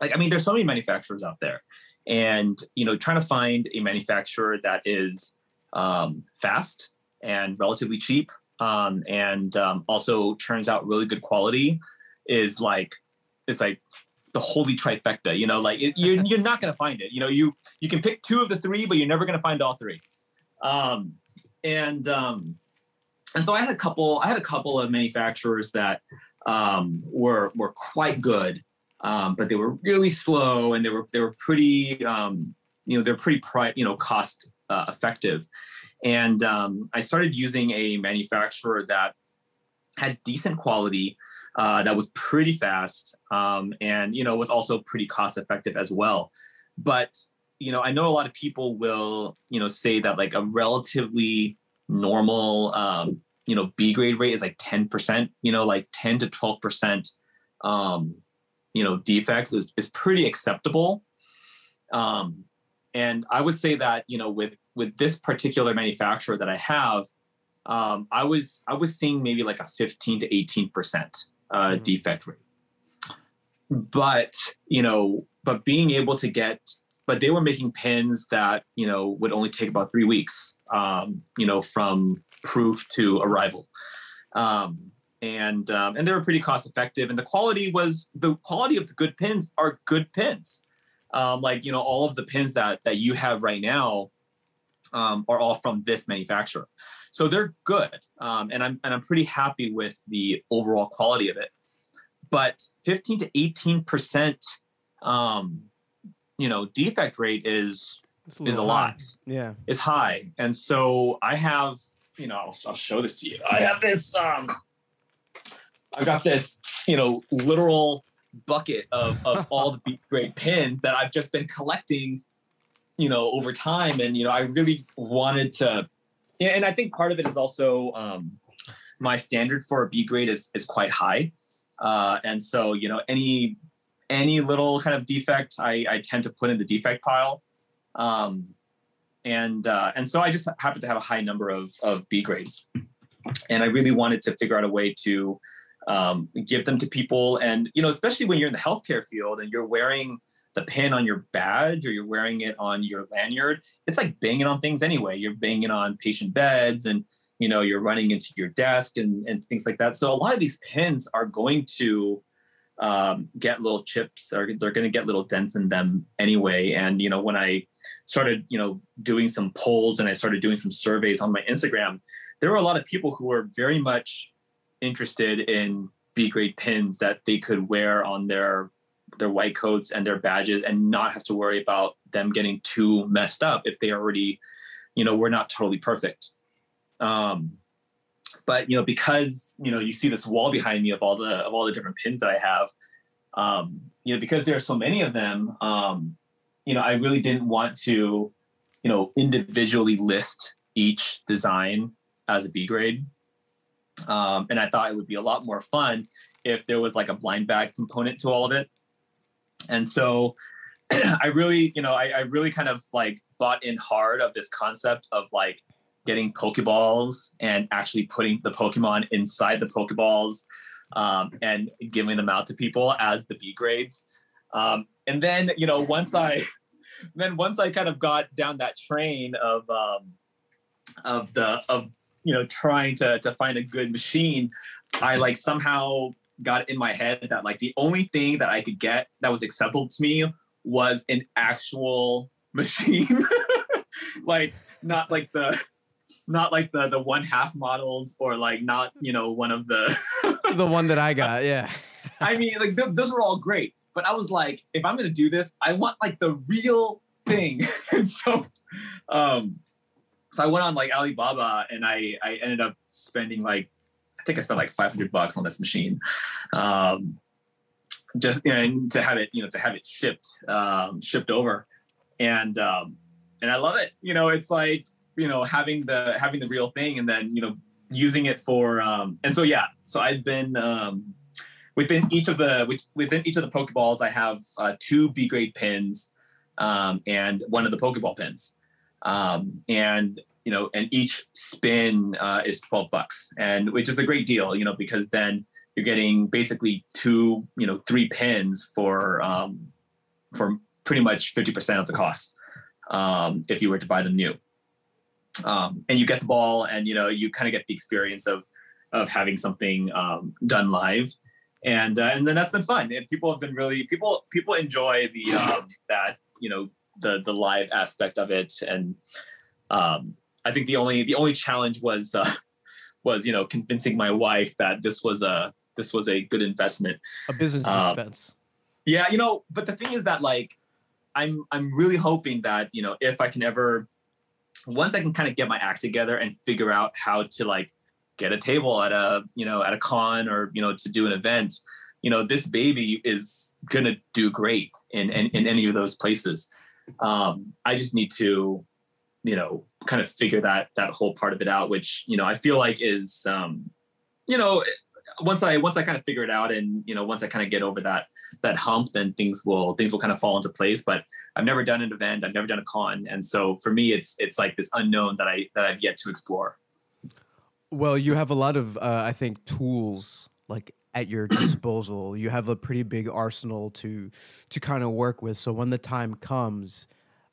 like. I mean, there's so many manufacturers out there, and you know, trying to find a manufacturer that is um, fast and relatively cheap, um, and um, also turns out really good quality is like it's like the holy trifecta you know like it, you're, you're not going to find it you know you you can pick two of the three but you're never going to find all three. Um and um and so i had a couple i had a couple of manufacturers that um were were quite good um but they were really slow and they were they were pretty um you know they're pretty pri- you know cost uh, effective. And um i started using a manufacturer that had decent quality uh, that was pretty fast um, and you know was also pretty cost effective as well. But you know i know a lot of people will you know say that like a relatively normal um, you know b grade rate is like 10% you know like 10 to 12% um, you know defects is, is pretty acceptable. Um, and i would say that you know with with this particular manufacturer that i have um, i was i was seeing maybe like a 15 to 18% uh, Mhm. defect rate. But you know but being able to get but they were making pins that you know would only take about three weeks um, you know from proof to arrival. Um, and um, and they were pretty cost effective. And the quality was the quality of the good pins are good pins um, like you know all of the pins that that you have right now um, are all from this manufacturer so they're good um, and i'm and i'm pretty happy with the overall quality of it. But 15 to 18 percent um, you know defect rate is It's is a high. lot. Yeah. it's high. And so i have you know I'll, I'll show this to you. I have this um i got this you know literal bucket of, of all the B grade pins that i've just been collecting you know over time. And you know i really wanted to yeah, and i think part of it is also um my standard for a b grade is is quite high Uh, and so, you know, any any little kind of defect, I, I tend to put in the defect pile. Um, and uh, and so I just happen to have a high number of of B grades, and I really wanted to figure out a way to um, give them to people. And you know, especially when you're in the healthcare field and you're wearing the pin on your badge or you're wearing it on your lanyard, it's like banging on things anyway. You're banging on patient beds and you know you're running into your desk and, and things like that. So a lot of these pins are going to um, get little chips. They're, they're going to get little dents in them anyway. And you know when I started you know doing some polls and I started doing some surveys on my Instagram, there were a lot of people who were very much interested in B grade pins that they could wear on their their white coats and their badges and not have to worry about them getting too messed up if they already, you know, we're not totally perfect. Um, but you know, because you know, you see this wall behind me of all the of all the different pins that I have. Um, you know, because there are so many of them, um, you know, I really didn't want to, you know, individually list each design as a B grade. Um, and I thought it would be a lot more fun if there was like a blind bag component to all of it. And so I really, you know, I, I, really kind of like bought in hard of this concept of like getting Pokeballs and actually putting the Pokemon inside the Pokeballs um, and giving them out to people as the B grades. Um, and then, you know, once I, then once I kind of got down that train of, um, of the, of, you know, trying to, to find a good machine, I like somehow got in my head that like the only thing that I could get that was acceptable to me was an actual machine. like not like the not like the the one half models or like not you know one of the the one that I got yeah I mean like th- those were all great but I was like if I'm gonna do this I want like the real thing and so um so I went on like Alibaba and I I ended up spending like think I spent like 500 bucks on this machine. Um, just to have it, you know, to have it shipped, um, shipped over, and um, and I love it. You know, it's like you know having the having the real thing, and then you know using it for. Um, and so yeah, so I've been um, within each of the which, within each of the Pokeballs, I have uh, two B grade pins um, and one of the Pokeball pins, um, and you know, and each spin uh, is 12 bucks, and which is a great deal, you know, because then you're getting basically two, you know, three pins for um, for pretty much 50% of the cost um, if you were to buy them new. Um, and you get the ball, and you know, you kind of get the experience of of having something um, done live, and uh, and then that's been fun. And people have been really people people enjoy the um, that you know the the live aspect of it, and um, I think the only the only challenge was uh, was you know convincing my wife that this was a this was a good investment, a business um, expense. Yeah, you know, but the thing is that like I'm I'm really hoping that you know if I can ever once I can kind of get my act together and figure out how to like get a table at a you know at a con or you know to do an event, you know this baby is gonna do great in in, in any of those places. Um, I just need to you know kind of figure that that whole part of it out which you know i feel like is um you know once i once i kind of figure it out and you know once i kind of get over that that hump then things will things will kind of fall into place. But i've never done an event i've never done a con and so for me it's it's like this unknown that i that i've yet to explore. Well you have a lot of uh, i think tools like at your disposal. You have a pretty big arsenal to to kind of work with. So when the time comes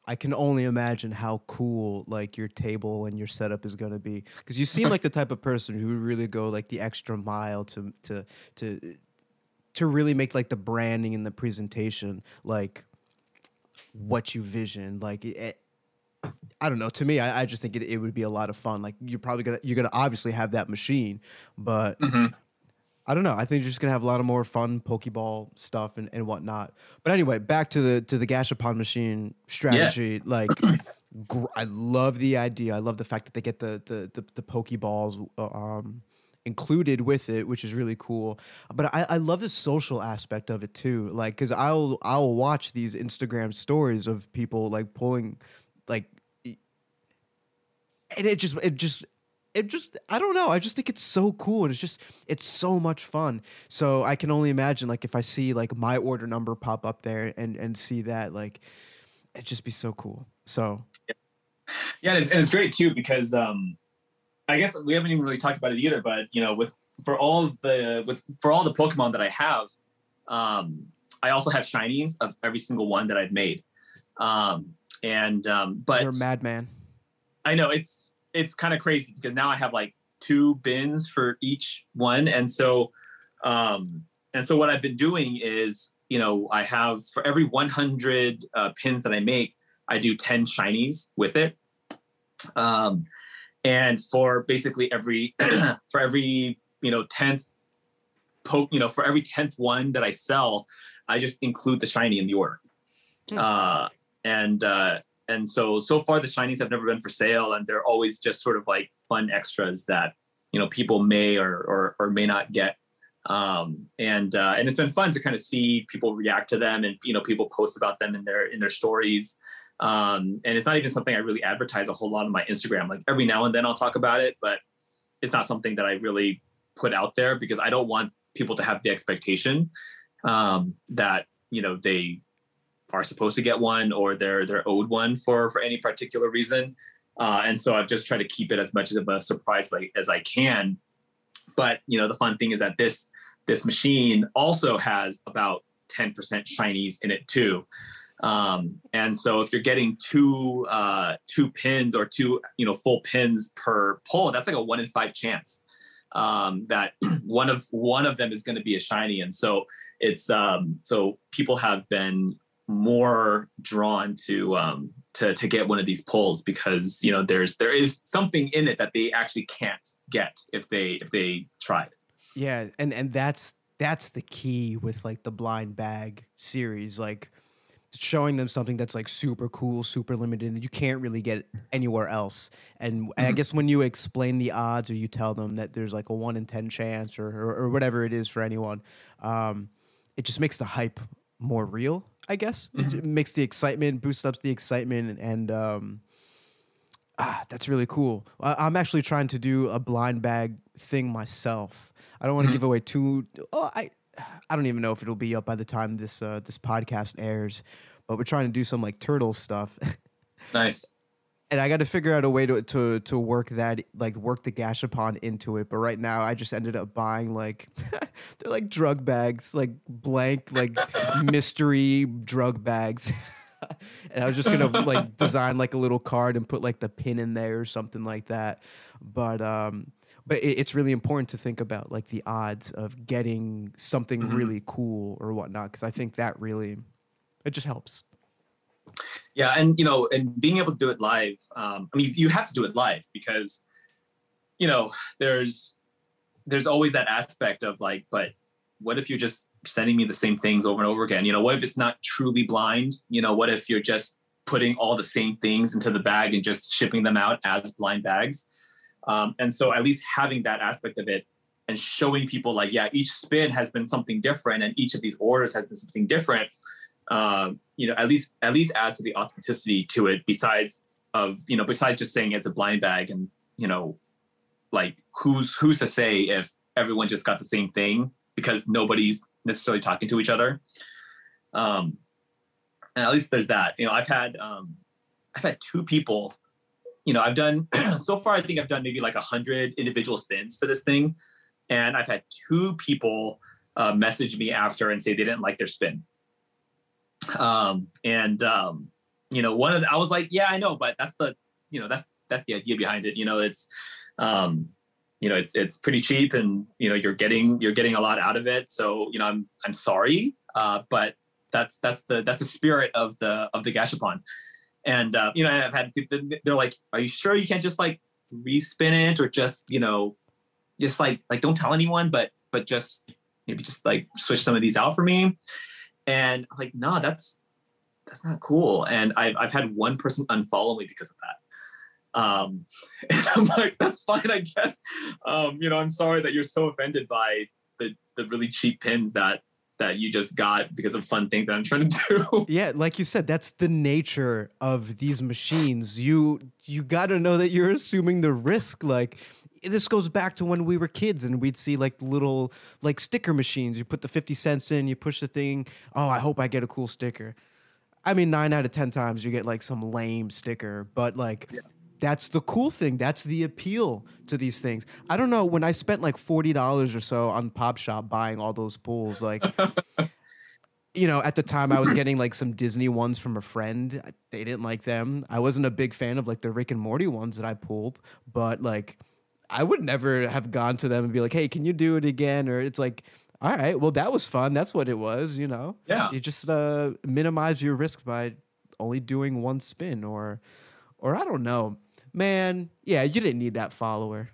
I can only imagine how cool like your table and your setup is gonna be because you seem like the type of person who would really go like the extra mile to to to to really make like the branding and the presentation like what you vision like it, I don't know. To me, I, I just think it, it would be a lot of fun. Like you're probably gonna you're gonna obviously have that machine, but mm-hmm. I don't know. I think you're just gonna have a lot of more fun Pokeball stuff and, and whatnot. But anyway, back to the to the Gashapon machine strategy. Yeah. Like, gr- I love the idea. I love the fact that they get the the the, the Pokeballs uh, um, included with it, which is really cool. But I, I love the social aspect of it too. Like, cause I'll I'll watch these Instagram stories of people like pulling, like, and it just it just it just I don't know. I just think it's so cool and it's just it's so much fun. So I can only imagine like if I see like my order number pop up there and and see that like it'd just be so cool. So yeah, and it's, and it's great too because um I guess we haven't even really talked about it either, but you know, with for all the with for all the Pokemon that I have, um, I also have shinies of every single one that I've made. Um, and um, but you're a madman. I know it's it's kind of crazy because now I have like two bins for each one, and so um, and so what I've been doing is you know I have for every 100 uh, pins that I make, I do 10 shinies with it. Um, and for basically every for every you know 10th poke you know for every 10th one that i sell i just include the shiny in the order hmm. uh, and uh, and so so far the shinies have never been for sale and they're always just sort of like fun extras that you know people may or or, or may not get um, and uh, and it's been fun to kind of see people react to them and you know people post about them in their in their stories um, and it's not even something I really advertise a whole lot on my Instagram. Like every now and then I'll talk about it, but it's not something that I really put out there because I don't want people to have the expectation um, that you know they are supposed to get one or they're they're owed one for for any particular reason. Uh, and so I've just tried to keep it as much of a surprise like as I can. But you know the fun thing is that this this machine also has about 10% shinies in it too. Um, and so if you're getting two uh, two pins or two you know full pins per pull, that's like a one in five chance um, that one of one of them is going to be a shiny. And so it's um, so people have been more drawn to um, to to get one of these pulls because you know there's there is something in it that they actually can't get if they if they tried. Yeah, and and that's that's the key with like the blind bag series like showing them something that's like super cool, super limited, that you can't really get anywhere else. And, mm-hmm. I guess when you explain the odds or you tell them that there's like a one in ten chance or or, or whatever it is for anyone, um, it just makes the hype more real. I guess mm-hmm. it makes the excitement boosts up the excitement and. Um, ah, that's really cool. I, am actually trying to do a blind bag thing myself. I don't want to mm-hmm. give away too. Oh, I I don't even know if it'll be up by the time this uh, this podcast airs, but we're trying to do some like turtle stuff. nice. And I got to figure out a way to to to work that like work the gashapon into it. But right now, I just ended up buying like they're like drug bags, like blank like mystery drug bags. and I was just gonna like design like a little card and put like the pin in there or something like that. But um, but it, it's really important to think about like the odds of getting something mm-hmm. really cool or whatnot because I think that really it just helps. Yeah, and you know, and being able to do it live. Um, I mean, you have to do it live because you know there's there's always that aspect of like, but what if you're just sending me the same things over and over again? You know, what if it's not truly blind? You know, what if you're just putting all the same things into the bag and just shipping them out as blind bags? Um, and so at least having that aspect of it and showing people like, yeah, each spin has been something different and each of these orders has been something different. Um, you know, at least at least adds to the authenticity to it. Besides of you know, besides just saying it's a blind bag and you know, like who's who's to say if everyone just got the same thing because nobody's necessarily talking to each other. Um, and at least there's that. You know, I've had um, I've had two people you know, I've done so far. I think I've done maybe like a hundred individual spins for this thing, and I've had two people uh, message me after and say they didn't like their spin. Um, and um, you know, one of the, I was like, yeah, I know, but that's the you know that's that's the idea behind it. You know, it's um, you know it's it's pretty cheap, and you know you're getting you're getting a lot out of it. So you know, I'm I'm sorry, uh, but that's that's the that's the spirit of the of the gashapon. And uh, you know, I've had they're like, "Are you sure you can't just like respin it or just you know, just like like don't tell anyone, but but just maybe just like switch some of these out for me." And I'm like, "No, that's that's not cool." And I've I've had one person unfollow me because of that. Um, and I'm like, "That's fine, I guess." Um, you know, I'm sorry that you're so offended by the the really cheap pins that that you just got because of fun thing that I'm trying to do. Yeah, like you said, that's the nature of these machines. You you got to know that you're assuming the risk. Like this goes back to when we were kids and we'd see like little like sticker machines. You put the 50 cents in, you push the thing. Oh, I hope I get a cool sticker. I mean, nine out of 10 times you get like some lame sticker, but like yeah. that's the cool thing. That's the appeal to these things. I don't know. When I spent like $40 or so on Pop Shop buying all those pools, like, you know, at the time I was getting like some Disney ones from a friend. They didn't like them. I wasn't a big fan of like the Rick and Morty ones that I pulled, but like, I would never have gone to them and be like, "Hey, can you do it again?" Or it's like, "All right, well, that was fun. That's what it was." You know? Yeah. You just uh, minimize your risk by only doing one spin, or, or I don't know, man. Yeah, you didn't need that follower.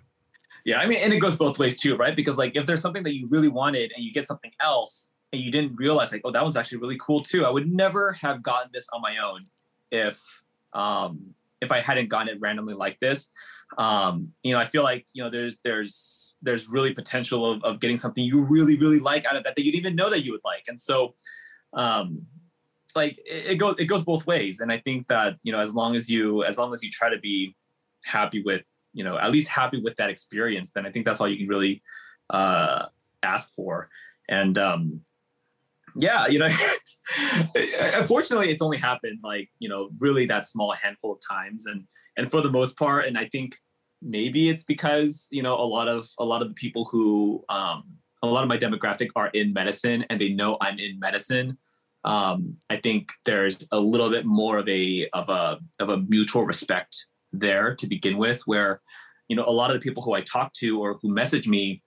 Yeah, I mean, and it goes both ways too, right? Because like, if there's something that you really wanted and you get something else and you didn't realize, like, oh, that was actually really cool too. I would never have gotten this on my own if um if I hadn't gotten it randomly like this um, you know, I feel like you know there's there's there's really potential of, of getting something you really really like out of that that you didn't even know that you would like, and so um, like it, it goes it goes both ways, and I think that you know as long as you as long as you try to be happy with you know at least happy with that experience, then I think that's all you can really uh, ask for, and um, yeah, you know, unfortunately, it's only happened like you know really that small handful of times, and and for the most part and i think maybe it's because you know a lot of a lot of the people who um, a lot of my demographic are in medicine and they know i'm in medicine um, i think there's a little bit more of a of a of a mutual respect there to begin with where you know a lot of the people who i talk to or who message me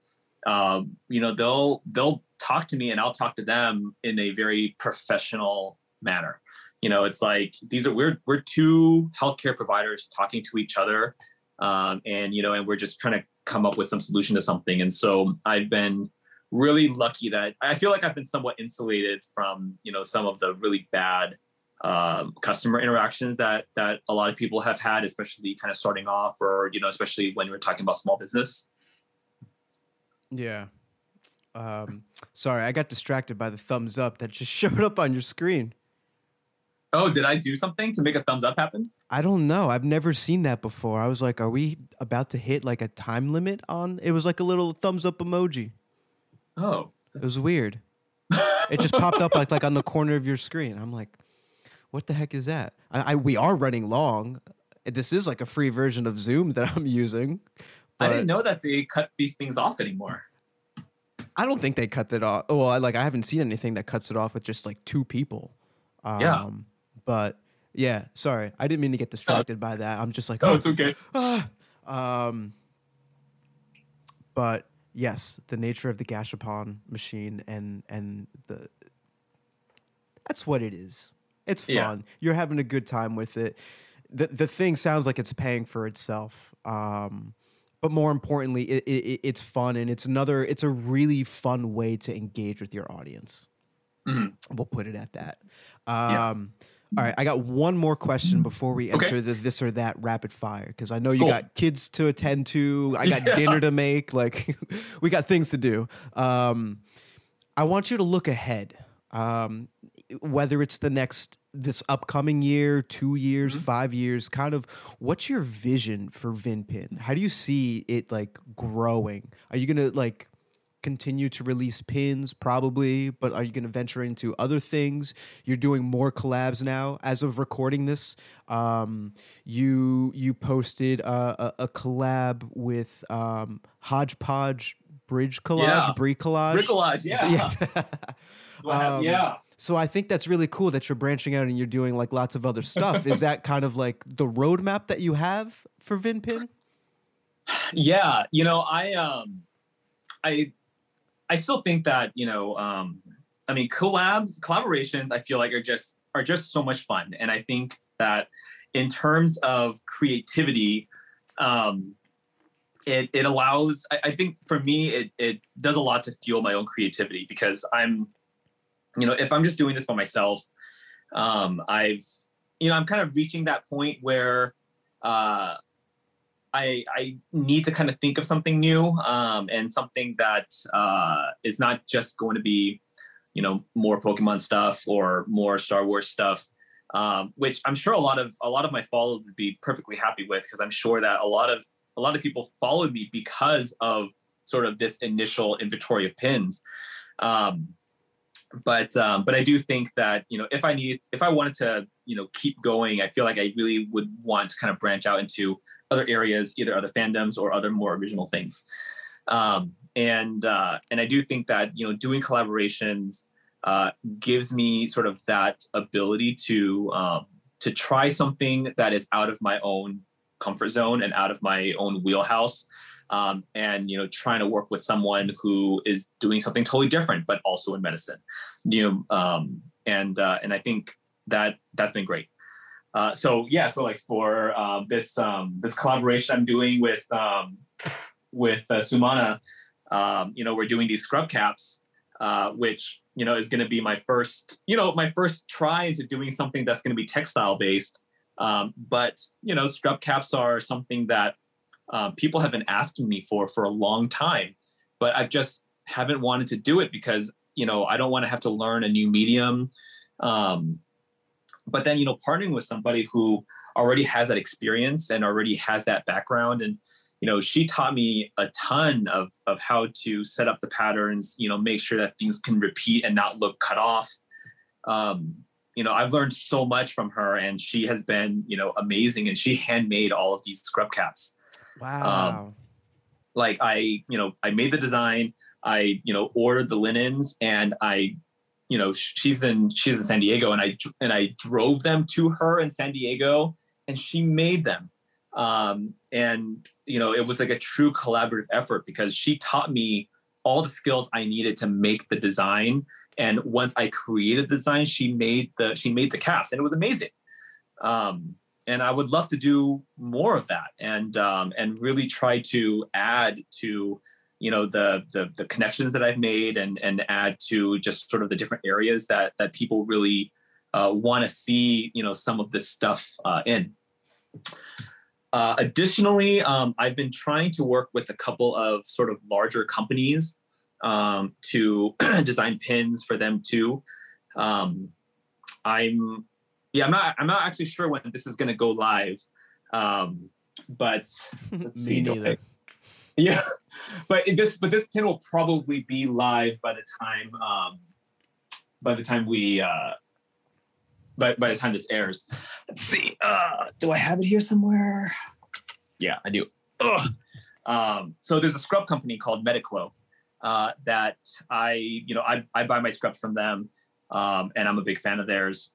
um, you know they'll they'll talk to me and i'll talk to them in a very professional manner you know it's like these are we're we're two healthcare providers talking to each other um, and you know and we're just trying to come up with some solution to something. And so i've been really lucky that i feel like i've been somewhat insulated from you know some of the really bad um, customer interactions that that a lot of people have had especially kind of starting off or you know especially when we're talking about small business. Yeah. Um, sorry i got distracted by the thumbs up that just showed up on your screen Oh, did I do something to make a thumbs up happen? I don't know. I've never seen that before. I was like, are we about to hit like a time limit on? It was like a little thumbs up emoji. Oh, that's... it was weird. it just popped up like like on the corner of your screen. I'm like, what the heck is that? I, I we are running long. This is like a free version of Zoom that I'm using. I didn't know that they cut these things off anymore. I don't think they cut it off. Well, I like I haven't seen anything that cuts it off with just like two people. Um, yeah. But yeah, sorry, I didn't mean to get distracted by that. I'm just like, oh, it's okay. Ah. Um, but yes, the nature of the Gashapon machine and and the that's what it is. It's fun. Yeah. You're having a good time with it. The the thing sounds like it's paying for itself. Um, but more importantly, it, it, it's fun and it's another. It's a really fun way to engage with your audience. Mm-hmm. We'll put it at that. Um, yeah. All right, I got one more question before we enter okay. the this or that rapid fire because I know you cool. got kids to attend to. I got yeah. dinner to make. Like, we got things to do. Um, I want you to look ahead. Um, whether it's the next this upcoming year, two years, mm-hmm. five years, kind of what's your vision for VinPin? How do you see it like growing? Are you gonna like continue to release pins probably but are you going to venture into other things you're doing more collabs now as of recording this um, you you posted a, a, a collab with um, hodgepodge bridge collage yeah. brie collage bridge collage yeah yeah. um, yeah so I think that's really cool that you're branching out and you're doing like lots of other stuff. Is that kind of like the roadmap that you have for VinPin? Yeah, you know, I um I I still think that you know, um, I mean, collabs, collaborations, I feel like are just are just so much fun, and I think that in terms of creativity, um, it it allows. I, I think for me, it it does a lot to fuel my own creativity because I'm, you know, if I'm just doing this by myself, um, I've, you know, I'm kind of reaching that point where. Uh, I, I need to kind of think of something new um, and something that uh, is not just going to be, you know, more Pokemon stuff or more Star Wars stuff, um, which I'm sure a lot of a lot of my followers would be perfectly happy with because I'm sure that a lot of a lot of people followed me because of sort of this initial inventory of pins. Um, but um, but I do think that you know if I need if I wanted to you know keep going, I feel like I really would want to kind of branch out into other areas, either other fandoms or other more original things. Um, and uh, and I do think that you know doing collaborations uh, gives me sort of that ability to um, to try something that is out of my own comfort zone and out of my own wheelhouse um, and you know trying to work with someone who is doing something totally different but also in medicine you know um, and uh, and i think that that's been great uh, so yeah so like for uh, this um, this collaboration i'm doing with um, with uh, sumana um, you know we're doing these scrub caps uh, which you know is going to be my first you know my first try into doing something that's going to be textile based um, but you know scrub caps are something that um, people have been asking me for for a long time, but I've just haven't wanted to do it because you know I don't want to have to learn a new medium. Um, but then you know partnering with somebody who already has that experience and already has that background. And you know she taught me a ton of of how to set up the patterns you know make sure that things can repeat and not look cut off. Um, you know i've learned so much from her and she has been you know amazing and she handmade all of these scrub caps. Wow. Um, like I, you know, I made the design, I, you know, ordered the linens and I, you know, she's in she's in San Diego and I and I drove them to her in San Diego and she made them. Um, and you know, it was like a true collaborative effort because she taught me all the skills I needed to make the design. And once I created the design, she made the she made the caps and it was amazing. Um, and I would love to do more of that and um, and really try to add to you know the, the the connections that I've made and and add to just sort of the different areas that that people really uh, want to see you know some of this stuff uh, in. Uh, additionally, um, I've been trying to work with a couple of sort of larger companies um, to design pins for them too. Um, I'm yeah, I'm not. I'm not actually sure when this is going to go live, um, but let's see. Yeah, but this but this pin will probably be live by the time um, by the time we uh, by by the time this airs. Let's see. Uh, do I have it here somewhere? Yeah, I do. Um, so there's a scrub company called Mediclo uh, that I you know I I buy my scrubs from them, um, and I'm a big fan of theirs.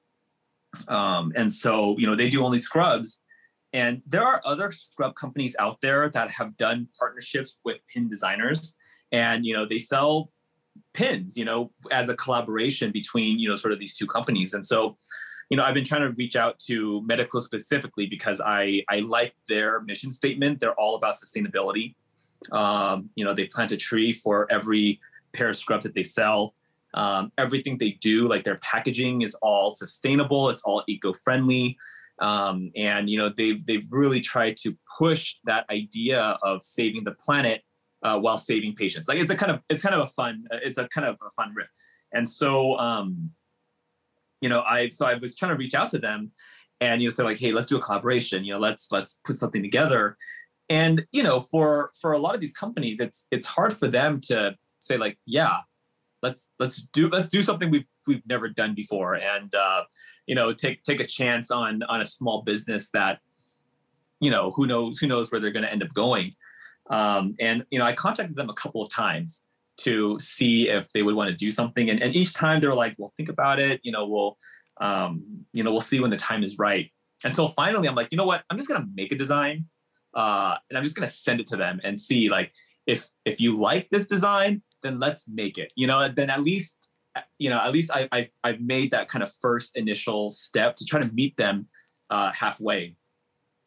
Um, and so, you know, they do only scrubs. And there are other scrub companies out there that have done partnerships with pin designers. And, you know, they sell pins, you know, as a collaboration between, you know, sort of these two companies. And so, you know, I've been trying to reach out to Mediclo specifically because I I like their mission statement. They're all about sustainability. Um, you know, they plant a tree for every pair of scrubs that they sell. Um, everything they do, like their packaging, is all sustainable. It's all eco-friendly, um, and you know they've they've really tried to push that idea of saving the planet uh, while saving patients. Like it's a kind of it's kind of a fun it's a kind of a fun riff. And so um, you know I so I was trying to reach out to them, and you know say like hey let's do a collaboration. You know let's let's put something together. And you know for for a lot of these companies, it's it's hard for them to say like yeah let's let's do let's do something we've we've never done before and uh, you know take take a chance on on a small business that you know who knows who knows where they're going to end up going. Um, and you know i contacted them a couple of times to see if they would want to do something. And, and each time they're like well think about it. You know we'll um, you know we'll see when the time is right. Until finally i'm like you know what? I'm just going to make a design uh, and i'm just going to send it to them and see like if if you like this design then let's make it. You know, then at least you know at least I, I I've made that kind of first initial step to try to meet them uh, halfway.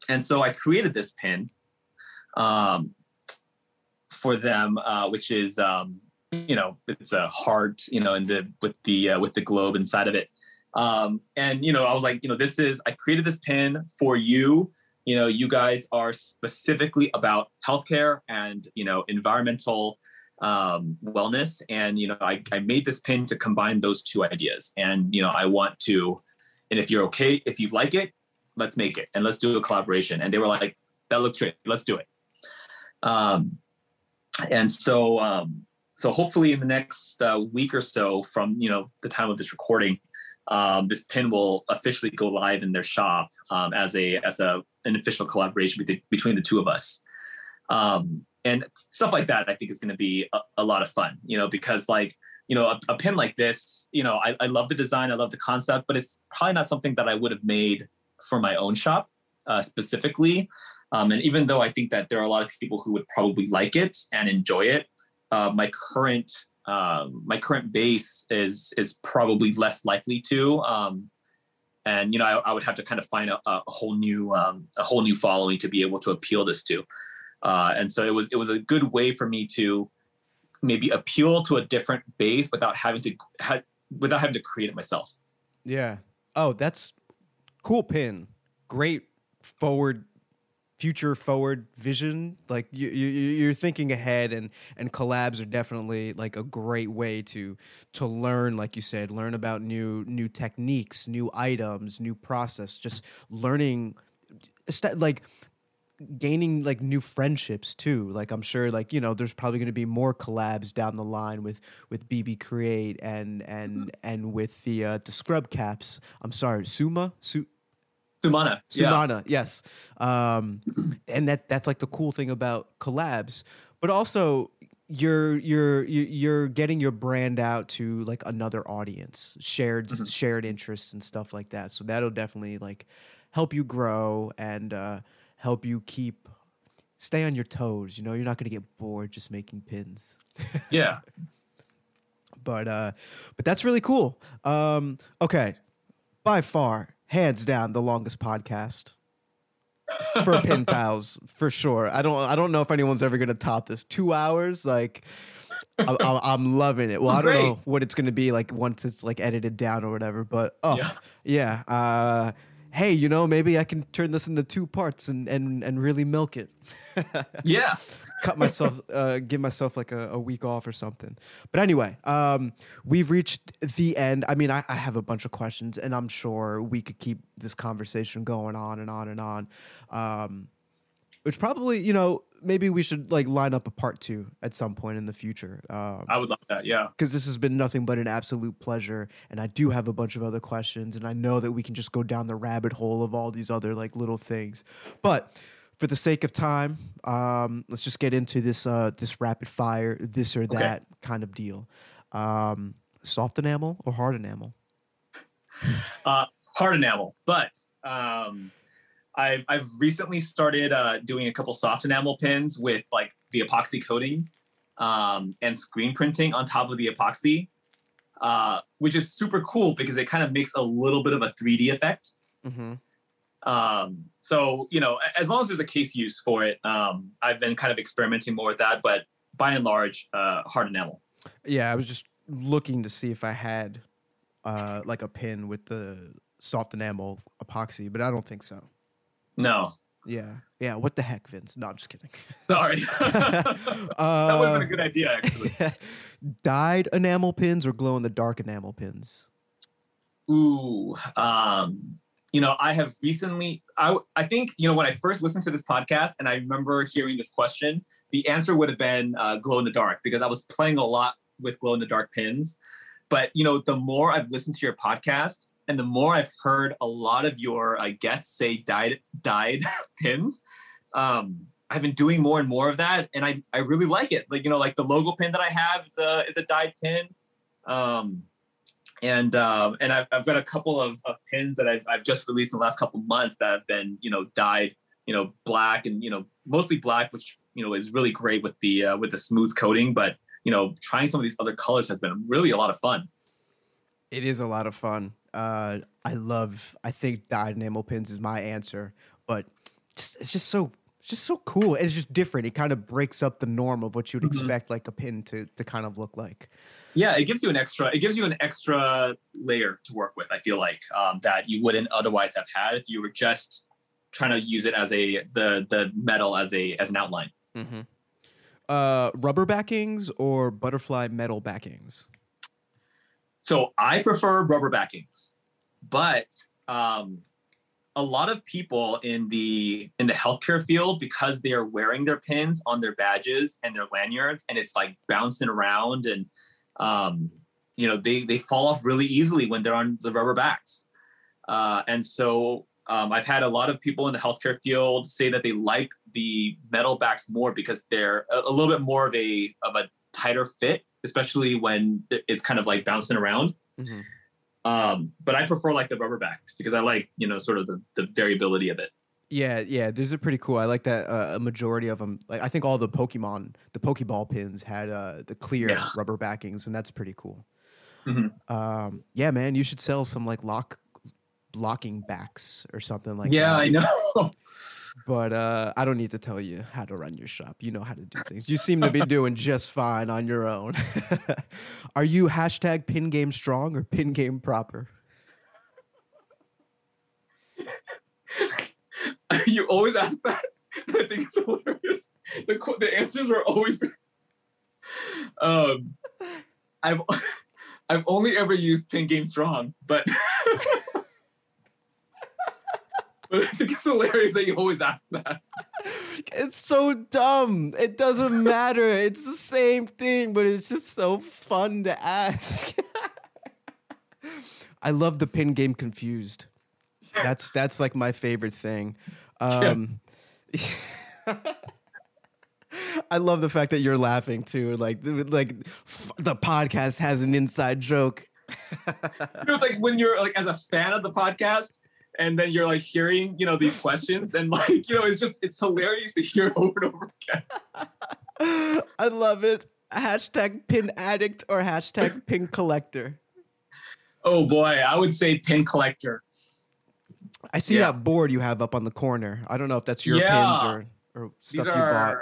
And so I created this pin um, for them, uh, which is um, you know it's a heart, you know, in the with the uh, with the globe inside of it. Um, and you know, I was like, you know, this is I created this pin for you. You know, you guys are specifically about healthcare and you know environmental um, wellness. And, you know, I, I made this pin to combine those two ideas. And, you know, I want to, and if you're okay, if you like it, let's make it and let's do a collaboration. And they were like, that looks great. Let's do it. Um, and so, um, so hopefully in the next uh, week or so from you know the time of this recording, um, this pin will officially go live in their shop um, as a as a an official collaboration between, between the two of us. Um, and stuff like that, I think is going to be a, a, lot of fun, you know, because like you know a, a pin like this, you know, I, I love the design, I love the concept, but it's probably not something that I would have made for my own shop uh, specifically. Um, and even though I think that there are a lot of people who would probably like it and enjoy it, uh, my current um, my current base is is probably less likely to. Um, and you know, I, I, would have to kind of find a, a whole new um, a whole new following to be able to appeal this to. Uh, and so it was it was a good way for me to maybe appeal to a different base without having to ha- without having to create it myself. Yeah. Oh, that's cool pin. Great forward future forward vision like you, you you're thinking ahead and and collabs are definitely like a great way to to learn like you said learn about new new techniques new items new process just learning like gaining like new friendships too like i'm sure like you know there's probably going to be more collabs down the line with with bb create and and and with the uh the scrub caps i'm sorry suma Su- Sumana. Sumana, yeah. yes. Um, and that that's like the cool thing about collabs, but also you're you're you're getting your brand out to like another audience, shared mm-hmm. shared interests and stuff like that. So that'll definitely like help you grow and uh, help you keep stay on your toes. You know, you're not gonna get bored just making pins. yeah. but uh, but that's really cool. Um, okay, by far hands down the longest podcast for pin pals for sure. I don't I don't know if anyone's ever gonna top this. Two hours, like I, am loving it. Well, I don't great. know what it's gonna be like once it's like edited down or whatever. But oh yeah, yeah. Uh, hey, you know, maybe I can turn this into two parts and and and really milk it. yeah. Cut myself, uh, give myself like a, a, week off or something. But anyway, um, we've reached the end. I mean, I, I, have a bunch of questions, and I'm sure we could keep this conversation going on and on and on. Um, which probably, you know, maybe we should like line up a part two at some point in the future. Um, I would love that. Yeah. Because this has been nothing but an absolute pleasure. And I do have a bunch of other questions. And I know that we can just go down the rabbit hole of all these other like little things. But for the sake of time, um, let's just get into this uh, this rapid fire, this or that okay. kind of deal. Um, soft enamel or hard enamel? Uh, hard enamel, but um, I've I've recently started uh, doing a couple soft enamel pins with like the epoxy coating um, and screen printing on top of the epoxy, uh, which is super cool because it kind of makes a little bit of a 3D effect. Mm-hmm. Um, so you know, as long as there's a case use for it, um, I've been kind of experimenting more with that. But by and large, uh, hard enamel. Yeah, I was just looking to see if I had uh, like a pin with the soft enamel epoxy, but I don't think so. No. Yeah. Yeah. What the heck, Vince? No, I'm just kidding. Sorry. uh, that would have been a good idea, actually. Dyed enamel pins or glow in the dark enamel pins? Ooh. Um, you know, I have recently, I, I think, you know, when I first listened to this podcast and I remember hearing this question, the answer would have been uh, glow in the dark because I was playing a lot with glow in the dark pins. But, you know, the more I've listened to your podcast, and the more I've heard a lot of your uh, guests say dyed dyed pins, um, I've been doing more and more of that, and I I really like it. Like you know, like the logo pin that I have is a is a dyed pin, um, and um, and I've, I've got a couple of, of pins that I've, I've just released in the last couple months that have been you know dyed you know black and you know mostly black, which you know is really great with the uh, with the smooth coating, but you know trying some of these other colors has been really a lot of fun. It is a lot of fun. Uh, I love. I think dyed enamel pins is my answer, but just, it's just so it's just so cool. It's just different. It kind of breaks up the norm of what you'd mm-hmm. expect like a pin to to kind of look like. Yeah, it gives you an extra. It gives you an extra layer to work with. I feel like um, that you wouldn't otherwise have had if you were just trying to use it as a the the metal as a as an outline. Mm-hmm. Uh, rubber backings or butterfly metal backings? So I prefer rubber backings, but um, a lot of people in the in the healthcare field because they are wearing their pins on their badges and their lanyards and it's like bouncing around and um, you know they they fall off really easily when they're on the rubber backs. Uh, and so um, I've had a lot of people in the healthcare field say that they like the metal backs more because they're a, a little bit more of a of a tighter fit, especially when it's kind of like bouncing around. Mm-hmm. Um, but I prefer like the rubber backs because I like you know sort of the, the variability of it. Yeah, yeah, these are pretty cool. I like that uh, a majority of them. Like I think all the Pokemon, the Pokeball pins had uh, the clear yeah. rubber backings, and that's pretty cool. Mm-hmm. Um, yeah, man, you should sell some like lock blocking backs or something like yeah, that. Yeah, I know. but uh, I don't need to tell you how to run your shop. You know how to do things. You seem to be doing just fine on your own. Are you hashtag pin game strong or pin game proper? you always ask that. I think it's hilarious. The, the answers are always. Um, I've I've only ever used pin game strong, but but I think it's hilarious that you always ask that. It's so dumb. It doesn't matter. It's the same thing, but it's just so fun to ask. I love the pin game confused. That's that's like my favorite thing. Um. I love the fact that you're laughing too. Like like f- the podcast has an inside joke. it was like when you're like as a fan of the podcast, and then you're like hearing you know these questions and like you know it's just it's hilarious to hear over and over again. I love it. Hashtag pin addict or hashtag pin collector. Oh boy. I would say pin collector. I see yeah. that board you have up on the corner. I don't know if that's your yeah. pins or, or stuff these are, you bought.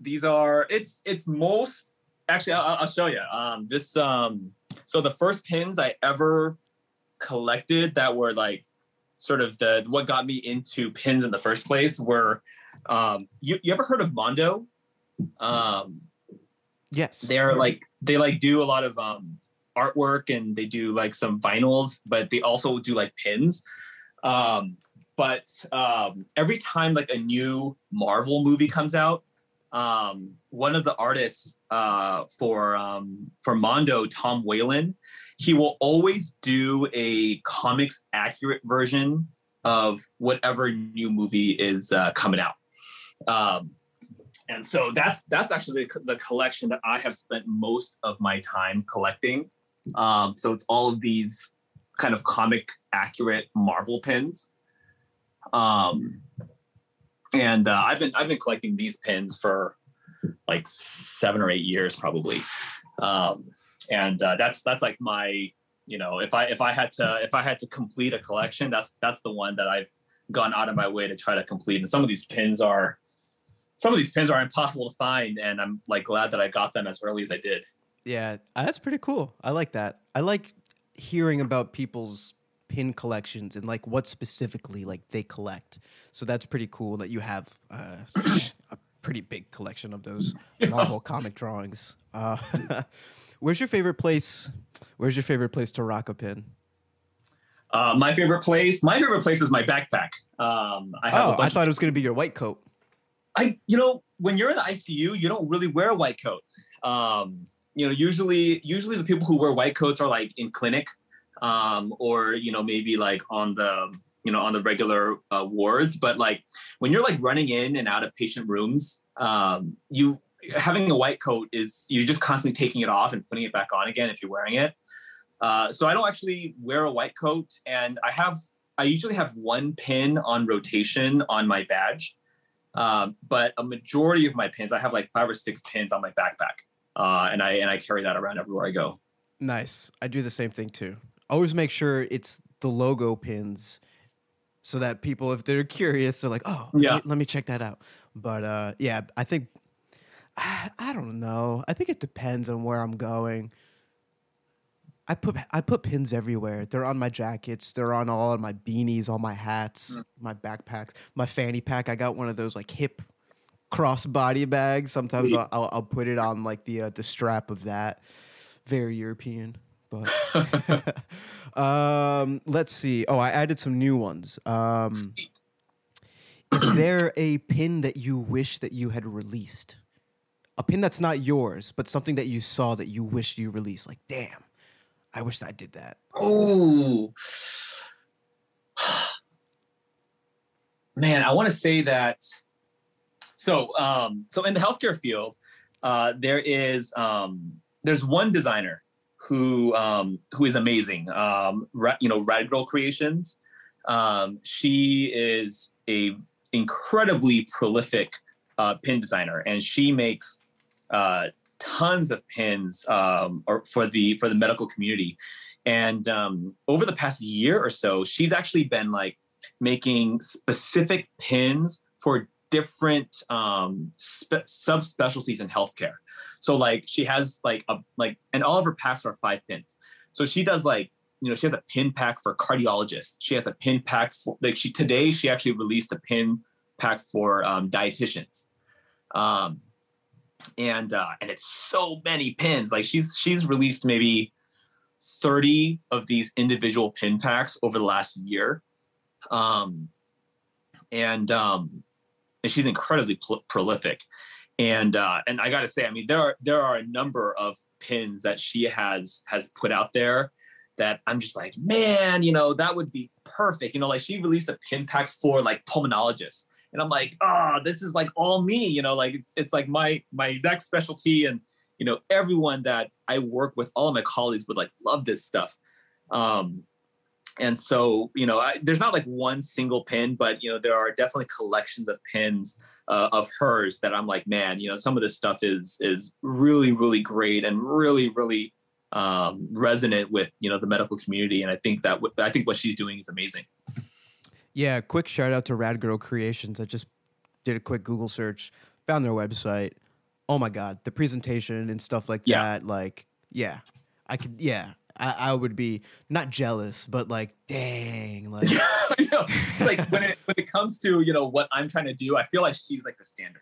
these are it's it's most actually i'll, I'll show you um this um so the first pins i ever collected that were like sort of the what got me into pins in the first place were um, you, you ever heard of Mondo? Um, yes. They're like they like do a lot of um, artwork and they do like some vinyls, but they also do like pins. Um, but um, every time like a new Marvel movie comes out, um, one of the artists uh, for um, for Mondo, Tom Whalen, he will always do a comics accurate version of whatever new movie is uh, coming out. Um, and so that's that's actually the, the, collection that I have spent most of my time collecting. Um, so it's all of these kind of comic accurate Marvel pins. Um, and uh, I've been I've been collecting these pins for like seven or eight years probably. Um, and uh, that's that's like my you know if i if i had to if i had to complete a collection that's that's the one that i've gone out of my way to try to complete. And some of these pins are some of these pins are impossible to find and i'm like glad that i got them as early as i did. Yeah that's pretty cool. I like that. I like hearing about people's pin collections and like what specifically like they collect. So that's pretty cool that you have uh, a pretty big collection of those marvel comic drawings. Uh, Where's your favorite place? Where's your favorite place to rock a pin? Uh, my favorite place. My favorite place is my backpack. Um, I have. Oh, I thought it was going to be your white coat. I, you know, when you're in the ICU, you don't really wear a white coat. Um, you know, usually, usually the people who wear white coats are like in clinic, um, or you know, maybe like on the, you know, on the regular uh, wards. But like when you're like running in and out of patient rooms, um, you having a white coat is you're just constantly taking it off and putting it back on again if you're wearing it. Uh, so I don't actually wear a white coat, and I have I usually have one pin on rotation on my badge, um, but a majority of my pins I have like five or six pins on my backpack, uh, and I and I carry that around everywhere I go. Nice. I do the same thing too. Always make sure it's the logo pins, so that people, if they're curious, they're like, "Oh, yeah, let me, let me check that out." But uh, yeah, I think I, I don't know. I think it depends on where I'm going. I put I put pins everywhere. They're on my jackets. They're on all of my beanies, all my hats, mm. my backpacks, my fanny pack. I got one of those like hip crossbody bags. Sometimes I'll, I'll, I'll put it on like the uh, the strap of that. Very European, But um, let's see. Oh, I added some new ones. Um, is there a pin that you wish that you had released? A pin that's not yours, but something that you saw that you wished you released. Like, damn, I wish I did that. Oh, man, I want to say that. So, um, so in the healthcare field, uh, there is um, there's one designer who um, who is amazing. Um, Ra- you know, Rad Girl Creations. Um, she is a incredibly prolific uh, pin designer, and she makes uh, tons of pins um, or for the for the medical community. And um, over the past year or so, she's actually been like making specific pins for different um, spe- subspecialties in healthcare. So like she has like a like and all of her packs are five pins. So she does like you know she has a pin pack for cardiologists. She has a pin pack for like she today she actually released a pin pack for um, dietitians. Um, and uh, and it's so many pins. Like she's she's released maybe 30 of these individual pin packs over the last year. Um, and um, and she's incredibly pl- prolific and uh, and I got to say, I mean, there are there are a number of pins that she has has put out there that I'm just like, man, you know, that would be perfect. You know, like she released a pin pack for like pulmonologists, and I'm like, oh, this is like all me. You know, like it's it's like my my exact specialty, and you know, everyone that I work with, all of my colleagues would like love this stuff. Um, and so you know I, there's not like one single pin but you know there are definitely collections of pins uh, of hers that i'm like man you know some of this stuff is is really really great and really really um, resonant with you know the medical community and i think that w- i think what she's doing is amazing yeah quick shout out to rad girl creations i just did a quick google search found their website oh my god the presentation and stuff like Yeah. that like yeah i could yeah I, I would be not jealous but like dang like you know, like when it when it comes to you know what I'm trying to do, I feel like she's like the standard.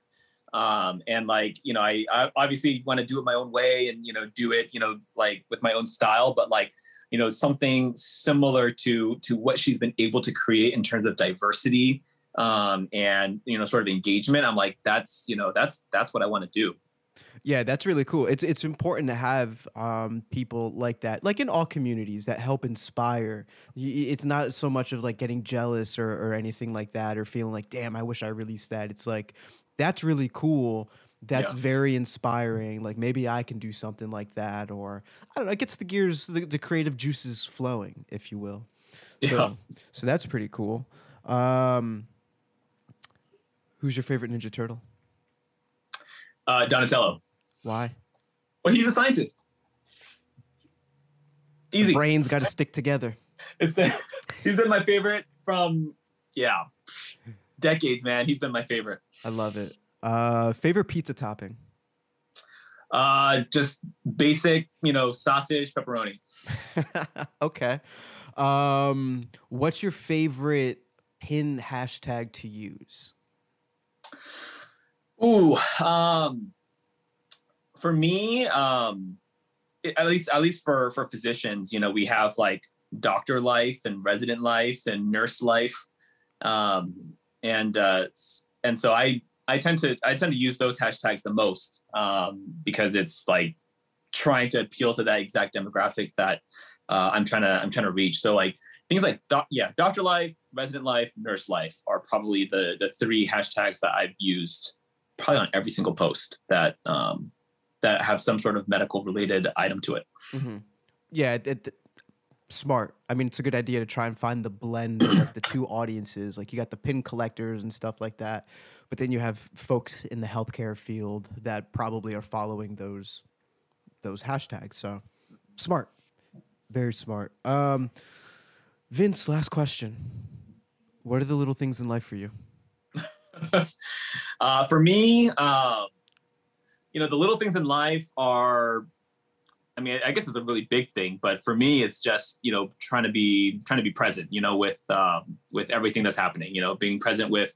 Um, and like you know, I, I obviously want to do it my own way and you know do it you know like with my own style, but like you know something similar to to what she's been able to create in terms of diversity um, and you know sort of engagement. I'm like that's you know that's that's what I want to do. Yeah, that's really cool. It's it's important to have um, people like that, like in all communities, that help inspire. It's not so much of like getting jealous or, or anything like that, or feeling like, damn, I wish I released that. It's like that's really cool. That's Yeah. very inspiring. Like maybe I can do something like that, or I don't know. It gets the gears, the, the creative juices flowing, if you will. So, Yeah. so that's pretty cool. Um, who's your favorite Ninja Turtle? Uh, Donatello. Why? Well, he's a scientist. Easy. Brains got to stick together. It's been he's been my favorite from yeah decades, man. He's been my favorite. I love it. Uh, favorite pizza topping? Uh, just basic, you know, sausage, pepperoni. okay. Um, what's your favorite pin hashtag to use? Ooh, um, for me, um, at least at least for for physicians, you know, we have like doctor life and resident life and nurse life, um, and uh, and so I I tend to I tend to use those hashtags the most um, because it's like trying to appeal to that exact demographic that uh, I'm trying to I'm trying to reach. So like things like doc, yeah, doctor life, resident life, nurse life are probably the the three hashtags that I've used probably on every single post that um, that have some sort of medical related item to it. Mm-hmm. Yeah, it, it- smart. I mean, it's a good idea to try and find the blend of like the two audiences. Like you got the pin collectors and stuff like that, but then you have folks in the healthcare field that probably are following those those hashtags. So smart, very smart. Um, Vince, last question. What are the little things in life for you? uh, for me, um, you know, the little things in life are. I mean, I guess it's a really big thing, but for me, it's just you know trying to be trying to be present. You know, with um, with everything that's happening. You know, being present with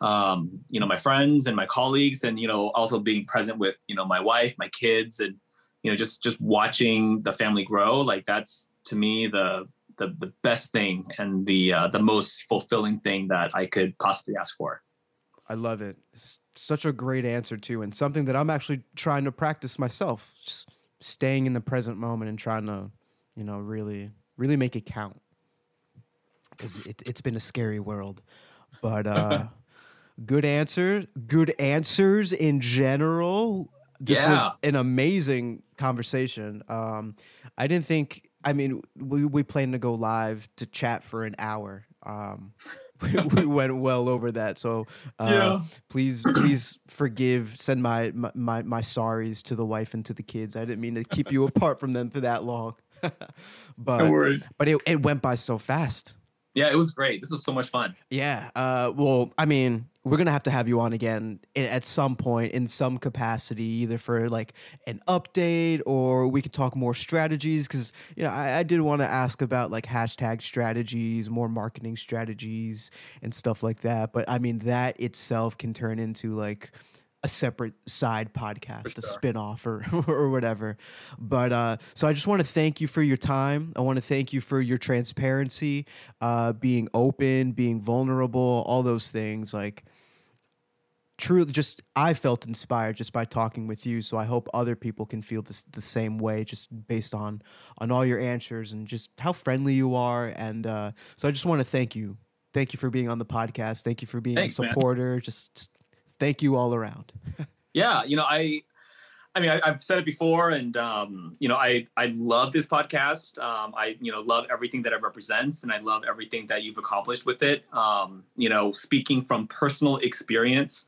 um, you know my friends and my colleagues, and you know also being present with you know my wife, my kids, and you know just just watching the family grow like that's to me the the, the best thing and the uh, the most fulfilling thing that I could possibly ask for. I love it. It's such a great answer too, and something that I'm actually trying to practice myself. Just staying in the present moment and trying to, you know, really, really make it count. Because it, it's been a scary world, but uh, good answer, good answers in general. This Yeah. was an amazing conversation. Um, I didn't think. I mean, we we planned to go live to chat for an hour. Um, we, we went well over that. So uh, Yeah. please please forgive. Send my, my my my sorries to the wife and to the kids. I didn't mean to keep you apart from them for that long. but worries. but it, it went by so fast. Yeah, it was great. This was so much fun. Yeah. Uh, well, I mean, we're gonna have to have you on again at some point in some capacity, either for like an update or we could talk more strategies. Because you know, I, I did want to ask about like hashtag strategies, more marketing strategies, and stuff like that. But I mean, that itself can turn into like a separate side podcast, a sure. spin-off or or whatever. But uh so I just want to thank you for your time. I want to thank you for your transparency, uh being open, being vulnerable, all those things like truly just I felt inspired just by talking with you, so I hope other people can feel this the same way just based on on all your answers and just how friendly you are and uh so I just want to thank you. Thank you for being on the podcast. Thank you for being Thanks, a supporter. Just, just thank you all around. Yeah, you know, I, I mean, I, I've said it before, and um, you know, I I love this podcast. Um, I you know love everything that it represents, and I love everything that you've accomplished with it. Um, you know, speaking from personal experience,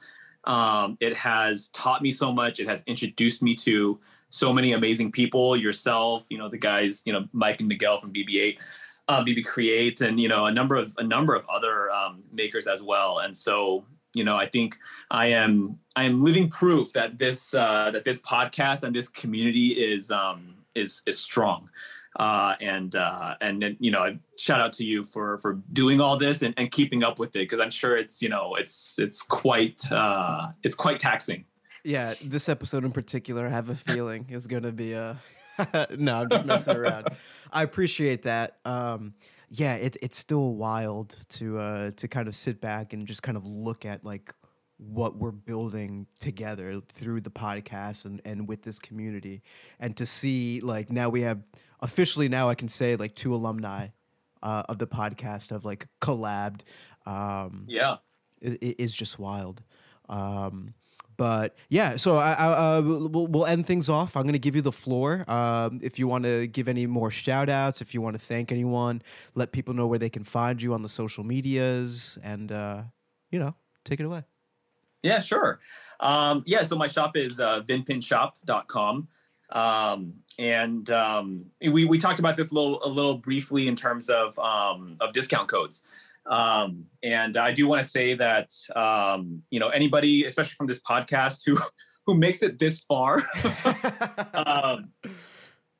um, it has taught me so much. It has introduced me to so many amazing people. Yourself, you know, the guys, you know, Mike and Miguel from BB8. Uh, BB Create and you know a number of a number of other um, makers as well, and so you know I think I am I am living proof that this uh, that this podcast and this community is um, is is strong. Uh, and uh, and you know, shout out to you for for doing all this and, and keeping up with it because I'm sure it's you know it's it's quite uh, it's quite taxing. Yeah, this episode in particular, I have a feeling is going to be a. no, I'm just messing around. I appreciate that. Um, yeah, it, it's still wild to uh, to kind of sit back and just kind of look at like what we're building together through the podcast and, and with this community, and to see like now we have officially now I can say like two alumni uh, of the podcast have like collabed. Um, Yeah. it, it is just wild. Um, but yeah, so I, I, uh, we'll, we'll end things off. I'm going to give you the floor. Um, if you want to give any more shout outs, if you want to thank anyone, let people know where they can find you on the social medias, and, uh, you know, take it away. Yeah, sure. Um, yeah, so my shop is uh, vinpinshop.com. Um, and um, we, we talked about this a little, a little briefly in terms of, um, of discount codes. Um, and I do want to say that, um, you know, anybody, especially from this podcast who, who makes it this far, um,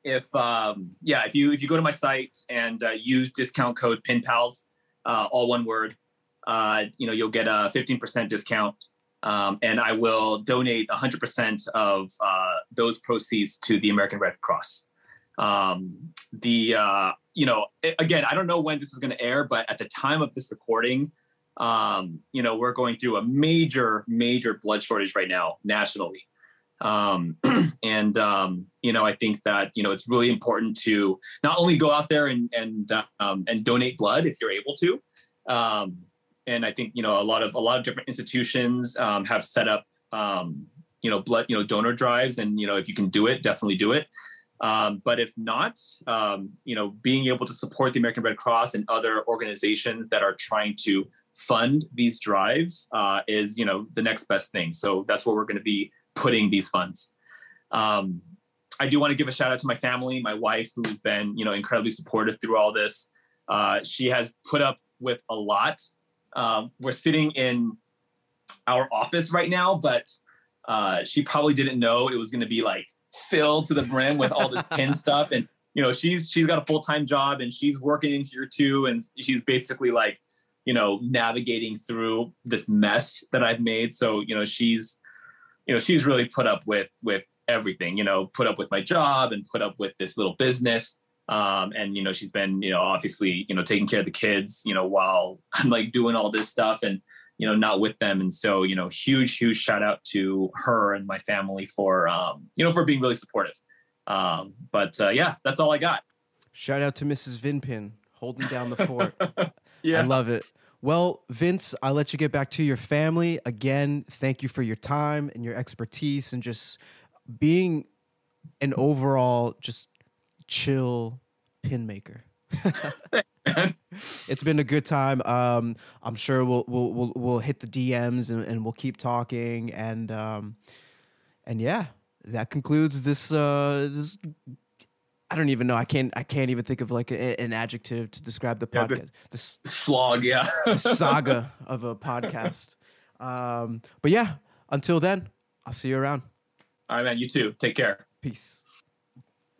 if um, yeah, if you if you go to my site and uh, use discount code PinPals, uh, all one word, uh, you know you'll get a fifteen percent discount, um, and I will donate hundred percent of uh, those proceeds to the American Red Cross. Um, the uh, you know again, I don't know when this is going to air, but at the time of this recording, um, you know we're going through a major major blood shortage right now nationally um, and um, you know i think that you know it's really important to not only go out there and and um, and donate blood if you're able to and i think you know a lot of a lot of different institutions um, have set up um, you know blood you know donor drives and you know if you can do it definitely do it um, but if not um, you know being able to support the american red cross and other organizations that are trying to fund these drives uh, is you know the next best thing so that's where we're going to be putting these funds. Um, I do want to give a shout out to my family, my wife, who's been, you know, incredibly supportive through all this. Uh, she has put up with a lot. Um, we're sitting in our office right now, but uh, she probably didn't know it was going to be like filled to the brim with all this pin stuff. And you know, she's she's got a full time job and she's working in here too, and she's basically like, you know, navigating through this mess that I've made. So you know, she's you know she's really put up with with everything. You know, put up with my job and put up with this little business. Um, and you know, she's been you know obviously you know taking care of the kids. You know, while I'm like doing all this stuff and you know not with them. And so you know, huge huge shout out to her and my family for um, you know for being really supportive. Um, but uh, yeah, that's all I got. Shout out to Mrs. VinPin holding down the fort. Yeah. I love it. Well, Vince, I'll let you get back to your family. Again, thank you for your time and your expertise and just being an overall just chill pin maker. it's been a good time. Um, I'm sure we'll we'll we'll, we'll hit the DMs and, and we'll keep talking and um, and yeah, that concludes this uh, this. I don't even know. I can't. I can't even think of like a, an adjective to describe the Yeah, podcast. this Flog, yeah. saga of a podcast. Um, but yeah, until then, I'll see you around. All right, man. You too. Take care. Peace.